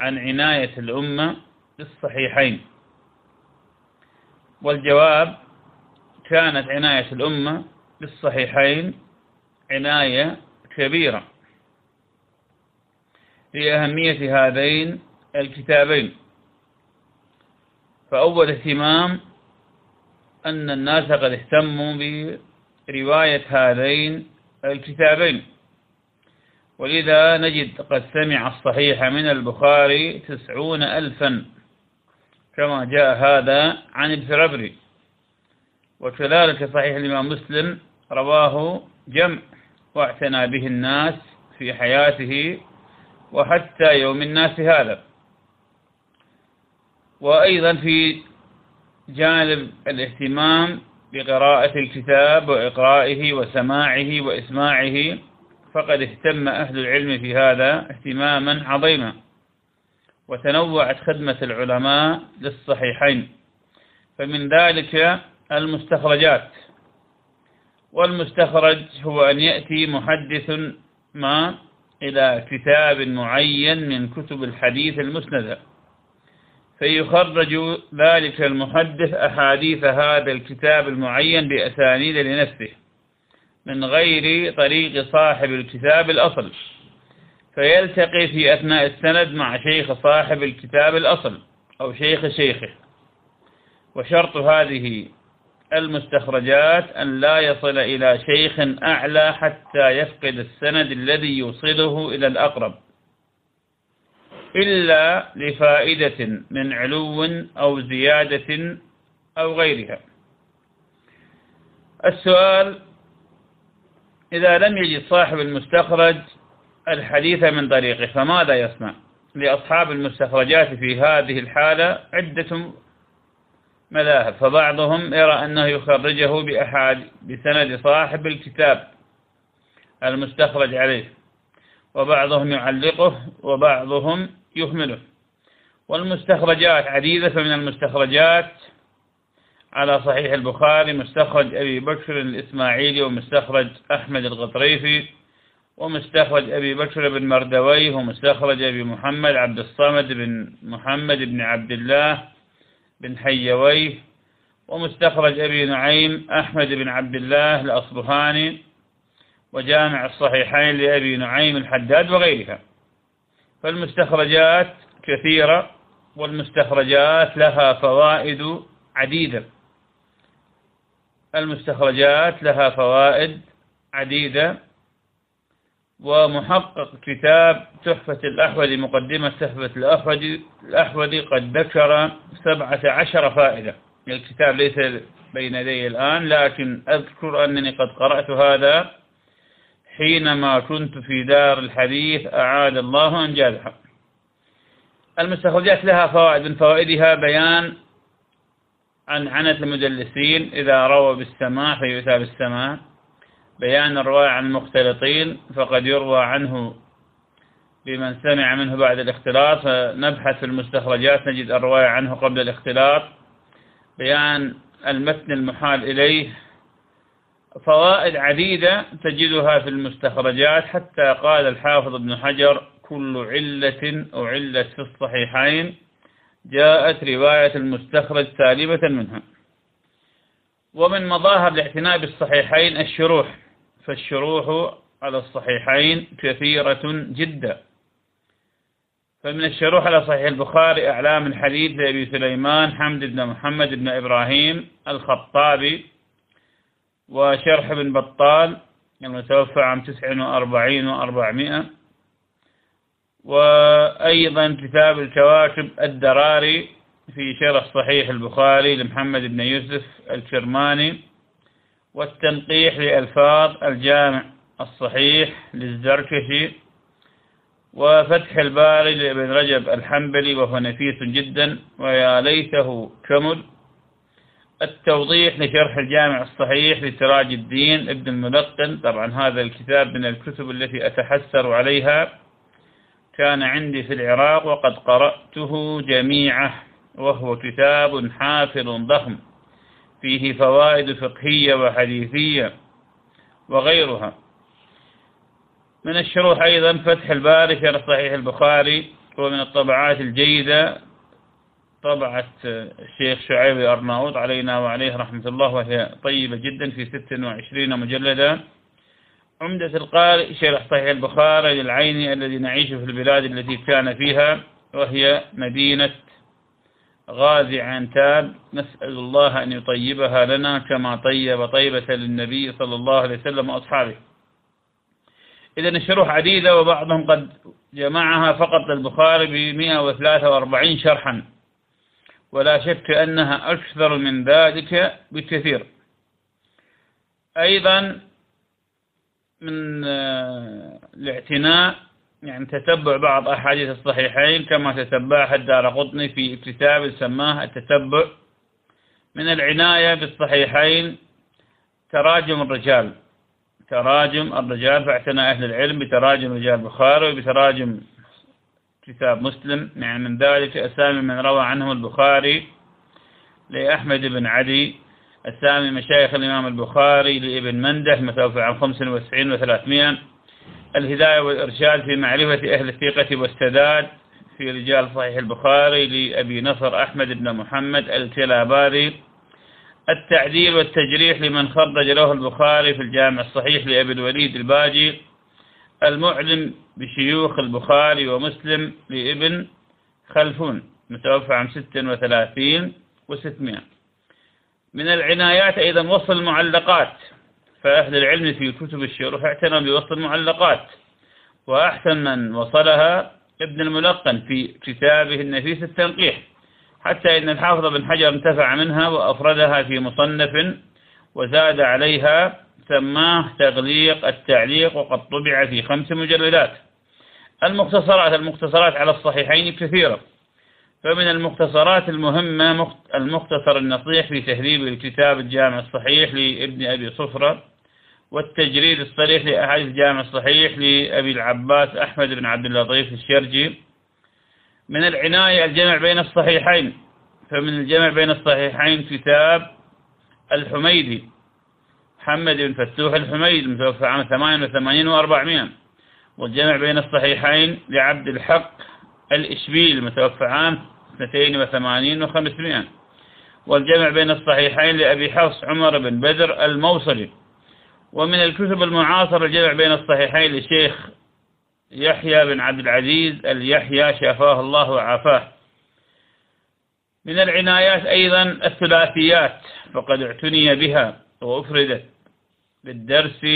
عن عناية الأمة بالصحيحين. والجواب كانت عناية الأمة بالصحيحين عناية كبيرة. لأهمية هذين الكتابين. فأول اهتمام أن الناس قد اهتموا برواية هذين الكتابين. ولذا نجد قد سمع الصحيح من البخاري تسعون ألفا كما جاء هذا عن الفربري وكذلك صحيح الإمام مسلم رواه جمع واعتنى به الناس في حياته وحتى يوم الناس هذا. وأيضا في جانب الاهتمام بقراءة الكتاب وإقرائه وسماعه وإسماعه فقد اهتم أهل العلم في هذا اهتماما عظيما. وتنوعت خدمة العلماء للصحيحين. فمن ذلك المستخرجات. والمستخرج هو أن يأتي محدث ما إلى كتاب معين من كتب الحديث المسندة فيخرج ذلك المحدث أحاديث هذا الكتاب المعين بأسانيد لنفسه من غير طريق صاحب الكتاب الأصل. فيلتقي في أثناء السند مع شيخ صاحب الكتاب الأصل أو شيخ شيخه. وشرط هذه المستخرجات أن لا يصل إلى شيخ أعلى حتى يفقد السند الذي يوصله إلى الأقرب إلا لفائدة من علو أو زيادة أو غيرها. السؤال إذا لم يجد صاحب المستخرج الحديث من طريقه فماذا يصنع؟ لأصحاب المستخرجات في هذه الحالة عدة مذاهب فبعضهم يرى أنه يخرجه بأحد بسند صاحب الكتاب المستخرج عليه. وبعضهم يعلقه وبعضهم يهمله. والمستخرجات عديدة فمن المستخرجات على صحيح البخاري مستخرج أبي بكر الإسماعيلي ومستخرج أحمد الغطريفي ومستخرج أبي بكر بن مردويه ومستخرج أبي محمد عبد الصمد بن محمد بن عبد الله بن حيويه ومستخرج أبي نعيم أحمد بن عبد الله الأصبهاني وجامع الصحيحين لأبي نعيم الحداد وغيرها. فالمستخرجات كثيرة والمستخرجات لها فوائد عديدة. المستخرجات لها فوائد عديدة ومحقق كتاب تحفة الأحوذي مقدمة تحفة الأحوذي الأحوذي قد ذكر سبعة عشر فائدة. الكتاب ليس بين يدي الآن لكن أذكر أنني قد قرأت هذا حينما كنت في دار الحديث. أعاد الله أنجازها المستخرجات لها فوائد. من فوائدها بيان عن عنة المدلسين. إذا روى بالسماع فيؤتى بالسماع بيان الرواية عن المختلطين فقد يروى عنه بمن سمع منه بعد الاختلاط فنبحث في المستخرجات نجد الرواية عنه قبل الاختلاط. بيان المتن المحال إليه فوائد عديدة تجدها في المستخرجات حتى قال الحافظ ابن حجر كل علة أعلت في الصحيحين جاءت رواية المستخرج سالبة منها. ومن مظاهر الاعتناء بالصحيحين الشروح. فالشروح على الصحيحين كثيرة جدا. فمن الشروح على صحيح البخاري أعلام الحديث لأبي سليمان حمد بن محمد بن إبراهيم الخطابي وشرح بن بطال المتوفى عام 49 و400 وأيضا كتاب الكواكب الدراري في شرح صحيح البخاري لمحمد بن يوسف الكرماني. والتنقيح لألفاظ الجامع الصحيح للزركشي وفتح الباري لابن رجب الحنبلي وهو نفيس جدا ويا ليته كمل. التوضيح لشرح الجامع الصحيح لسراج الدين ابن الملقن. طبعا هذا الكتاب من الكتب التي أتحسر عليها. كان عندي في العراق وقد قرأته جميعه وهو كتاب حافل ضخم. فيه فوائد فقهية وحديثية وغيرها. من الشروح أيضا فتح الباري في صحيح البخاري ومن الطبعات الجيدة طبعة الشيخ شعيب أرناؤوط علينا وعليه رحمة الله وهي طيبة جدا في 26 مجلدا. عمدة القارئ شرح صحيح البخاري للعين الذي نعيش في البلاد التي كان فيها وهي مدينة غازي عنتاب نسأل الله أن يطيبها لنا كما طيب طيبة للنبي صلى الله عليه وسلم وأصحابه. إذا الشروح عديدة وبعضهم قد جمعها فقط البخاري ب 143 شرحا. ولا شك أنها أكثر من ذلك بكثير. أيضا من آه، الاعتناء يعني تتبع بعض أحاديث الصحيحين كما تتبعها الدار قطني في كتاب سماه التتبع. من العناية بالصحيحين تراجم الرجال. تراجم الرجال فاعتنى أهل العلم بتراجم رجال البخاري وبتراجم كتاب مسلم. يعني من ذلك أسامي من روى عنه البخاري لأحمد بن عدي أسامي مشايخ الإمام البخاري لابن مندة متوفى عن 95 و300 الهداية والإرشاد في معرفة أهل الثقة والسداد في رجال صحيح البخاري لأبي نصر أحمد بن محمد الكلاباري التعديل والتجريح لمن خرج له البخاري في الجامع الصحيح لأبي الوليد الباجي. المعلم بشيوخ البخاري ومسلم لابن خلفون متوفى عام 36 و600 من العنايات أيضا وصل المعلقات. فأهل العلم في كتب الشروح اعتنوا بوصل المعلقات. وأحسن من وصلها ابن الملقن في كتابه النفيس التنقيح حتى إن الحافظ بن حجر انتفع منها وأفردها في مصنف وزاد عليها سماه تغليق التعليق وقد طبع في خمس مجلدات. المختصرات المختصرات على الصحيحين كثيرة. فمن المختصرات المهمة المختصر النصيح في تهذيب الكتاب الجامع الصحيح لابن أبي صفرة والتجريد الصريح لأحاديث الجامع الصحيح لأبي العباس أحمد بن عبد اللطيف الشرجي. من العناية الجمع بين الصحيحين فمن الجمع بين الصحيحين كتاب الحميدي. محمد بن فتوح الحميد متوفى عام 88 و400 والجمع بين الصحيحين لعبد الحق الإشبيل متوفى عام 82 و500 والجمع بين الصحيحين لأبي حفص عمر بن بدر الموصلي. ومن الكتب المعاصرة الجمع بين الصحيحين لشيخ يحيى بن عبد العزيز اليحيى شافاه الله وعافاه. من العنايات أيضا الثلاثيات فقد اعتني بها وأفردت بالدرس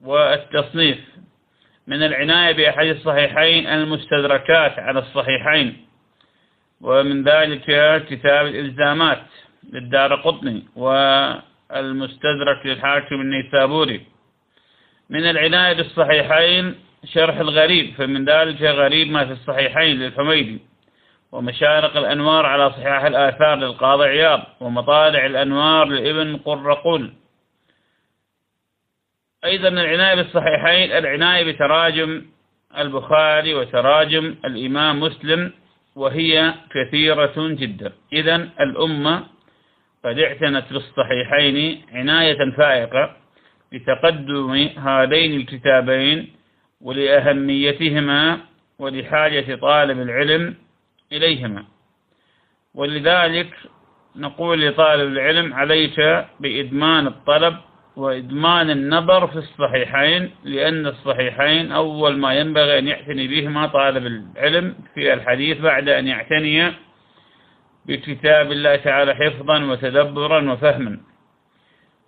والتصنيف. من العناية بأحد الصحيحين المستدركات على الصحيحين ومن ذلك كتاب الإلزامات للدار قطني والمستدرك للحاكم النيسابوري. من العناية بالصحيحين شرح الغريب فمن ذلك غريب ما في الصحيحين للحميدي. ومشارق الأنوار على صحاح الآثار للقاضي عياض ومطالع الأنوار لابن قرقل. أيضا العناية بالصحيحين العناية بتراجم البخاري وتراجم الإمام مسلم وهي كثيرة جدا. إذا الأمة قد اعتنت بالصحيحين عناية فائقة لتقدم هذين الكتابين ولأهميتهما ولحاجة طالب العلم إليهما. ولذلك نقول لطالب العلم عليك بإدمان الطلب وإدمان النظر في الصحيحين لأن الصحيحين أول ما ينبغي أن يعتني بهما طالب العلم في الحديث بعد أن يعتني بكتاب الله تعالى حفظا وتدبرا وفهما.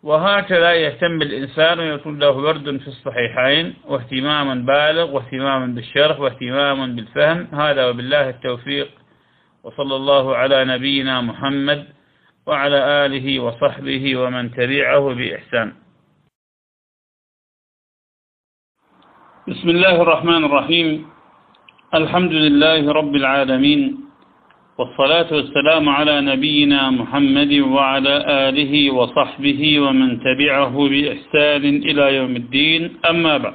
وهكذا يهتم الإنسان ويكون له ورد في الصحيحين واهتماما بالغ واهتماما بالشرح واهتماما بالفهم. هذا وبالله التوفيق. وصلى الله على نبينا محمد وعلى آله وصحبه ومن تبعه بإحسان. بسم الله الرحمن الرحيم. الحمد لله رب العالمين. والصلاة والسلام على نبينا محمد وعلى آله وصحبه ومن تبعه بإحسان إلى يوم الدين. أما بعد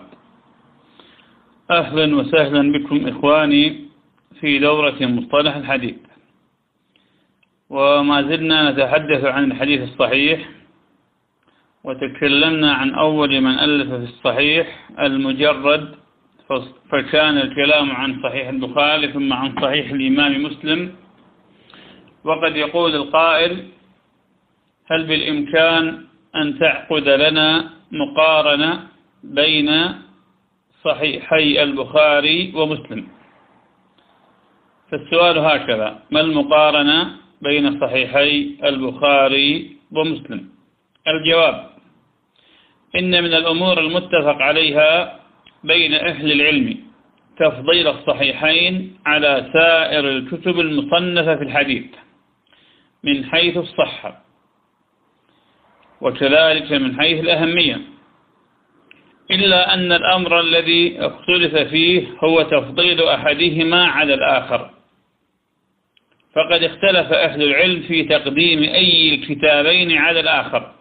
أهلا وسهلا بكم إخواني في دورة مصطلح الحديث. وما زلنا نتحدث عن الحديث الصحيح وتكلمنا عن أول من ألف في الصحيح المجرد فكان الكلام عن صحيح البخاري ثم عن صحيح الإمام مسلم. وقد يقول القائل هل بالإمكان أن تعقد لنا مقارنة بين صحيحي البخاري ومسلم؟ فالسؤال هكذا ما المقارنة بين صحيحي البخاري ومسلم؟ الجواب إن من الأمور المتفق عليها بين أهل العلم تفضيل الصحيحين على سائر الكتب المصنفة في الحديث. من حيث الصحة وكذلك من حيث الأهمية. إلا أن الأمر الذي اختلف فيه هو تفضيل أحدهما على الآخر. فقد اختلف أهل العلم في تقديم أي الكتابين على الآخر.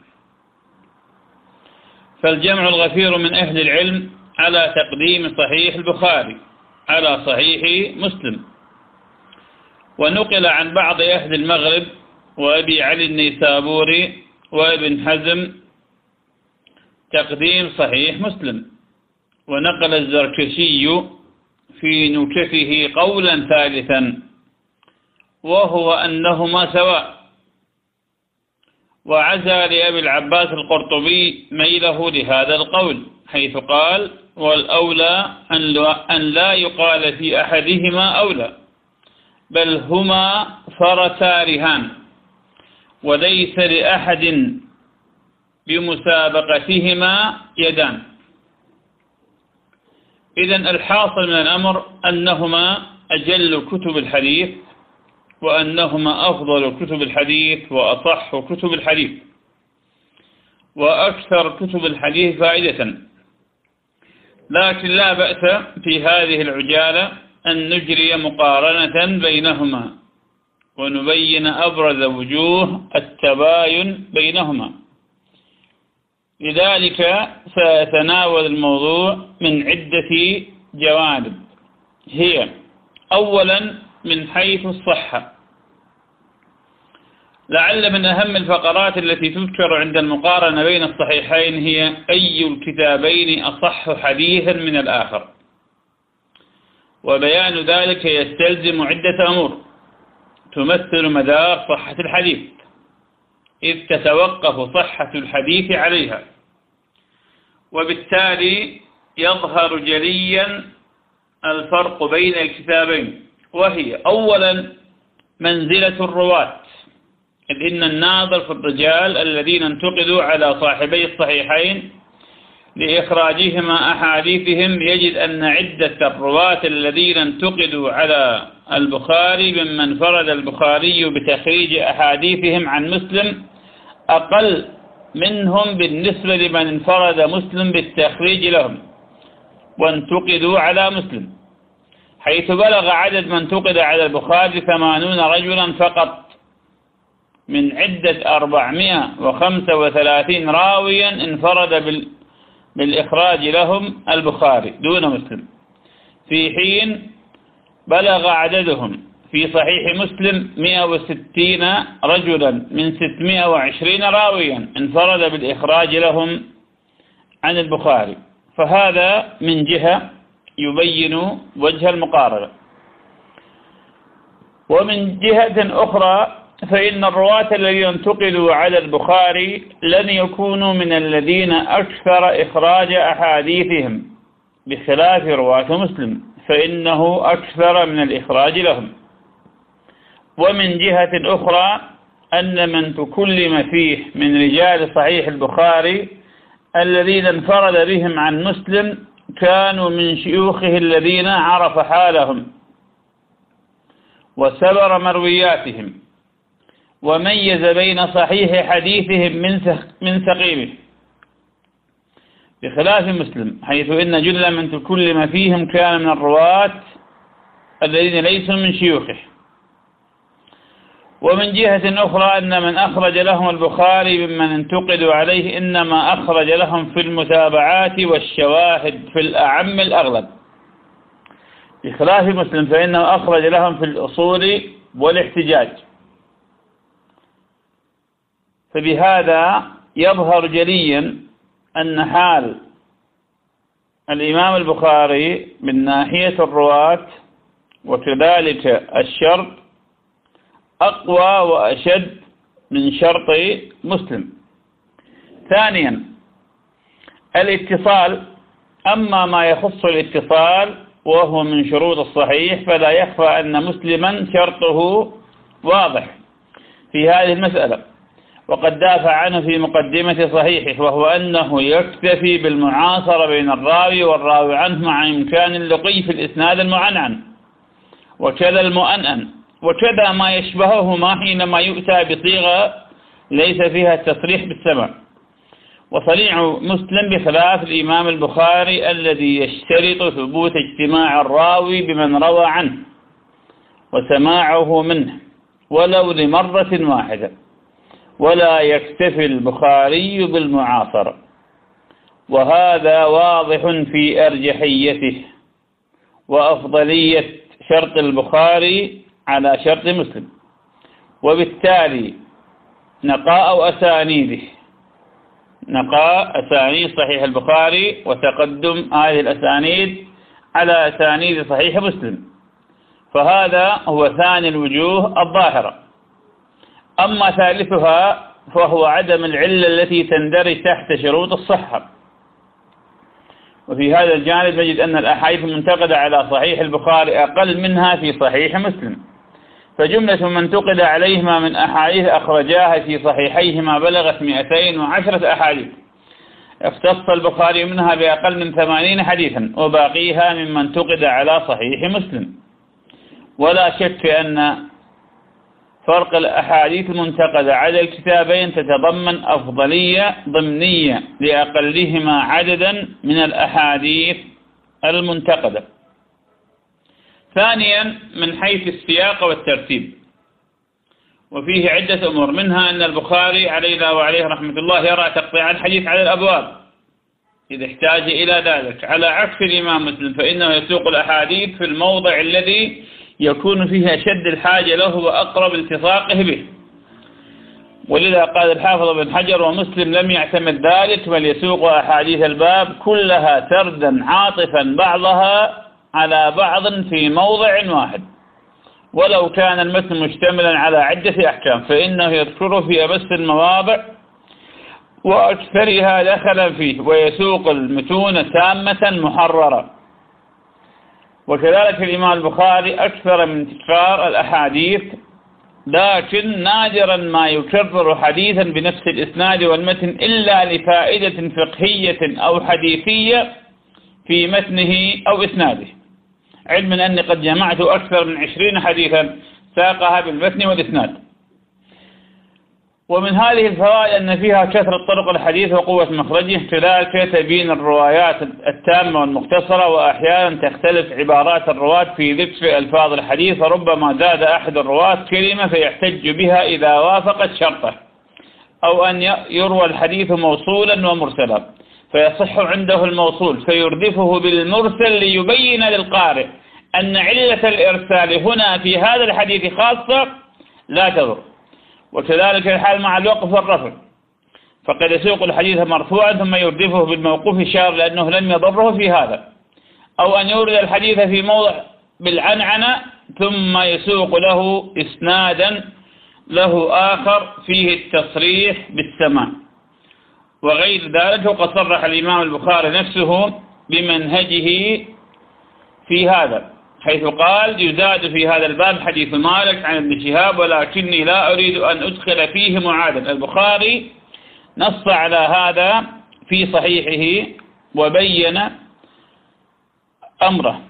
فالجمع الغفير من أهل العلم على تقديم صحيح البخاري على صحيح مسلم. ونقل عن بعض أهل المغرب وأبي علي النيسابوري وابن حزم. تقديم صحيح مسلم. ونقل الزركشي في نكته قولا ثالثا وهو أنهما سواء. وعزى لأبي العباس القرطبي ميله لهذا القول حيث قال والأولى أن لا يقال في أحدهما أولى بل هما فرسارهان. وليس لأحد بمسابقتهما يدان. إذا الحاصل من الأمر أنهما أجل كتب الحديث وأنهما أفضل كتب الحديث وأصح كتب الحديث وأكثر كتب الحديث فائدة. لكن لا بأس في هذه العجالة أن نجري مقارنة بينهما. ونبين أبرز وجوه التباين بينهما. لذلك سيتناول الموضوع من عدة جوانب. هي أولا من حيث الصحة. لعل من أهم الفقرات التي تذكر عند المقارنة بين الصحيحين هي أي الكتابين أصح حديثا من الآخر. وبيان ذلك يستلزم عدة أمور. تمثل مدار صحة الحديث. إذ تتوقف صحة الحديث عليها. وبالتالي يظهر جليا الفرق بين الكتابين. وهي أولا منزلة الرواة. إذ إن الناظر في الرجال الذين انتقدوا على صاحبي الصحيحين لإخراجهما أحاديثهم يجد أن عدة الرواة الذين انتقدوا على البخاري ممن فرد البخاري بتخريج أحاديثهم عن مسلم أقل منهم بالنسبة لمن انفرد مسلم بالتخريج لهم وانتقدوا على مسلم. حيث بلغ عدد من انتقد على البخاري ثمانون رجلا فقط. من عدة أربعمائة وخمسة وثلاثين راويا انفرد بالإخراج لهم البخاري دون مسلم. في حين بلغ عددهم في صحيح مسلم 160 رجلا من 620 راويا انفرد بالإخراج لهم عن البخاري. فهذا من جهة يبين وجه المقارنة. ومن جهة أخرى فإن الرواة الذين انتقلوا على البخاري لن يكونوا من الذين أكثر إخراج أحاديثهم بخلاف رواة مسلم. فإنه أكثر من الإخراج لهم. ومن جهة أخرى أن من تكلم فيه من رجال صحيح البخاري الذين انفرد بهم عن مسلم كانوا من شيوخه الذين عرف حالهم وسبر مروياتهم وميز بين صحيح حديثهم من من سقيمه بخلاف مسلم حيث إن جل من تكلم فيهم كان من الرواة الذين ليسوا من شيوخه. ومن جهة أخرى أن من أخرج لهم البخاري ممن انتقدوا عليه إنما أخرج لهم في المتابعات والشواهد في الأعم الأغلب. بخلاف مسلم فإنه أخرج لهم في الأصول والاحتجاج. فبهذا يظهر جليا أن حال الإمام البخاري من ناحية الرواة وكذلك الشرط أقوى وأشد من شرط مسلم. ثانيا الاتصال أما ما يخص الاتصال وهو من شروط الصحيح فلا يخفى أن مسلما شرطه واضح في هذه المسألة. وقد دافع عنه في مقدمة صحيحه وهو أنه يكتفي بالمعاصرة بين الراوي والراوي عنه مع إمكان اللقي في الإسناد المعنعن. وكذا المؤنن وكذا ما يشبههما حينما يؤتى بصيغة ليس فيها التصريح بالسمع وصنيع مسلم بخلاف الإمام البخاري الذي يشترط ثبوت اجتماع الراوي بمن روى عنه وسماعه منه ولو لمرة واحدة. ولا يكتفي البخاري بالمعاصرة. وهذا واضح في أرجحيته وأفضلية شرط البخاري على شرط مسلم. وبالتالي نقاء أسانيده. نقاء أسانيد صحيح البخاري وتقدم هذه الأسانيد على أسانيد صحيح مسلم. فهذا هو ثاني الوجوه الظاهرة. أما ثالثها فهو عدم العلة التي تندرج تحت شروط الصحة. وفي هذا الجانب نجد أن الأحاديث المنتقدة على صحيح البخاري أقل منها في صحيح مسلم. فجملة من انتقد عليهما من أحاديث أخرجاها في صحيحيهما بلغت 210 أحاديث. اختص البخاري منها بأقل من ثمانين حديثا وباقيها مما انتقد على صحيح مسلم. ولا شك أن فرق الأحاديث المنتقدة على الكتابين تتضمن أفضلية ضمنية لأقلهما عددا من الأحاديث المنتقدة. ثانيا من حيث السياق والترتيب. وفيه عدة أمور منها أن البخاري علينا وعليه رحمة الله يرى تقطيع الحديث على الأبواب. إذا احتاج إلى ذلك. على عكس الإمام مسلم فإنه يسوق الأحاديث في الموضع الذي يكون فيه أشد الحاجة له وأقرب التصاقه به. ولذا قال الحافظ بن حجر ومسلم لم يعتمد ذلك بل يسوق أحاديث الباب كلها سردا عاطفا بعضها على بعض في موضع واحد. ولو كان المتن مشتملا على عدة أحكام فإنه يذكر في أبس المواضع وأكثرها دخلا فيه ويسوق المتون تامة محررة. وكذلك الإمام البخاري أكثر من تكرار الأحاديث لكن نادرا ما يكرر حديثا بنفس الإسناد والمتن إلا لفائدة فقهية أو حديثية في متنه أو إسناده. علما أني قد جمعت أكثر من عشرين حديثا ساقها بالمتن والإسناد. ومن هذه الفوائد أن فيها كثرة طرق الحديث وقوة مخرجه كذلك تبين الروايات التامة والمختصرة وأحيانا تختلف عبارات الرواة في ذكر ألفاظ الحديث فربما زاد أحد الرواة كلمة فيحتج بها إذا وافقت شرطه أو أن يروى الحديث موصولا ومرسلا فيصح عنده الموصول فيردفه بالمرسل ليبين للقارئ أن علة الإرسال هنا في هذا الحديث خاصة لا تضر. وكذلك الحال مع الوقف والرفع فقد يسوق الحديث مرفوعا ثم يردفه بالموقوف شار لأنه لم يضره في هذا. أو أن يورد الحديث في موضع بالعنعنة ثم يسوق له إسنادا له آخر فيه التصريح بالسماع. وغير ذلك وقد صرح الإمام البخاري نفسه بمنهجه في هذا. حيث قال يزاد في هذا الباب حديث مالك عن ابن شهاب ولكني لا أريد أن أدخل فيه معادا البخاري نص على هذا في صحيحه وبين أمره.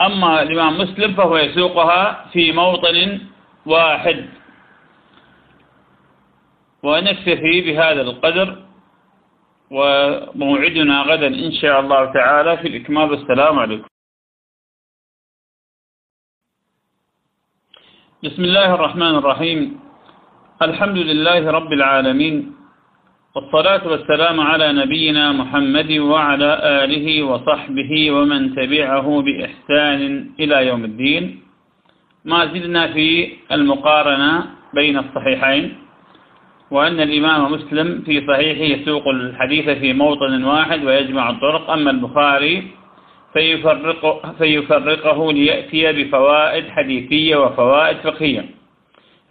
أما الإمام مسلم فهو يسوقها في موطن واحد. ونكتفي بهذا القدر وموعدنا غدا إن شاء الله تعالى في الإكمال. والسلام عليكم. بسم الله الرحمن الرحيم. الحمد لله رب العالمين. والصلاة والسلام على نبينا محمد وعلى آله وصحبه ومن تبعه بإحسان إلى يوم الدين. ما زلنا في المقارنة بين الصحيحين وأن الإمام مسلم في صحيحه يسوق الحديث في موطن واحد ويجمع الطرق. أما البخاري فيفرقه, فيفرقه ليأتي بفوائد حديثية وفوائد فقهية.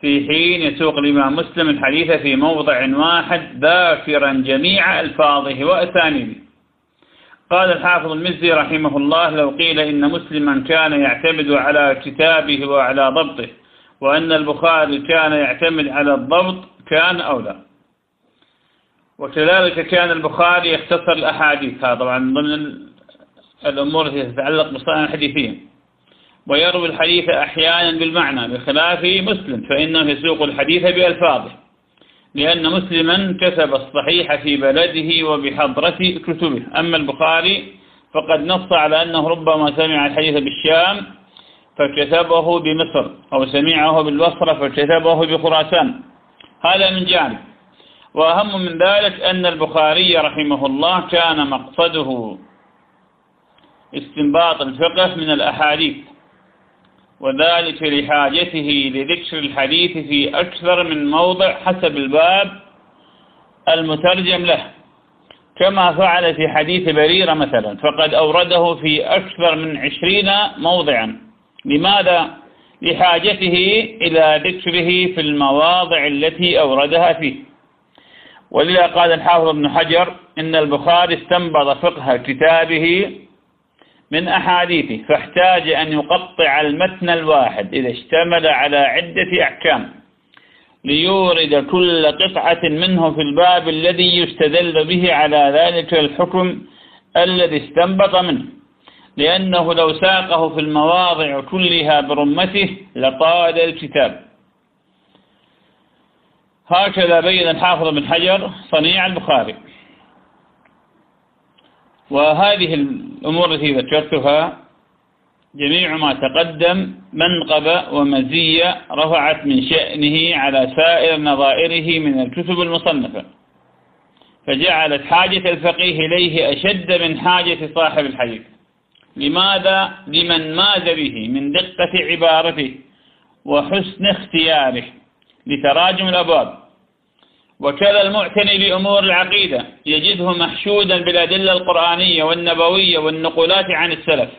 في حين يسوق الإمام مسلم الحديث في موضع واحد ذاكرا جميع ألفاظه وأسانيده. قال الحافظ المزي رحمه الله لو قيل إن مسلما كان يعتمد على كتابه وعلى ضبطه وأن البخاري كان يعتمد على الضبط كان أولى. وكذلك كان البخاري يختصر الأحاديث هذا طبعا ضمن الأمور التي تتعلق بالصنع الحديثية ويروي الحديث أحيانا بالمعنى بخلاف مسلم فإنه يسوق الحديث بألفاظه. لأن مسلما كتب الصحيح في بلده وبحضرة كتبه. أما البخاري فقد نص على أنه ربما سمع الحديث بالشام فكتبه بمصر أو سمعه بالبصرة فكتبه بخراسان. هذا من جانب. وأهم من ذلك أن البخاري رحمه الله كان مقصده استنباط الفقه من الأحاديث وذلك لحاجته لذكر الحديث في أكثر من موضع حسب الباب المترجم له. كما فعل في حديث بريرة مثلا فقد أورده في أكثر من عشرين موضعا. لماذا؟ لحاجته إلى ذكره في المواضع التي أوردها فيه. ولذا قال الحافظ ابن حجر إن البخاري استنبط فقه كتابه من أحاديثه فاحتاج أن يقطع المتن الواحد إذا اشتمل على عدة أحكام ليورد كل قطعة منه في الباب الذي يستدل به على ذلك الحكم الذي استنبط منه. لأنه لو ساقه في المواضع كلها برمته لطال الكتاب. هكذا بين الحافظ بن حجر صنيع البخاري. وهذه الأمور التي ذكرتها جميع ما تقدم منقبة ومزية رفعت من شأنه على سائر نظائره من الكتب المصنفة. فجعلت حاجة الفقيه إليه أشد من حاجة صاحب الحديث. لماذا؟ لمن ماز به؟ من دقة عبارته وحسن اختياره لتراجم الأبواب. وكذا المعتني بأمور العقيدة يجده محشودا بالأدلة القرآنية والنبوية والنقولات عن السلف.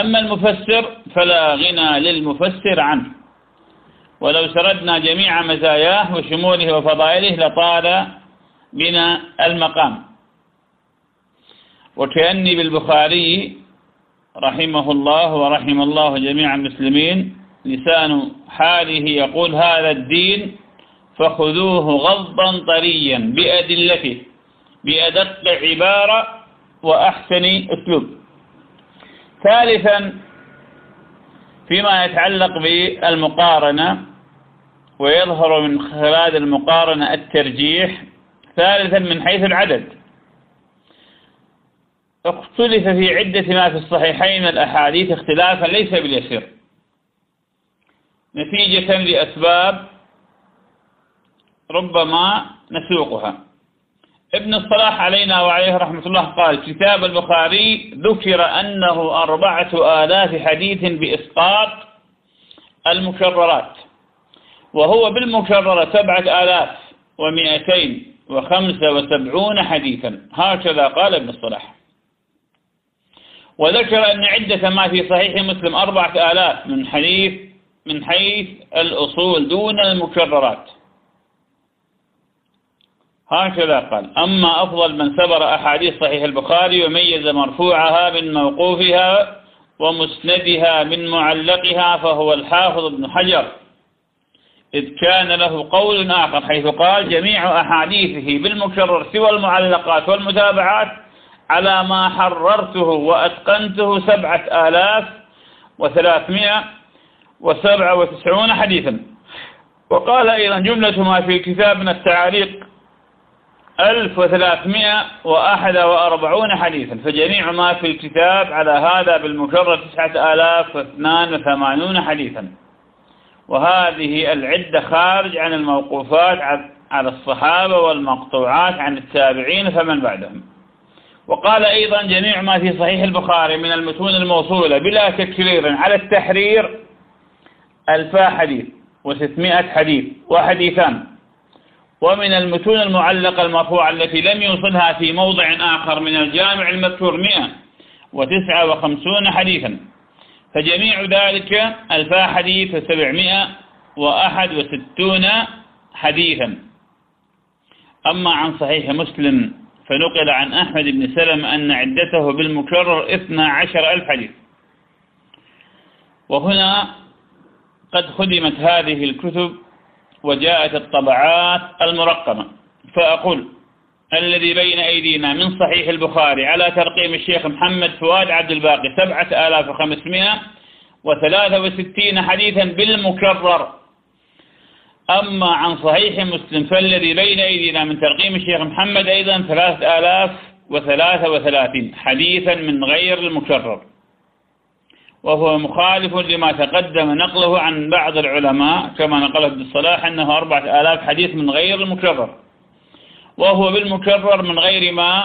أما المفسر فلا غنى للمفسر عنه. ولو سردنا جميع مزاياه وشموله وفضائله لطال بنا المقام. وكأني بالبخاري رحمه الله ورحم الله جميع المسلمين لسان حاله يقول هذا الدين فخذوه غضا طريا بأدلته بأدق عبارة وأحسن أسلوب. ثالثا فيما يتعلق بالمقارنة ويظهر من خلال المقارنة الترجيح ثالثا من حيث العدد. اختلف في عدة ما في الصحيحين الأحاديث اختلافا ليس باليسير. نتيجة لأسباب ربما نسوقها. ابن الصلاح علينا وعليه رحمة الله قال كتاب البخاري ذكر أنه أربعة آلاف حديث بإسقاط المكررات وهو بالمكررة سبعة آلاف ومئتين وخمسة وسبعون حديثا. هكذا قال ابن الصلاح. وذكر أن عدة ما في صحيح مسلم أربعة آلاف من حديث من حيث الأصول دون المكررات. هكذا قال أما أفضل من سبر أحاديث صحيح البخاري وميز مرفوعها من موقوفها ومسندها من معلقها فهو الحافظ ابن حجر. إذ كان له قول آخر حيث قال جميع أحاديثه بالمكرر سوى المعلقات والمتابعات على ما حررته وأتقنته سبعة آلاف وثلاثمائة وسبعة وتسعون حديثا. وقال أيضا جملة ما في كتابنا التعاليق 1341 حديثا. فجميع ما في الكتاب على هذا بالمجرد 9082 حديثا. وهذه العدة خارج عن الموقوفات على الصحابة والمقطوعات عن التابعين فمن بعدهم. وقال أيضا جميع ما في صحيح البخاري من المتون الموصولة بلا تكرير على التحرير ألفا حديث وستمائة حديث وحديثان. ومن المتون المعلقة المرفوعة التي لم يوصلها في موضع آخر من الجامع المذكور 159 حديثا. فجميع ذلك ألفا حديث وسبعمائة وأحد وستون حديثا. أما عن صحيح مسلم فنقل عن أحمد بن سلم أن عدته بالمكرر اثنى عشر ألف حديث. وهنا قد خدمت هذه الكتب وجاءت الطبعات المرقمة. فأقول الذي بين أيدينا من صحيح البخاري على ترقيم الشيخ محمد فؤاد عبد الباقي سبعة آلاف وخمسمائة وثلاثة وستين حديثا بالمكرر. أما عن صحيح مسلم فالذي بين أيدينا من ترقيم الشيخ محمد أيضا ثلاثة آلاف وثلاثة وثلاثين حديثا من غير المكرر. وهو مخالف لما تقدم نقله عن بعض العلماء كما نقل ابن الصلاح أنه أربعة آلاف حديث من غير المكرر. وهو بالمكرر من غير ما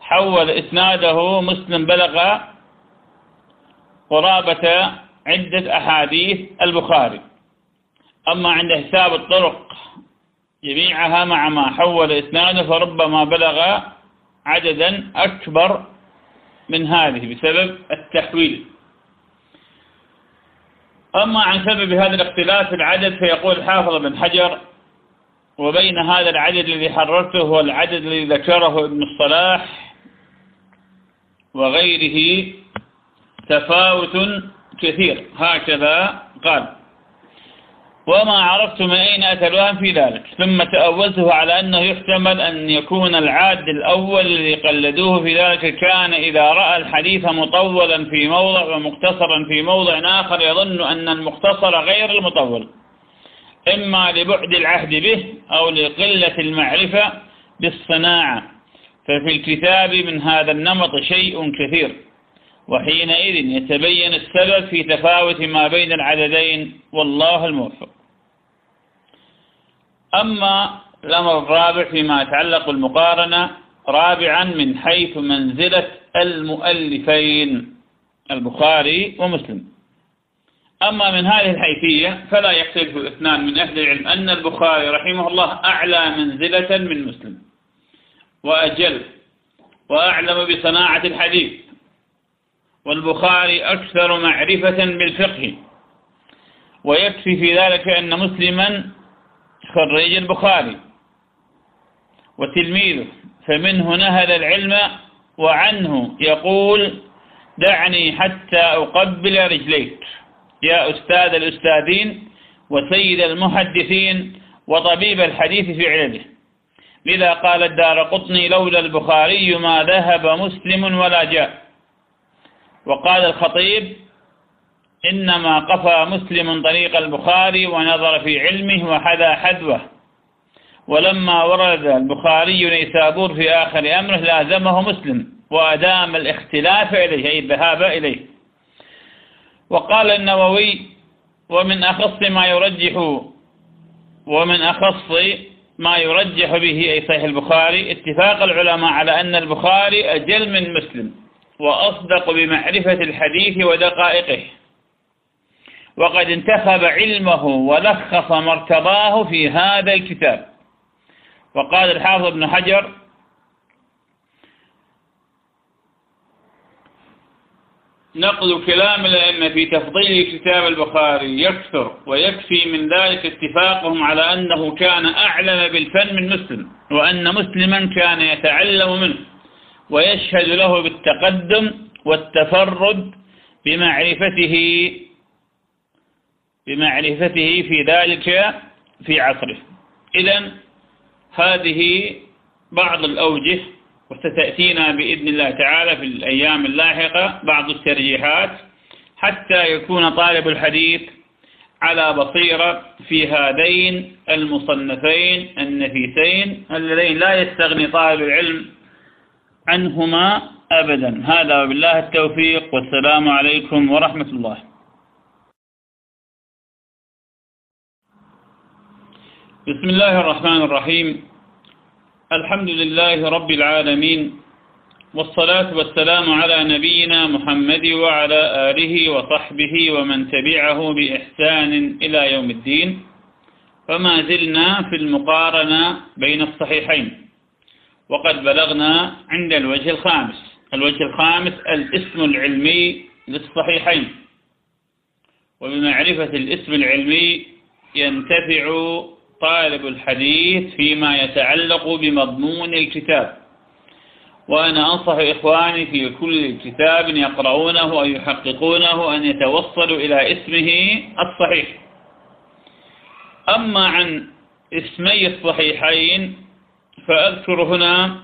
حول إسناده مسلم بلغ قرابة عدة أحاديث البخاري. أما عند حساب الطرق جميعها مع ما حول إسناده فربما بلغ عددا أكبر من هذه بسبب التحويل. أما عن سبب هذا الاختلاف في العدد فيقول حافظ بن حجر وبين هذا العدد الذي حررته هو العدد الذي ذكره ابن الصلاح وغيره تفاوت كثير. هكذا قال. وما عرفت من أين أتى الوهم في ذلك. ثم تأولته على أنه يحتمل أن يكون العاد الأول الذي قلدوه في ذلك كان إذا رأى الحديث مطولا في موضع ومقتصرا في موضع آخر يظن أن المختصر غير المطول. إما لبعد العهد به أو لقلة المعرفة بالصناعة. ففي الكتاب من هذا النمط شيء كثير. وحينئذ يتبين السبب في تفاوت ما بين العددين والله الموفق. أما الأمر الرابع فيما يتعلق بالمقارنة رابعا من حيث منزلة المؤلفين البخاري ومسلم. أما من هذه الحيثية فلا يختلف الاثنان من أهل العلم أن البخاري رحمه الله أعلى منزلة من مسلم وأجل وأعلم بصناعة الحديث. والبخاري أكثر معرفة بالفقه. ويكفي في ذلك أن مسلما خريج البخاري. وتلميذه فمنه نهل العلم وعنه يقول دعني حتى أقبل رجليك. يا أستاذ الأستاذين وسيد المحدثين وطبيب الحديث في علمه. لذا قال الدار قطني لولا البخاري ما ذهب مسلم ولا جاء. وقال الخطيب إنما قفى مسلم طريق البخاري ونظر في علمه وحذا حذوه. ولما ورد البخاري نيسابور في آخر أمره لازمه مسلم وأدام الاختلاف إليه أي الذهاب إليه. وقال النووي ومن أخص ما يرجح ومن أخص ما يرجح به أي صحيح البخاري اتفاق العلماء على أن البخاري أجل من مسلم. وأصدق بمعرفة الحديث ودقائقه. وقد انتخب علمه ولخص مرتضاه في هذا الكتاب. وقال الحافظ ابن حجر نقل كلام الأئمة في تفضيل كتاب البخاري يكثر ويكفي من ذلك اتفاقهم على أنه كان أعلم بالفن من مسلم وأن مسلما كان يتعلم منه. ويشهد له بالتقدم والتفرد بمعرفته بمعرفته في ذلك في عصره. إذا هذه بعض الأوجه وستأتينا بإذن الله تعالى في الأيام اللاحقة بعض الترجيحات حتى يكون طالب الحديث على بصيرة في هذين المصنفين النفيسين اللذين لا يستغني طالب العلم عنهما أبدا. هذا وبالله التوفيق. والسلام عليكم ورحمة الله. بسم الله الرحمن الرحيم. الحمد لله رب العالمين. والصلاة والسلام على نبينا محمد وعلى آله وصحبه ومن تبعه بإحسان إلى يوم الدين. فما زلنا في المقارنة بين الصحيحين. وقد بلغنا عند الوجه الخامس. الوجه الخامس الاسم العلمي للصحيحين. وبمعرفة الاسم العلمي ينتفع طالب الحديث فيما يتعلق بمضمون الكتاب. وأنا أنصح إخواني في كل كتاب يقرؤونه أو يحققونه أن يتوصلوا إلى اسمه الصحيح. أما عن اسمي الصحيحين فأذكر هنا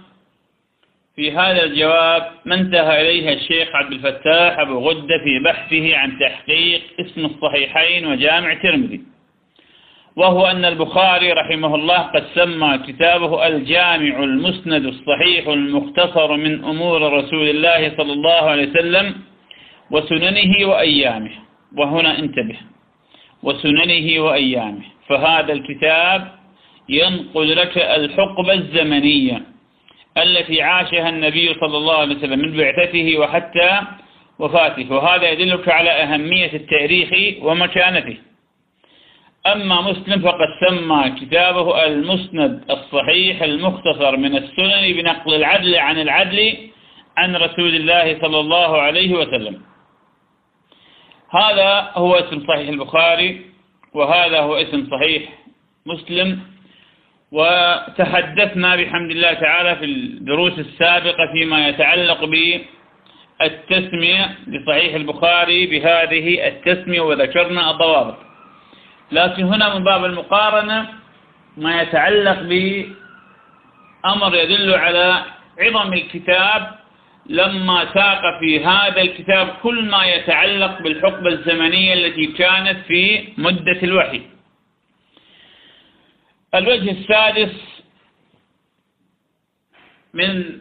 في هذا الجواب ما انتهى إليها الشيخ عبد الفتاح أبو غدة في بحثه عن تحقيق اسم الصحيحين وجامع ترمذي. وهو أن البخاري رحمه الله قد سمى كتابه الجامع المسند الصحيح المختصر من أمور رسول الله صلى الله عليه وسلم وسننه وأيامه. وهنا انتبه. وسننه وأيامه. فهذا الكتاب ينقل لك الحقبة الزمنية التي عاشها النبي صلى الله عليه وسلم من بعثته وحتى وفاته. وهذا يدلك على أهمية التاريخ ومكانته. أما مسلم فقد سمى كتابه المسند الصحيح المختصر من السنن بنقل العدل عن العدل عن رسول الله صلى الله عليه وسلم. هذا هو اسم صحيح البخاري وهذا هو اسم صحيح مسلم وتحدثنا بحمد الله تعالى في الدروس السابقة فيما يتعلق بالتسمية لصحيح البخاري بهذه التسمية وذكرنا الضوابط. لكن هنا من باب المقارنة ما يتعلق بأمر يدل على عظم الكتاب لما ساق في هذا الكتاب كل ما يتعلق بالحقبة الزمنية التي كانت في مدة الوحي. الوجه السادس من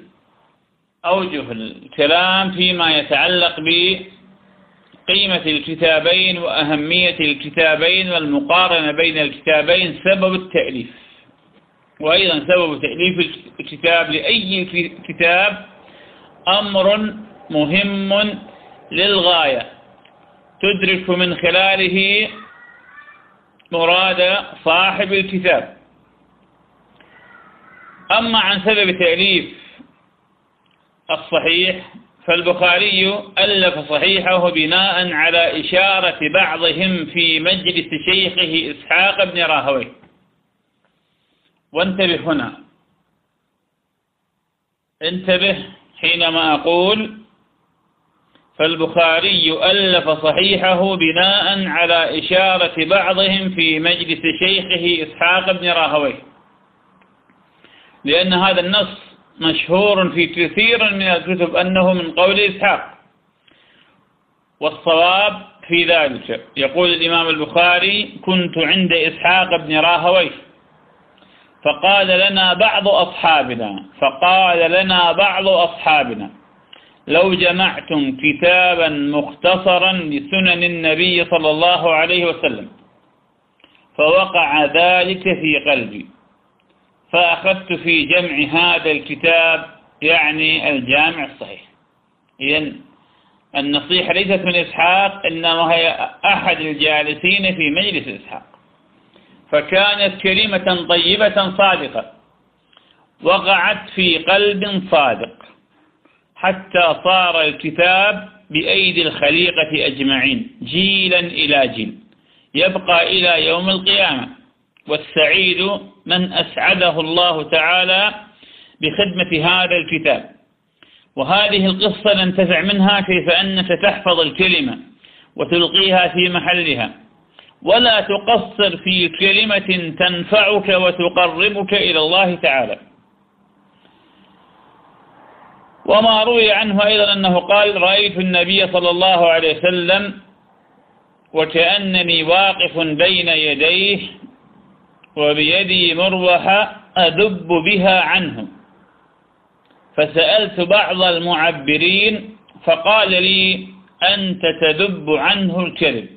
أوجه الكلام فيما يتعلق بقيمة الكتابين وأهمية الكتابين والمقارنة بين الكتابين سبب التأليف. وأيضا سبب تأليف الكتاب لأي كتاب أمر مهم للغاية. تدرك من خلاله مراد صاحب الكتاب. أما عن سبب تأليف الصحيح فالبخاري ألف صحيحه بناء على إشارة بعضهم في مجلس شيخه إسحاق بن راهوي. وانتبه هنا. انتبه حينما أقول فالبخاري ألف صحيحه بناء على إشارة بعضهم في مجلس شيخه إسحاق بن راهويه لأن هذا النص مشهور في كثير من الكتب أنه من قول إسحاق. والصواب في ذلك. يقول الإمام البخاري كنت عند إسحاق بن راهويه فقال لنا بعض أصحابنا فقال لنا بعض أصحابنا لو جمعتم كتابا مختصرا لسنن النبي صلى الله عليه وسلم فوقع ذلك في قلبي فأخذت في جمع هذا الكتاب يعني الجامع الصحيح. إذن النصيحة ليست من إسحاق إنما هي أحد الجالسين في مجلس إسحاق. فكانت كلمة طيبة صادقة. وقعت في قلب صادق. حتى صار الكتاب بأيدي الخليقة أجمعين جيلا إلى جيل. يبقى إلى يوم القيامة. والسعيد من أسعده الله تعالى بخدمة هذا الكتاب. وهذه القصة ننتفع منها كيف أنك تحفظ الكلمة وتلقيها في محلها. ولا تقصر في كلمة تنفعك وتقربك إلى الله تعالى. وما روي عنه أيضا أنه قال رأيت النبي صلى الله عليه وسلم وكأنني واقف بين يديه وبيدي مروحة أدب بها عنه فسألت بعض المعبرين فقال لي أنت تدب عنه الكذب.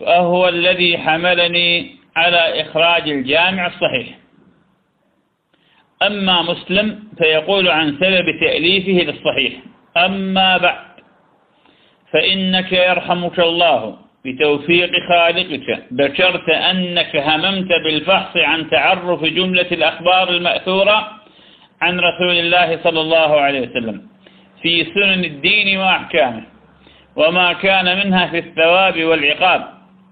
فهو الذي حملني على إخراج الجامع الصحيح. أما مسلم فيقول عن سبب تأليفه للصحيح. أما بعد فإنك يرحمك الله. بتوفيق خالقك. ذكرت أنك هممت بالفحص عن تعرف جملة الأخبار المأثورة عن رسول الله صلى الله عليه وسلم في سنن الدين وأحكامه وما كان منها في الثواب والعقاب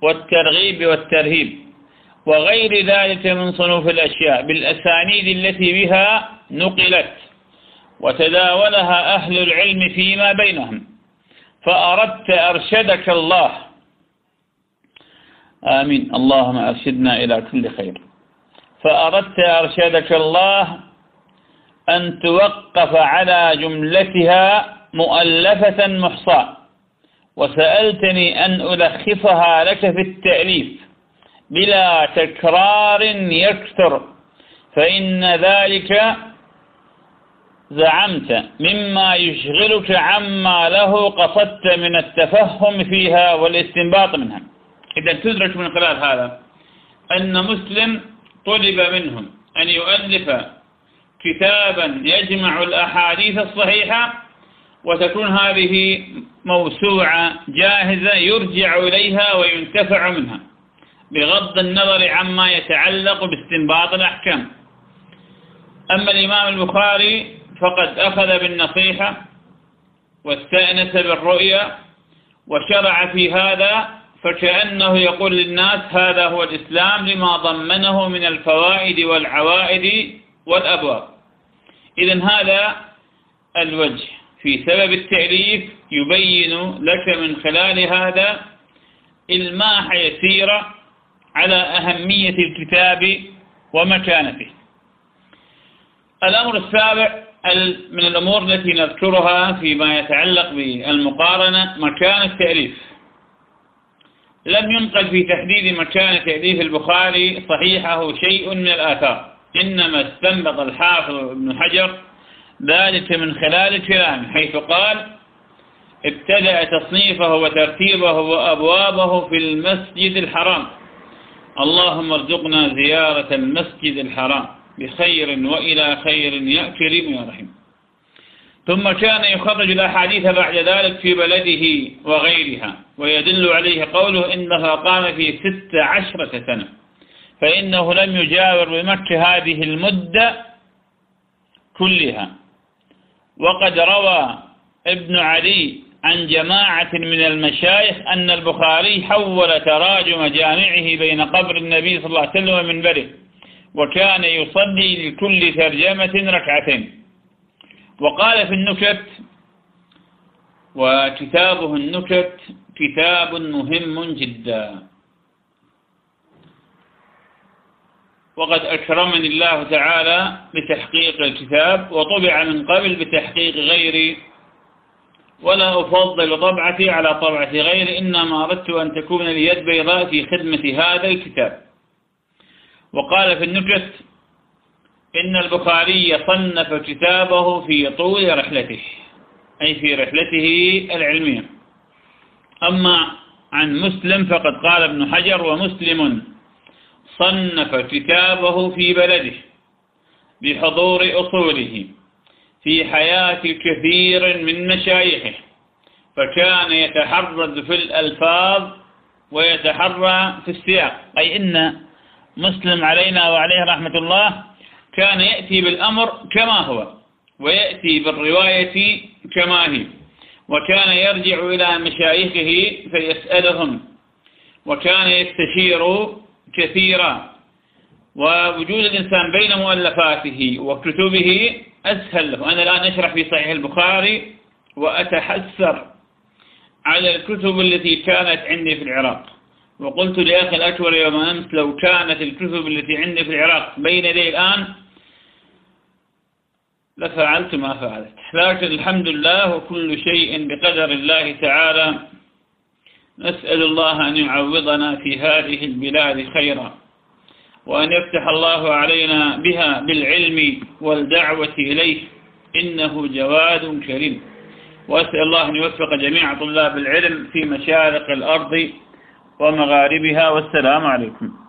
والترغيب والترهيب وغير ذلك من صنوف الأشياء بالأسانيد التي بها نقلت وتداولها أهل العلم فيما بينهم. فأردت أرشدك الله آمين. اللهم أرشدنا إلى كل خير. فأردت أرشدك الله أن توقف على جملتها مؤلفة محصاة. وسألتني أن ألخصها لك في التأليف. بلا تكرار يكثر. فإن ذلك زعمت مما يشغلك عما له قصدت من التفهم فيها والاستنباط منها. إذا تدرك من خلال هذا أن مسلم طلب منهم أن يؤلف كتابا يجمع الأحاديث الصحيحة وتكون هذه موسوعة جاهزة يرجع إليها وينتفع منها بغض النظر عما يتعلق باستنباط الأحكام. أما الإمام البخاري فقد أخذ بالنصيحة واستأنس بالرؤيا وشرع في هذا فكأنه يقول للناس هذا هو الإسلام لما ضمنه من الفوائد والعوائد والأبواب. إذا هذا الوجه. في سبب التأليف يبين لك من خلال هذا إلماح يسيرة على أهمية الكتاب ومكانته. الأمر السابع من الأمور التي نذكرها فيما يتعلق بالمقارنة مكان التأليف لم ينقل في تحديد مكان تأليف البخاري صحيحه شيء من الآثار. إنما استنبط الحافظ ابن حجر ذلك من خلال الكلام حيث قال ابتدأ تصنيفه وترتيبه وأبوابه في المسجد الحرام. اللهم ارزقنا زيارة المسجد الحرام بخير وإلى خير يا كريم يا رحيم ثم كان يخرج الأحاديث بعد ذلك في بلده وغيرها ويدل عليه قوله إنها قام في ست عشرة سنة فإنه لم يجاور بمكة هذه المدة كلها. وقد روى ابن علي عن جماعة من المشايخ أن البخاري حول تراجم جامعه بين قبر النبي صلى الله عليه وسلم ومنبره وكان يصلي لكل ترجمة ركعتين. وقال في النكت وكتابه النكت كتاب مهم جدا. وقد أكرمني الله تعالى بتحقيق الكتاب وطبع من قبل بتحقيق غيري. ولا أفضل طبعتي على طبعة غيري إنما أردت أن تكون اليد بيضاء في خدمة هذا الكتاب. وقال في النكت إن البخاري صنف كتابه في طول رحلته أي في رحلته العلمية. أما عن مسلم فقد قال ابن حجر ومسلم صنف كتابه في بلده بحضور أصوله في حياة كثير من مشايخه فكان يتحرز في الألفاظ ويتحرى في السياق. أي إن مسلم علينا وعليه رحمة الله كان يأتي بالأمر كما هو ويأتي بالرواية كما هي. وكان يرجع إلى مشايخه فيسألهم وكان يستشير كثيرا. ووجود الإنسان بين مؤلفاته وكتبه أسهل له. أنا الآن أشرح في صحيح البخاري وأتحسر على الكتب التي كانت عندي في العراق. وقلت لأخي الأكبر يوم أمس لو كانت الكتب التي عندي في العراق بين يدي الآن لفعلت ما فعلت. لكن الحمد لله وكل شيء بقدر الله تعالى نسأل الله أن يعوضنا في هذه البلاد خيرا وأن يفتح الله علينا بها بالعلم والدعوة إليه. إنه جواد كريم. وأسأل الله أن يوفق جميع طلاب العلم في مشارق الأرض ومغاربها. والسلام عليكم.